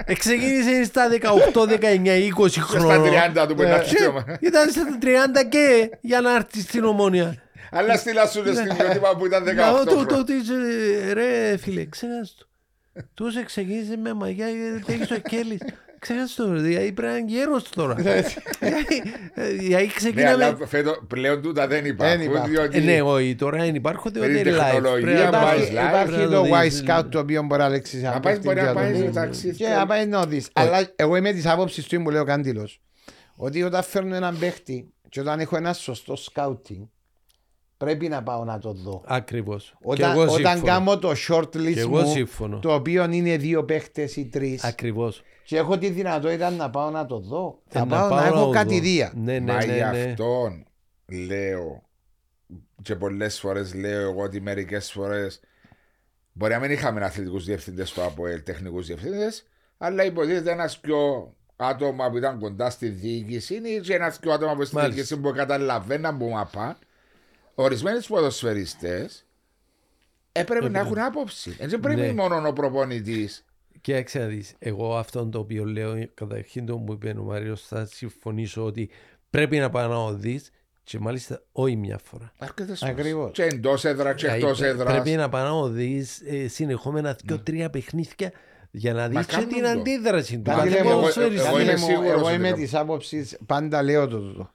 Ε, Ξεκίνησε στα 18, 19, 20 Στα χρόνια. 30 του που είναι Και Ήταν στα 30 και για να έρθει στην ομόνια. Αλλά στείλα σου στην ιδιότυπα που ήταν 18 Να το το χρόνια. της, ε, ρε φίλε, ξέχασες το. Τους ξεκίνησε με μαγιά γιατί έχει ο Κέλλης. Ξέχασε το, δηλαδή πρέπει να είναι γέρος τώρα. Δηλαδή, ε, Δηλαδή Ναι, αλλά ξεκίναμε... φέτο- πλέον τούτα δεν υπάρχουν. υπάρχουν. διότι- Ε, Ναι, όχι, τώρα δεν υπάρχουν διότι Περί είναι live. τεχνολογία, Πρέπει να πάει πάει- Υπάρχει, live, υπάρχει πρέπει το να Y δεις. Scout το οποίο μπορεί να λέξει Να πάει, μπορεί να πάει σε ταξίδι. Και να πάει να δεις. Αλλά εγώ είμαι της άποψης του που λέει ο Κάντιλος. Ότι όταν φέρνω έναν παίχτη και όταν έχω ένα σωστό σκάουτινγκ πρέπει να πάω να το δω. Ακριβώς. Και Όταν, εγώ όταν σύμφωνο. κάνω το short Και list εγώ μου, σύμφωνο. το οποίο είναι δύο παίχτες ή τρεις Ακριβώς. και έχω τη δυνατότητα να πάω να το δω, θα Ε, πάω να, πάω έχω δω. κατηδία. Ναι, ναι, Μα ναι, γι' ναι. αυτόν λέω και πολλές φορές λέω εγώ ότι μερικές φορές μπορεί να μην είχαμε αθλητικούς διευθυντές στο ΑΠΟΕΛ, τεχνικούς διευθυντές, αλλά υποτίθεται ένας πιο άτομα που ήταν κοντά στη διοίκηση ή και ένας πιο άτομα που στη Μάλιστα. διοίκηση που καταλαβαίναν που μα πάνε. Ορισμένοι ποδοσφαιριστές έπρεπε να Έπρεπε. έχουν άποψη. Έτσι πρέπει Ναι. μόνο ο προπονητής. Κοίταξε να δεις, εγώ αυτό το οποίο λέω, καταρχήν το που είπε ο Μάριος, θα συμφωνήσω ότι πρέπει να πάω να οδείς και μάλιστα όχι μια φορά. Αρκετές Ακριβώς. Και εντός έδρας και Δηλαδή, εκτός πρέ- έδρας. Πρέπει να πάω να οδείς ε, συνεχόμενα δύο-τρία παιχνίδια για να δεις και κάνουν την το. αντίδραση του. Κάτι Πάντε κάθε λέμε, εγώ- ποδοσφαιριστή. εγώ Κάτι είμαι λέμε, σίγουρος εγώ ότι είμαι το- της άποψης, πάντα λέω το τούτο.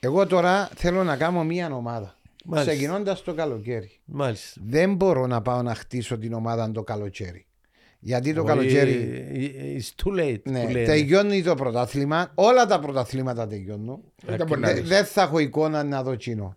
Εγώ τώρα θέλω να κάνω μία ομάδα. Μάλιστα. Ξεκινώντας το καλοκαίρι. Μάλιστα. Δεν μπορώ να πάω να χτίσω την ομάδα το καλοκαίρι. Γιατί το Όχι, καλοκαίρι ε, It's too late. ναι, που λένε. τελειώνει το πρωτάθλημα. Όλα τα πρωταθλήματα τελειώνουν. Δεν τα μπορεί να Δε- δεις. Δεν θα έχω εικόνα να δω κοινό.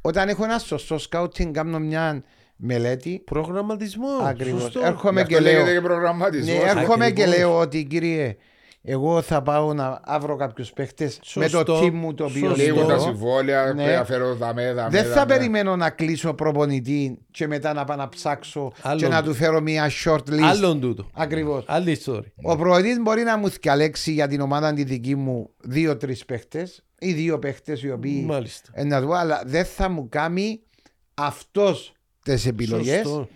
Όταν έχω ένα σωστό σκάουτινγκ, κάνω μια μελέτη. Προγραμματισμός. Ακριβώς. Σωστό. Έρχομαι Γι' και αυτό λέω. λέγεται και προγραμματισμός. Ναι, έρχομαι και Ακριβώς. λέω ότι κύριε, εγώ θα πάω να αύριο κάποιους παίχτες με το Σωστό. team μου το οποίο Σωστό. Λίγο τα λέω. συμβόλαια, Ναι. ναι. φέρω δαμέ, δαμέ. Δεν θα δαμέ. περιμένω να κλείσω προπονητή και μετά να πάω να ψάξω Άλλον και να του. του φέρω μια short list. Άλλον τούτο. Ακριβώς. Άλλη ιστορία. Ο προπονητής μπορεί να μου διαλέξει για την ομάδα τη δική μου δύο-τρεις παίχτες ή δύο παίχτες οι οποίοι. Μάλιστα. Ε, να δω, αλλά δεν θα μου κάνει αυτός τις επιλογές. Σωστό.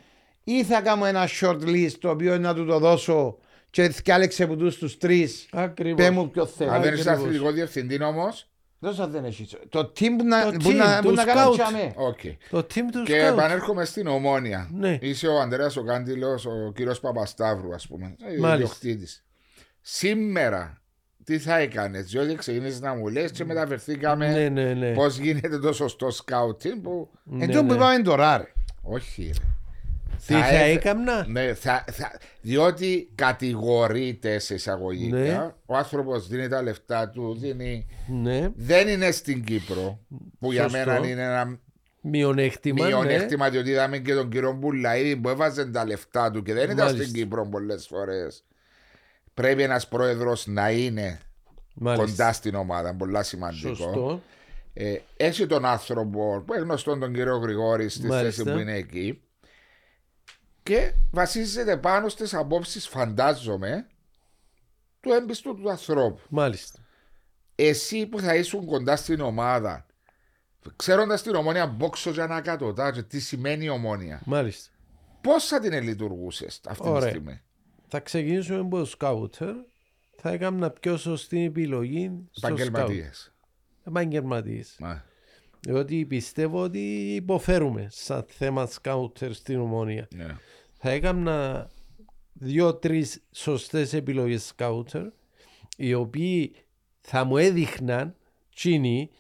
Ή θα κάνω ένα short list το οποίο να του το δώσω και διάλεξε από του τους τρεις. Ακριβώς. Πες μου ποιο θέλεις. Αν δεν είσαι Ακριβώς. αθλητικός διευθυντή όμως. Δώσα δεν έχει. Το team που να, Το που team, να, το που να κάνει scout. τζιαμέ. Οκ. Το team του Και scout. επανέρχομαι στην Ομόνοια. Ναι. Είσαι ο Ανδρέας ο Κάντιλος, ο κύριος Παπασταύρου, ας πούμε. Μάλιστα. Ιδιοκτήτης. Σήμερα τι θα έκανες, διότι ξεκίνησες να μου λες και μεταφερθήκαμε Ναι, ναι, ναι. πώς γίνεται το σωστό scouting που. Ναι, Εν τω που ναι. είπαμε τώρα ρε. Όχι, ρε. Τι θα έφε- έκαμνα; Ναι, θα, θα, διότι κατηγορείται σε εισαγωγικά. Ναι. Ο άνθρωπος δίνει τα λεφτά του, δίνει. Ναι. Δεν είναι στην Κύπρο, που για Σωστό. μένα είναι ένα Μειονέκτημα. ναι. μειονέκτημα, διότι είδαμε και τον κύριο Μπουλαίδη που έβαζε τα λεφτά του και δεν ήταν Μάλιστα. στην Κύπρο πολλές φορές. Πρέπει ένας πρόεδρος να είναι Μάλιστα. κοντά στην ομάδα, πολλά σημαντικό. Σωστό. Ε, έχει τον άνθρωπο που είναι γνωστόν τον κύριο Γρηγόρη στη Μάλιστα. θέση που είναι εκεί και βασίζεται πάνω στις απόψεις φαντάζομαι του έμπιστου του ανθρώπου. Μάλιστα. Εσύ που θα ήσουν κοντά στην ομάδα ξέροντας την ομόνια μπόξο για να κατωτά και τι σημαίνει η ομόνια Μάλιστα. πώς θα την λειτουργούσε αυτή Ωραία. τη στιγμή; Θα ξεκινήσουμε από το σκάουτερ. Θα έκανα πιο σωστή επιλογή στο σκάουτ. Επαγγελματίες. Επαγγελματίες. Μα, Διότι πιστεύω ότι υποφέρουμε σαν θέμα σκάουτερ στην ομόνια. ναι. Θα έκανα δύο-τρεις σωστές επιλογές σκάουτερ οι οποίοι θα μου έδειχναν τσίνοι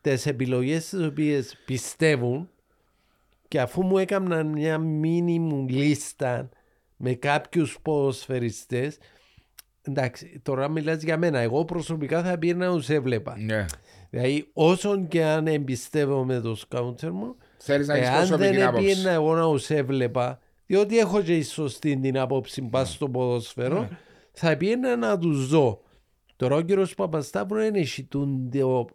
τις επιλογές τις οποίες πιστεύουν και αφού μου έκαναν μια μίνιμου λίστα με κάποιους ποδοσφαιριστές εντάξει τώρα μιλάς για μένα εγώ προσωπικά θα πήγαινα να τους έβλεπα ναι. Δηλαδή όσον και αν εμπιστεύομαι το σκάουτερ μου Θέλεις να έχεις Εάν δεν προσωπική άποψη. έπαιρνα εγώ να τους έβλεπα, διότι έχω και η σωστή την άποψη πας στο ποδόσφαιρο, θα πήγαινα να τους δω. Τώρα ο κύριος Παπασταύρου δεν έχει το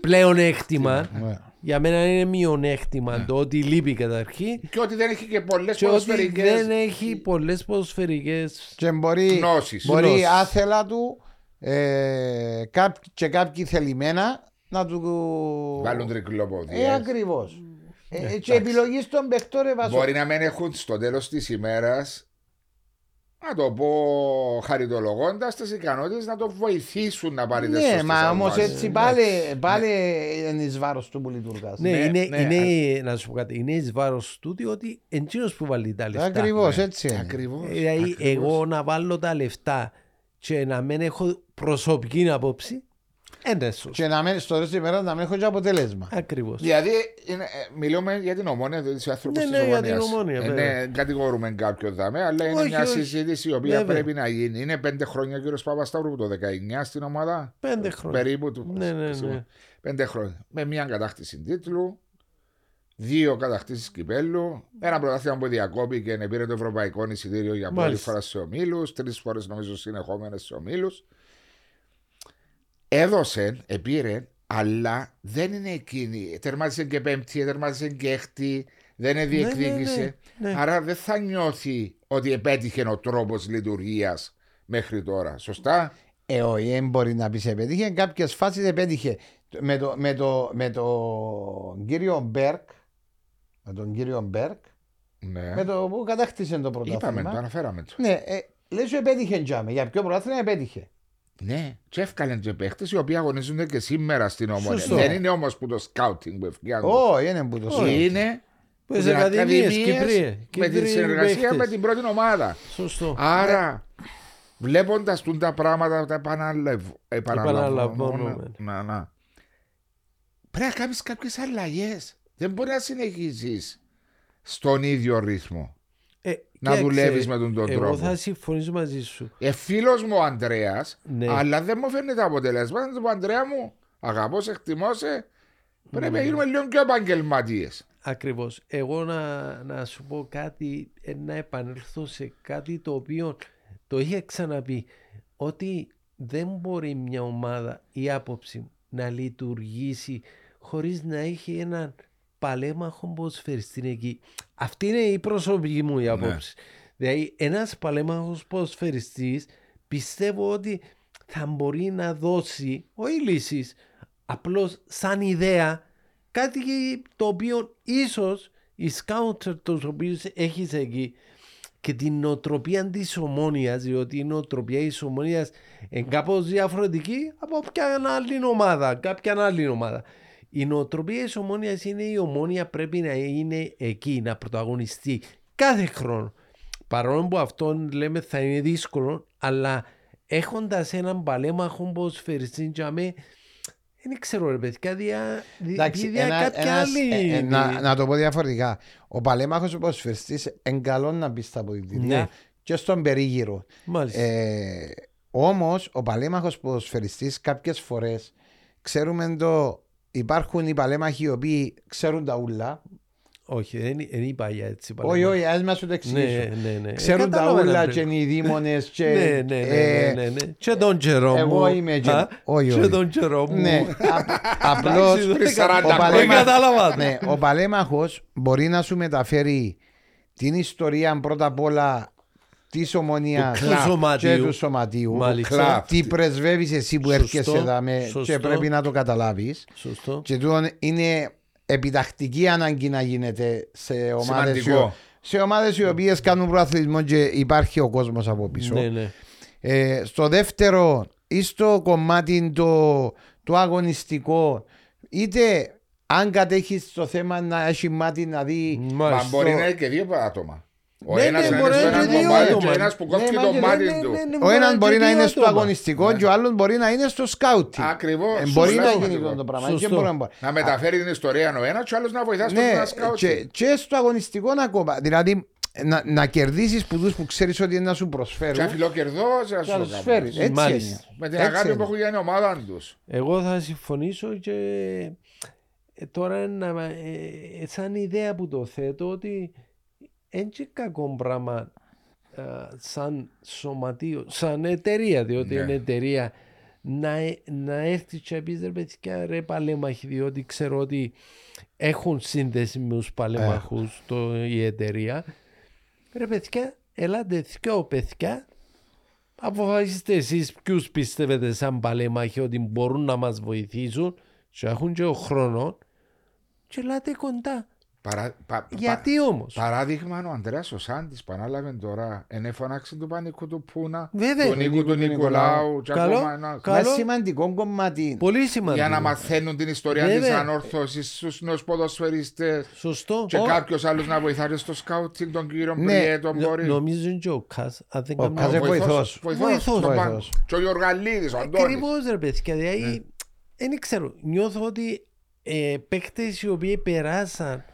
πλέον έκτημα. Ναι. Για μένα είναι μειονέκτημα το ότι λείπει καταρχήν Και ότι δεν έχει και πολλές και ότι ποδοσφαιρικές δεν έχει πολλές ποδοσφαιρικές Και μπορεί, γνώσεις. μπορεί Γνώσεις. άθελα του ε, κάποιοι, και κάποιοι θελημένα να του. Βάλουν τρικλοπόδιες. Ε, ακριβώς. Ε, και επιλογής στον παιχτό ρε Βασό. Μπορεί να μην έχουν στο τέλος της ημέρας, να το πω χαριτολογώντας, τις ικανότητες να το βοηθήσουν να πάρει τις Ναι, σωστές μα όμως αποφάσεις. έτσι πάλι, πάλι είναι εις βάρος του που λειτουργάς. Ναι, Ναι, είναι, ναι, είναι, να σου πω κάτι, είναι εις βάρος του διότι εντζήνος που βάλει τα λεφτά. Ακριβώς Ναι, έτσι είναι. Ακριβώς. Δηλαδή ακριβώς. εγώ να βάλω τα λεφτά και να μην έχω προσωπική άποψη, δεν είναι σωστό. Και να μένει στο τέλος της ημέρας να μην έχω και αποτέλεσμα. Ακριβώς. Δηλαδή, είναι, ε, μιλούμε για την ομόνια, διότι είσαι άνθρωπο Ναι, της ναι, για ομόνιας. την Ομόνια, βέβαια. κατηγορούμε κάποιον δάμε, αλλά είναι Όχι, μια όχι. συζήτηση η οποία Βέβαια. πρέπει να γίνει. Είναι πέντε χρόνια ο κύριος Παπασταύρου που το 19 στην ομάδα; Πέντε χρόνια. Περίπου του. Ναι, ναι, ναι. Πέντε χρόνια. Με μια κατάκτηση τίτλου, δύο κατακτήσεις κυπέλου, ένα πρωτάθλημα που διακόπηκε και πήρε το ευρωπαϊκό εισιτήριο για πρώτη Μάλιστα. φορά σε ομίλους, τρεις φορές νομίζω συνεχόμενες σε ομίλους. Έδωσε, επήρε, αλλά δεν είναι εκείνη. Τερμάτισε και πέμπτη, τερμάτισε και έκτη, δεν ναι, διεκδίκησε. ναι, ναι. Άρα δεν θα νιώθει ότι επέτυχε ο τρόπος λειτουργίας μέχρι τώρα. Σωστά; Ε, όχι, δεν μπορεί να πει επέτυχε. Κάποιες φάσεις επέτυχε. Με, το, με, το, με τον κύριο Μπέρκ, με τον κύριο Μπέρκ, Ναι. Με το που κατάκτησε το Είπαμε, το πρωτάθλημα. αναφέραμε το. Ναι, ε, λες σου επέτυχε τζάμε. Για ποιο πρωτάθλημα επέτυχε; Ναι, και έφκαλαν και παίχτες οι οποίοι αγωνίζονται και σήμερα στην ομόνια. Σωστό. Δεν είναι όμως που το σκάουτινγκ που ευκαιρνούν. Όχι, είναι που το Όχι. λέω. Είναι Που που τις την ακαδημίες, ακαδημίες Κυπρίε, με τη Κυπροί συνεργασία παίχτες. με την πρώτη ομάδα. Σωστό. Άρα, βλέποντας τα πράγματα, τα επαναλαμβ- επαναλαμβάνουν. Επαναλαμβάνουμε. Να, να. Πρέπει να κάνεις κάποιες αλλαγές. Δεν μπορεί να συνεχίσει στον ίδιο ρυθμό. Ε, Να κοίταξε, δουλεύεις με τον τον Εγώ τρόπο. θα συμφωνήσω μαζί σου. Ε, φίλος μου ο Αντρέα, Ναι. αλλά δεν μου φέρνει τα αποτελέσματα. Του Αντρέα μου, αγαπώ, σε εκτιμώ σε. Πρέπει Ναι. να γίνουμε λίγο πιο επαγγελματίες. Ακριβώς. Εγώ να, να σου πω κάτι, ε, να επανέλθω σε κάτι το οποίο το είχε ξαναπεί. Ότι δεν μπορεί μια ομάδα, η άποψη μου, να λειτουργήσει χωρίς να έχει έναν παλέμαχο ποδοσφαιριστή εκεί. Αυτή είναι η προσωπική μου η άποψη. Δηλαδή ένας παλέμαχος ποδοσφαιριστής πιστεύω ότι θα μπορεί να δώσει, όχι λύσεις, απλώς σαν ιδέα κάτι το οποίο ίσως οι σκάουτερ τους οποίους έχεις εκεί και την νοοτροπία της ομόνιας διότι η νοοτροπία της ομόνιας είναι κάπως διαφορετική από ποια άλλη ομάδα, κάποια άλλη ομάδα. Η νοοτροπία της ομόνιας είναι η ομόνια πρέπει να είναι εκεί, να πρωταγωνιστεί κάθε χρόνο. Παρόλο που αυτό λέμε θα είναι δύσκολο, αλλά έχοντας έναν παλέμαχο ποδοσφαιριστή για με, δεν ξέρω ρε παιδιά, δια, δι- Εντάξει, δια ένα- κάποια ένας- άλλη... ε, ε, να, να το πω διαφορετικά. Ο παλέμαχος ποδοσφαιριστής είναι καλό να μπει στα αποδητήρια Ναι. και στον περίγυρο. Μάλιστα. Ε, Όμως, ο παλέμαχος ποδοσφαιριστής κάποιες φορές ξέρουμε το. Υπάρχουν οι παλέμαχοι οι οποίοι ξέρουν τα ούλα. Όχι, δεν, δεν είπα για έτσι. Όχι, παλέμαχο. όχι, ας μας σου το εξηγήσω. Ναι, ναι, ναι. Ξέρουν Ε, τα κατάλαβα ούλα να και πρέπει. οι δήμονες και... Ναι, ναι, ναι, ε, ναι, ναι, ναι. Και τον καιρό μου. εγώ είμαι και- Α, όχι, Και όχι. τον καιρό μου. Ναι, α- απλώς Εντάξει, πριν δεν 40 κατάλαβα. χρόνια. Δεν κατάλαβα. ναι, ο παλέμαχος μπορεί να σου μεταφέρει την ιστορία πρώτα απ' όλα της ομονίας Του σωματίου. και του σωματίου. Μάλιστα. κλαπ. Τι πρεσβεύεις εσύ που Σωστό, έρχεσαι εδώ με σωστό. και πρέπει να το καταλάβεις. Σωστό. Και τούτον είναι επιτακτική ανάγκη να γίνεται σε ομάδες, οι, Σημαντικό. σε ομάδες οι οποίες κάνουν προαθλητισμό και υπάρχει ο κόσμος από πίσω. Ναι, ναι. Ε, στο δεύτερο ή στο κομμάτι το, το αγωνιστικό είτε αν κατέχεις το θέμα να έχει μάτι να δει Μα Μάλιστα. μπορεί να είναι και δύο άτομα. Ο Ναι, ένας ναι, να είναι μπορεί στο να ένα είναι δύο κομμάτι άτομα. και ένας που κόφει Ναι, μα το και μάτι Ναι, του. ναι, ναι, ο ένας και μπορεί να δύο είναι στο άτομα. αγωνιστικό και ο άλλος μπορεί να είναι στο σκάουτι. Ακριβώς. Ε, μπορεί Σωστό. να γίνει αυτό το πράγμα. Σωστό. Και μπορεί να μπορεί. Να μεταφέρει την ιστορία ο ένας και ο άλλος να βοηθάς στον Ναι, να σκάουτι. και, και στο αγωνιστικό ακόμα. Δηλαδή να, να κερδίσεις που τους που ξέρεις ότι είναι να σου Και προσφέρουν. αφιλοκερδό, Και να να του σου φέρει. Έτσι Μάλιστα. είναι. Με την Έτσι αγάπη είναι. που έχουν για την ομάδα τους. Εγώ θα συμφωνήσω και ε, τώρα να, ε, ε, σαν ιδέα που το θέτω ότι δεν είναι κακό πράγμα ε, σαν σωματείο, σαν εταιρεία, διότι Ναι. είναι εταιρεία να, ε- να έρθει και να πεις ρε παιδιά ρε παλέμαχοι διότι ξέρω ότι έχουν σύνδεση με τους παλέμαχους το, η εταιρεία ρε παιδιά ελάτε δυο παιδιά αποφασίστε εσείς ποιους πιστεύετε σαν παλέμαχοι ότι μπορούν να μας βοηθήσουν και έχουν και ο χρόνος και ελάτε κοντά. Παρα, πα, Γιατί όμως; πα, παράδειγμα, ο Ανδρέας ο Σάντης παράλαβε τώρα εν φωνάξει του πανικού του Πούνα, Βέβαια. του Νίκου του Νικολάου, και Καλό. ακόμα ένας. Καλό. Ένα σημαντικό κομμάτι. Πολύ σημαντικό. Για να μαθαίνουν την ιστορία της Βέβαια. ανόρθωσης στους νέους ποδοσφαιριστές. Σωστό. Και Ω, κάποιος άλλος να βοηθάει στο σκάουτινγκ τον κύριο Ναι, Μπριέ, τον νο- μπορεί. Νομίζω είναι και ο Κας. αν δεν Ο κάνω Κας λάθος. είναι βοηθός. Βοηθός. Βοηθός. στον πάγκο. Βοηθός. Και ο Γιωργαλίδης, ο Αντώνης. Ακριβώς ρε παιδιά. Δηλαδή, δεν ξέρω. Νιώθω ότι ε, παίκτες οι οποίοι περάσαν Εζήσαν.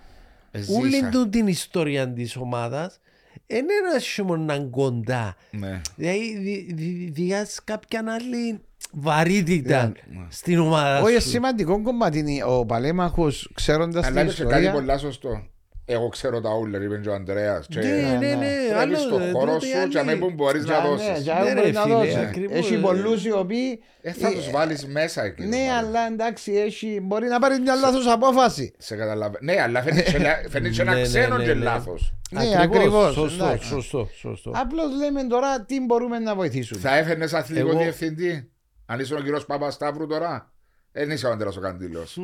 Όλη του την ιστορία της ομάδας δεν είναι μόνο κοντά. Ναι. Δηλαδή δι- δι- διάς κάποια άλλη βαρύτητα Ναι. στην ομάδα Όχι, σου. σημαντικό κομμάτι είναι ο παλέμαχος ξέροντας την Αλλά είπε και κάτι ιστορία. πολλά σωστό. Εγώ ξέρω τα ούλα, είπε και ο Ανδρέας. Και Ναι, ναι, ναι. ναι. Πρέπει άλλο, στον ε, χώρο τούτοι σου άλλοι. και με που μπορείς να Για, ναι, δώσεις. για Ναι, μπορεί ρε να φίλε, δώσεις. ακριβώς, Έχει ε. πολλούς οι οποίοι. Ε, θα τους βάλεις μέσα εκεί. Ναι, μάλλον. αλλά εντάξει, έχει, μπορεί να πάρεις μια λάθος απόφαση. Σε καταλαβαίνω. Ναι, αλλά φαίνεται και ένα- φαίνεται και ένα Ναι, ναι, ξένο ναι, και ναι. λάθος. Ναι, ακριβώς, Σωστό, εντάξει. σωστό, σωστό. Απλώς λέμε τώρα τι μπορούμε να βοηθήσουμε. Θα έφερνες αθλητικό Εγώ- διευθυντή; Αν είσαι ο κύριος Παπασταύρου τώρα; Δεν είσαι ο Ανδρέας ο Καντήλος.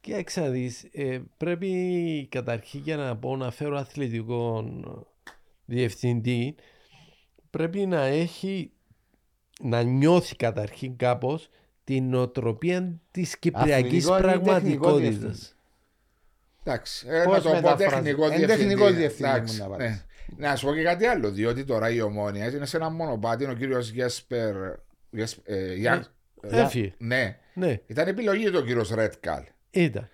Μμ. Κοίταξε να δεις, ε, πρέπει καταρχήν για να πω να φέρω αθλητικό διευθυντή πρέπει να έχει να νιώθει καταρχήν κάπως την νοοτροπία της κυπριακής Αθλητικό ή τεχνικό διευθυντή; πραγματικότητας. Εντάξει, ε, Πώς να το πω μεταφράζεται. τεχνικό Εν διευθυντή. τεχνικό διευθυντή Εντάξει, μου να πάρεις. ναι. Να σου πω και κάτι άλλο, διότι τώρα η ομόνια είναι σε ένα μονοπάτι, ο κύριος Γέσπερ. Γεσ- ε, Γιάν- ε, Έφυγε. Ναι, Ναι, ήταν επιλογή του ο κύριος Ρέτκαλ. Ήταν.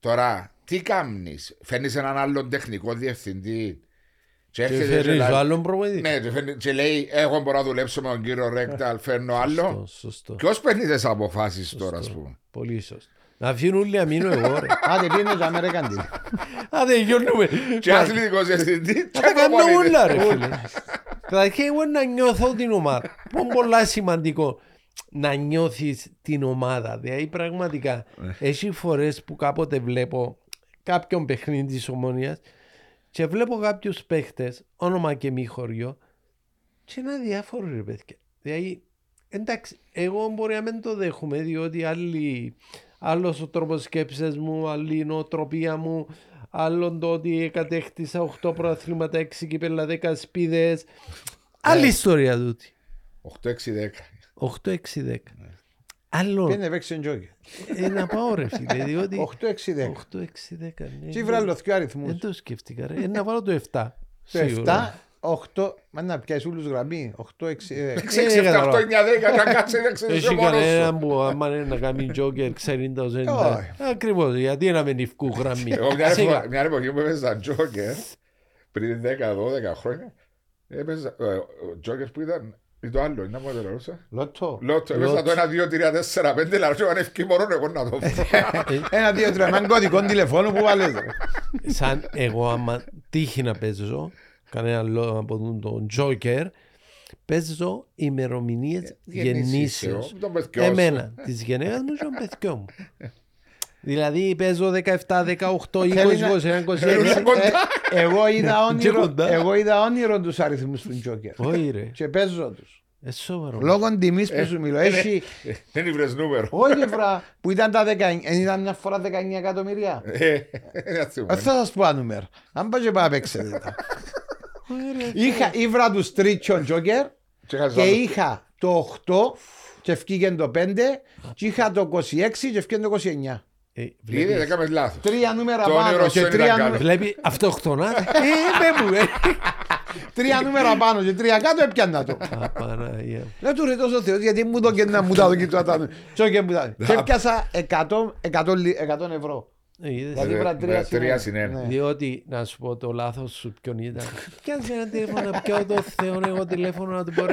Τώρα, τι κάνεις, φέρνεις έναν άλλον τεχνικό διευθυντή. Και Και έρχεται και φέρεις λέει- άλλον προπονητή. Ναι, και φέρνει- και λέει: Εγώ μπορώ να δουλέψω με τον κύριο Ρέτκαλ, φέρνω άλλο. Σωστό, σωστό. Ποιο παίρνει τις αποφάσεις τώρα, ας πούμε. Πολύ σωστό. Να αφήνουν όλοι να μείνω εγώ ρε. Άντε πήγαινε και Αμερικαντή. Άντε γιορνούμε. Και αθλητικός διευθυντή. και Θα κάνω προπονητής. όλα ρε φίλε. Καταρχήν εγώ να νιώθω την ομάδα. Είναι πολλά σημαντικό να νιώθεις την ομάδα. Δηλαδή πραγματικά έχει φορές που κάποτε βλέπω κάποιον παιχνίδι της ομόνιας και βλέπω κάποιους παίχτες, όνομα και μη χωριό και είναι αδιάφορο ρε παιδιά. Δηλαδή εντάξει, εγώ μπορεί να μην το δέχομαι διότι άλλοι, άλλος ο τρόπος σκέψης μου, άλλη η νοοτροπία μου, άλλον το ότι κατέκτησα 8 προαθλήματα, 6 κύπελα, 10 σπίδες. Άλλη ιστορία τούτη. 8-6-10. 8-6-10. Άλλο. Πήγαινε παίξει τζόκερ. Ε, να πάω ρε φίλε, διότι 8-6-10. 8-6-10. ναι. Τι βράλω δύο Δεν αριθμούς. το σκέφτηκα ρε. Ε, να βάλω το 7. Το 7, 8, μα να πιάσεις όλους γραμμή. 8-6-10. 6-7-8-9-10 να κάτσει να ξέρει Έχει μόνος κανένα σου. που άμα είναι να κάνει τζόκερ ξέρει τα Όχι. ζέντα. Ακριβώς, γιατί να μην ευκού γραμμή. Εγώ μια Σιγά. εποχή- μια εποχή που έπαιζα τζόκερ πριν 10-12 χρόνια έπαιζα ε, ο τζόκερς που ήταν ή το άλλο, είναι μου τελειώσα. Λότο. Λότο, έπαιζα το 1, 2, 3, 4, 5, λαρό και ανεύκει μόνο εγώ να το βρω. Ένα, δύο, τρία. Έναν κωδικό τηλεφώνου που βάλες. ρε. Σαν εγώ άμα τύχει να παίζω κανένα λόγο από τον- τον τζόκερ παίζω ημερομηνίες γεννήσεως. Τον παιδιό σου. Εμένα, της γενέας μου και των παιδιών μου. Δηλαδή παίζω 17, 18, 20, Θέλει να- 21, 26. Θέλουν κοντά. Ε, Εγώ είδα όνειρο, κοντά. εγώ είδα όνειρο τους αριθμούς του Τζόκερ. Όχι ρε, Και παίζω τους. ε, σοβαρό. Λόγω τιμής που σου μιλώ. Έχει, Ε, Δεν ήβρες νούμερο. όχι βρά, που ήταν τα 19, εν ήταν μια φορά 19 εκατομμυρία. Ε, δεν θυμούμαι. Δεν θα σας πω ένα νούμερο. Αν πάτε πάει παίξετε τα. Όχι, ρε. Είχα, ήβρα τους τρίτσιον Τζόκερ Και είχα και άλλο. είχα το 8 και ευκήγε το 5 και είχα το 26 και ευκήγε το 29. Ε, Είδε, βλέπεις- έκαμε λάθος. Τρία νούμερα Το πάνω όνειρο και σου ήταν τρία, καλό. νου- Βλέπει αυτοκτονά. Ε, με μου, ε. τρία νούμερα πάνω και τρία κάτω έπιανα το. Α, Παναγία. Δεν του ρε τόσο θεός γιατί μου το και να μου τα δω και το τα και μου τα Και έπιασα 100 100 λι- 100 ευρώ. Ε, είδες. Δηλαδή Ε, βρά με τρία τρία συν ένα. συν ένα. Ναι. Διότι, να σου πω το λάθος σου ποιον ήταν. Πιάσε ένα τηλέφωνο να πιάω το Θεό εγώ τηλέφωνο να του πω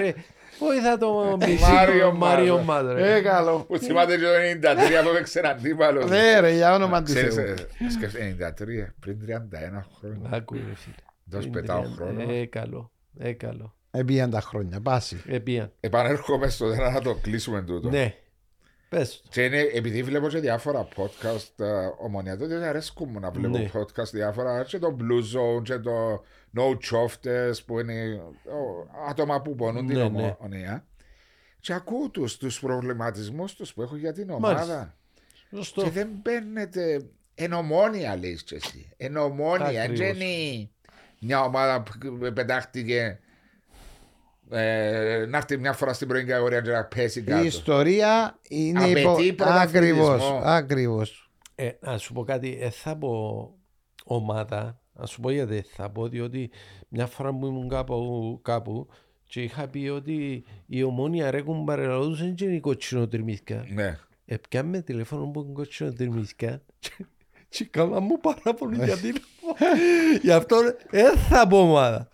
ρε. Βοήθα το Μάριο Μάριο Μάδο. Μάδρε. Ε, καλό. Που θυμάται και το 93 που έπαιξε έναν αντίπαλο. Ναι ρε, για όνομα του Ξέρεις, Θεού. ε, σκέφτε 93, πριν 31 χρόνια. Άκου ρε φίλε. Δώσ' Είναι πετάω τριάντα. χρόνο. Ε, καλό. Ε, καλό. Επίαν τα χρόνια, πάση. Επίαν. Επανέρχομαι στο θέμα να το κλείσουμε τούτο. Ναι. Πες το. Και είναι, επειδή βλέπω και διάφορα podcast uh, ομονία, τότε δεν αρέσκουν μου να βλέπω Ναι. podcast διάφορα και το Blue Zone και το No Choftes που είναι ο, άτομα που πονούν την Ναι, ναι. ομονία. Και ακούω τους, τους προβληματισμούς τους που έχω για την ομάδα. Μάλιστα. Σωστό. Και δεν παίρνετε εν ομόνια λες και εσύ. Εν ομόνια. Ακριβώς. Δεν είναι μια ομάδα που πετάχτηκε ε, να έρθει μια φορά στην πρώτη κατηγορία και να πέσει Η κάτω. ιστορία είναι Απαιτεί υπό... πρωταθλητισμό. Ακριβώς, ακριβώς. Ε, να σου πω κάτι, ε, θα πω ομάδα, να σου πω γιατί θα πω, διότι μια φορά που ήμουν κάπου, κάπου και είχα πει ότι η ομόνια ρε κουμπαρελαούδουσαν και είναι η κοτσινοτριμίθκα. Ναι. Επιάμε τηλέφωνο που είναι κοτσινοτριμίθκα και καλά μου πάρα πολύ για τηλέφωνο. Γι' αυτό δεν θα πω ομάδα.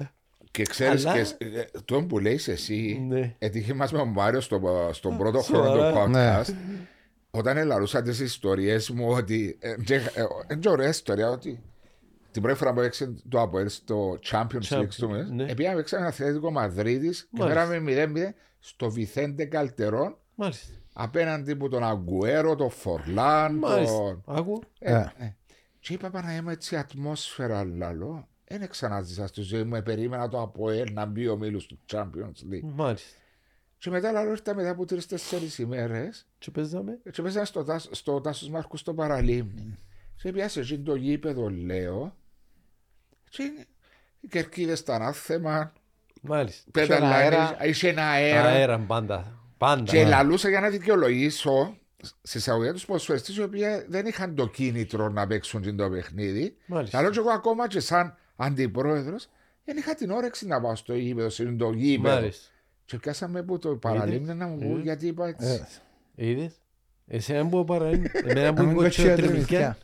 Και ξέρεις Αλλά- και ε, το που λέει εσύ, Ναι. έτυχε μας με τον Μάριος στο, στον πρώτο σοβαρά. χρόνο του Ναι. podcast, όταν ελαρούσα τις ιστορίες μου ότι, είναι ωραία ιστορία ότι την πρώτη φορά που έξε το Αποέλ στο Champions League στο ναι. ναι. επειδή έπαιξε ένα Αθλητικό Μαδρίτης και Μάλιστα. πέραμε 0-0 στο Βιθέντε Καλτερών Μάλιστα. απέναντι από τον Αγκουέρο, τον Φορλάν, Μάλιστα. τον... Άκου. Ε, Ε. ε. Και είπα Παναγία έτσι ατμόσφαιρα λαλό. Δεν ξαναζήσα στη ζωή μου, ε, περίμενα το Αποέλ να μπει ο μίλος του Champions League. Μάλιστα. Και μετά λέω ήρθα μετά από τρεις-τέσσερις ημέρες Και παίζαμε. και παίζανε στο, Τάσ- στο Τάσος Μάρκους στο παραλίμνη. Και πιάσε εκεί το γήπεδο, λέω. Και οι κερκίδες ήταν άθεμα. Μάλιστα. Πέταλα, αέρα. είχε ένα αέρα. Αέρα πάντα. Πάντα. Και λαλούσα για να δικαιολογήσω στη εισαγωγή τους ποδοσφαιριστές οι οποίοι δεν είχαν το κίνητρο να παίξουν το παιχνίδι. Μάλιστα. Καλό και εγώ ακόμα και σαν αντιπρόεδρος δεν είχα την όρεξη να πάω στο γήπεδο, σε το γήπεδο. Μάλιστα. Και πιάσαμε που το παραλίμνη να μου πούν Είδες; γιατί είπα έτσι. Ε, Είδες; Εσένα που παραίνει. Εμένα που να μην είμαι κοτσιά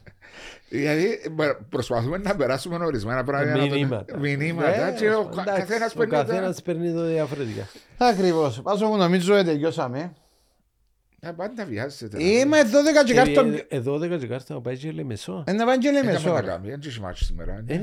τριμικιά. τριμικιά. Δηλαδή μπα- προσπαθούμε να περάσουμε ορισμένα πράγματα. να το- Μηνύματα. Μηνύματα. Και ο Ε, Εντάξει, καθένας Ο παίρνει. τα- καθένας παίρνει το διαφορετικά. Ακριβώς. Πάσο μου νομίζω ότι τελειώσαμε. Ε, Πάντα βιάζεται. Είμαι 12 και κάρτον. Και Εδώ δεν κάτσε να πάει και Λεμεσό. Ένα πάνε και λέμε Δεν θα σώρα. κάνει. Δεν έχει μάτσο σήμερα. Δεν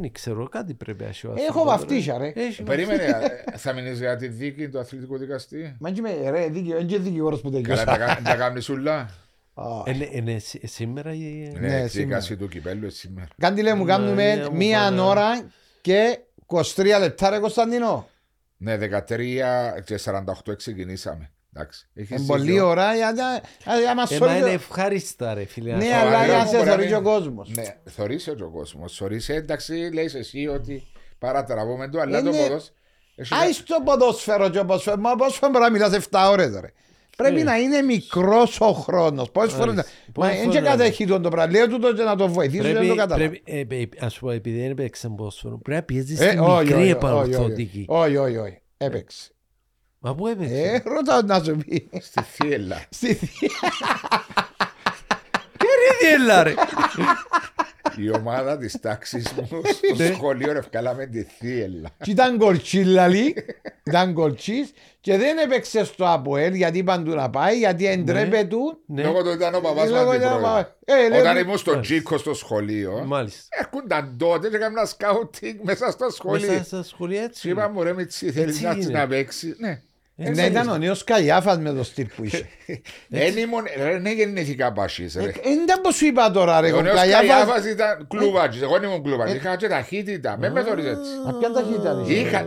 δεν ξέρω, κάτι πρέπει να έχει ο Έχω άνθρωπος, βαφτίσια, ρε. Έχει Περίμενε, ε, θα μείνεις για τη δίκη του αθλητικού δικαστή; Μα και με ρε, δίκαιο, είναι και δικηγόρος που Καλά, τελειώσα. τα κα- τα κάνεις ούλα; Α, Είναι- Είναι σή- σήμερα η- Ναι, Ναι, εκδίκαση του κυπέλου σήμερα. Κάντε λέει μου Μαρία κάνουμε μου, μία Παναγία. ώρα και 23 λεπτά ρε Κωνσταντινό. Ναι, 13 και 48 ξεκινήσαμε. Εντάξει. Έχεις Είναι δίκιο. πολύ ώρα για να για να Ε, σωρεί μα είναι το- ευχάριστα ρε φίλε. Ναι, να αλλά σ' για να Μπορεί σε να θωρεί μην- και ο κόσμος. Ναι, θωρείς και ο κόσμος. Θωρείς, εντάξει, λέεις εσύ ότι παρατραβούμε το, αλλά το Είναι- ποδός... έχει- Άι στο ποδόσφαιρο και ο ποδόσφαιρο, μα ποδόσφαιρο μπορεί να μιλάς 7 ώρες ρε. Πρέπει Ναι. να είναι μικρός ο χρόνος. Πόσες φορές... Μάλιστα. Μα Πόσες είναι και φορές, κατέχει τον το πράγμα. Λέω τούτο και να το βοηθήσω και να το Πρέπει, καταλάβω. πρέπει, ε, ε, ας πω, επειδή δεν έπαιξε ποδόσφαιρο, πρέπει να πιέζεις Ε, τη όχι, μικρή όχι, όχι, επανορθωτική. όχι, όχι, όχι. Έπαιξε. Μα πού Ε, έπαιξε. ρωτάω να σου πει. Στη θύελα. Στη θεία. Τι έλα ρε. Η ομάδα της τάξης μου Ναι. στο σχολείο ευκάλαμε τη θύελα. Και ήταν κολτσίλαλη, ήταν κολτσής και δεν έπαιξε στο ΑΠΟΕΛ γιατί είπαν του να πάει, γιατί εντρέπε του. Ναι, Λόγω του ήταν ο παπάς μου Λόγω ήταν ο αντιπρόεδρος. παπάς. Ε, λέω, Όταν ήμουν στον Μάλιστα. Τζίκο στο σχολείο, μάλιστα. έρχονταν τότε και έκαναν σκάουτινγκ μέσα στο σχολείο. Μέσα στα σχολεία έτσι. Και είπα μου ρε Μιτσί, θέλεις Έτσι να έρθεις είναι. να παίξεις. Ναι. Ναι, ήταν ο νέος Καϊάφας με το στυλ που είχε. Δεν ήμουν, ρε, δεν γεννήθηκα πασίς ρε. Δεν ήταν πως σου είπα τώρα ρε, Ο ο νέος Καϊάφας. Καϊάφας ήταν κλουβάτζης, εγώ δεν ήμουν κλουβάτζης, είχα και ταχύτητα, με με θωρείς έτσι. Μα ποια ταχύτητα είχε. Είχα,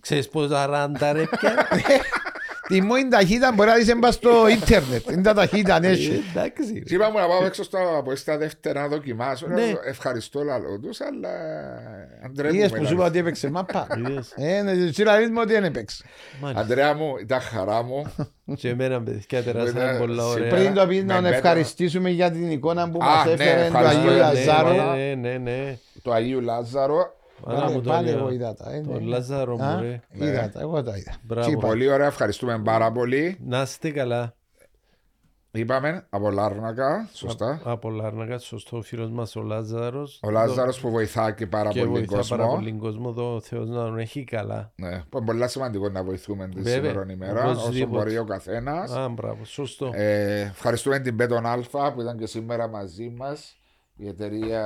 Ξέρεις πόσα ράντα ρε πια; Τη μόνη ταχύτητα μπορεί να δεις έμπα στο ίντερνετ. Είναι τα ταχύτητα, ναι. Ε, Εντάξει. Και ρε. είπα μου να πάω έξω στα, από στα δεύτερα να δοκιμάσω. Ναι. Ευχαριστώ λαλό τους, αλλά Είδες αντρέπουμε. που σου είπα ότι έπαιξε μάπα. Είδες. Ε, ναι, εσύ λαλείς μου ότι δεν έπαιξε. Μάλιστα. Αντρέα μου, ήταν χαρά μου. Και εμένα παιδιά τεράσαμε Ήταν πολλά ωραία. σήμερα. Πριν το πει με να τον μέτρα. ευχαριστήσουμε για την εικόνα που Α, μας ναι, έφερε του ευχαριστώ, Αγίου ναι, Λαζάρου. Ναι, ναι, ναι. Το Αγίου Λάζαρο. Άρα Πάλι- μου τον Πάλι είδα. εγώ είδα τα. ε, Το ναι. Λάζαρο Α, μου ρε. Είδα τα, εγώ τα είδα. Μπράβο. Τι είπα. Πολύ ωραία, ευχαριστούμε πάρα πολύ. Να είστε καλά. Είπαμε από Λάρνακα, σωστά. Από Λάρνακα, σωστό ο φίλος μας ο Λάζαρος. Ο Λάζαρος που βοηθά και πάρα και πολύ βοηθά πάρα κόσμο. πολύ κόσμο. Το ο Θεός να τον έχει καλά. Ναι, που είναι πολύ σημαντικό να βοηθούμε τη Βέβαια, σήμερα ημέρα, όσο οπωσδήποτε. μπορεί ο καθένας. Α, μπράβο, σωστό. Ε, ευχαριστούμε την Πέτον Αλφα που ήταν και σήμερα μαζί μας. Η εταιρεία,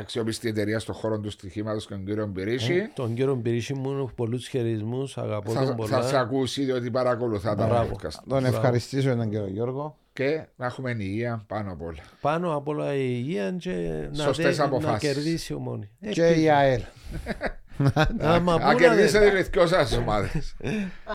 αξιόπιστη εταιρεία στον χώρο του στοιχήματος και τον κύριο Μπυρίση. Τον κύριο Μπυρίση μου έχω πολλούς χαιρισμούς, αγαπώ τον θα, θα σε πολλά. ακούσει διότι παρακολουθά τα Μπράβο. podcast. Τον ευχαριστήσω τον κύριο Γιώργο. Και να έχουμε υγεία πάνω απ' όλα. Πάνω απ' όλα η υγεία και να, Σωστές δε- να αποφάσεις. κερδίσει ο μόνη. Και η ΑΕΛ. Άμα Α πού να κερδίσετε δε- τις δυο σας ομάδες.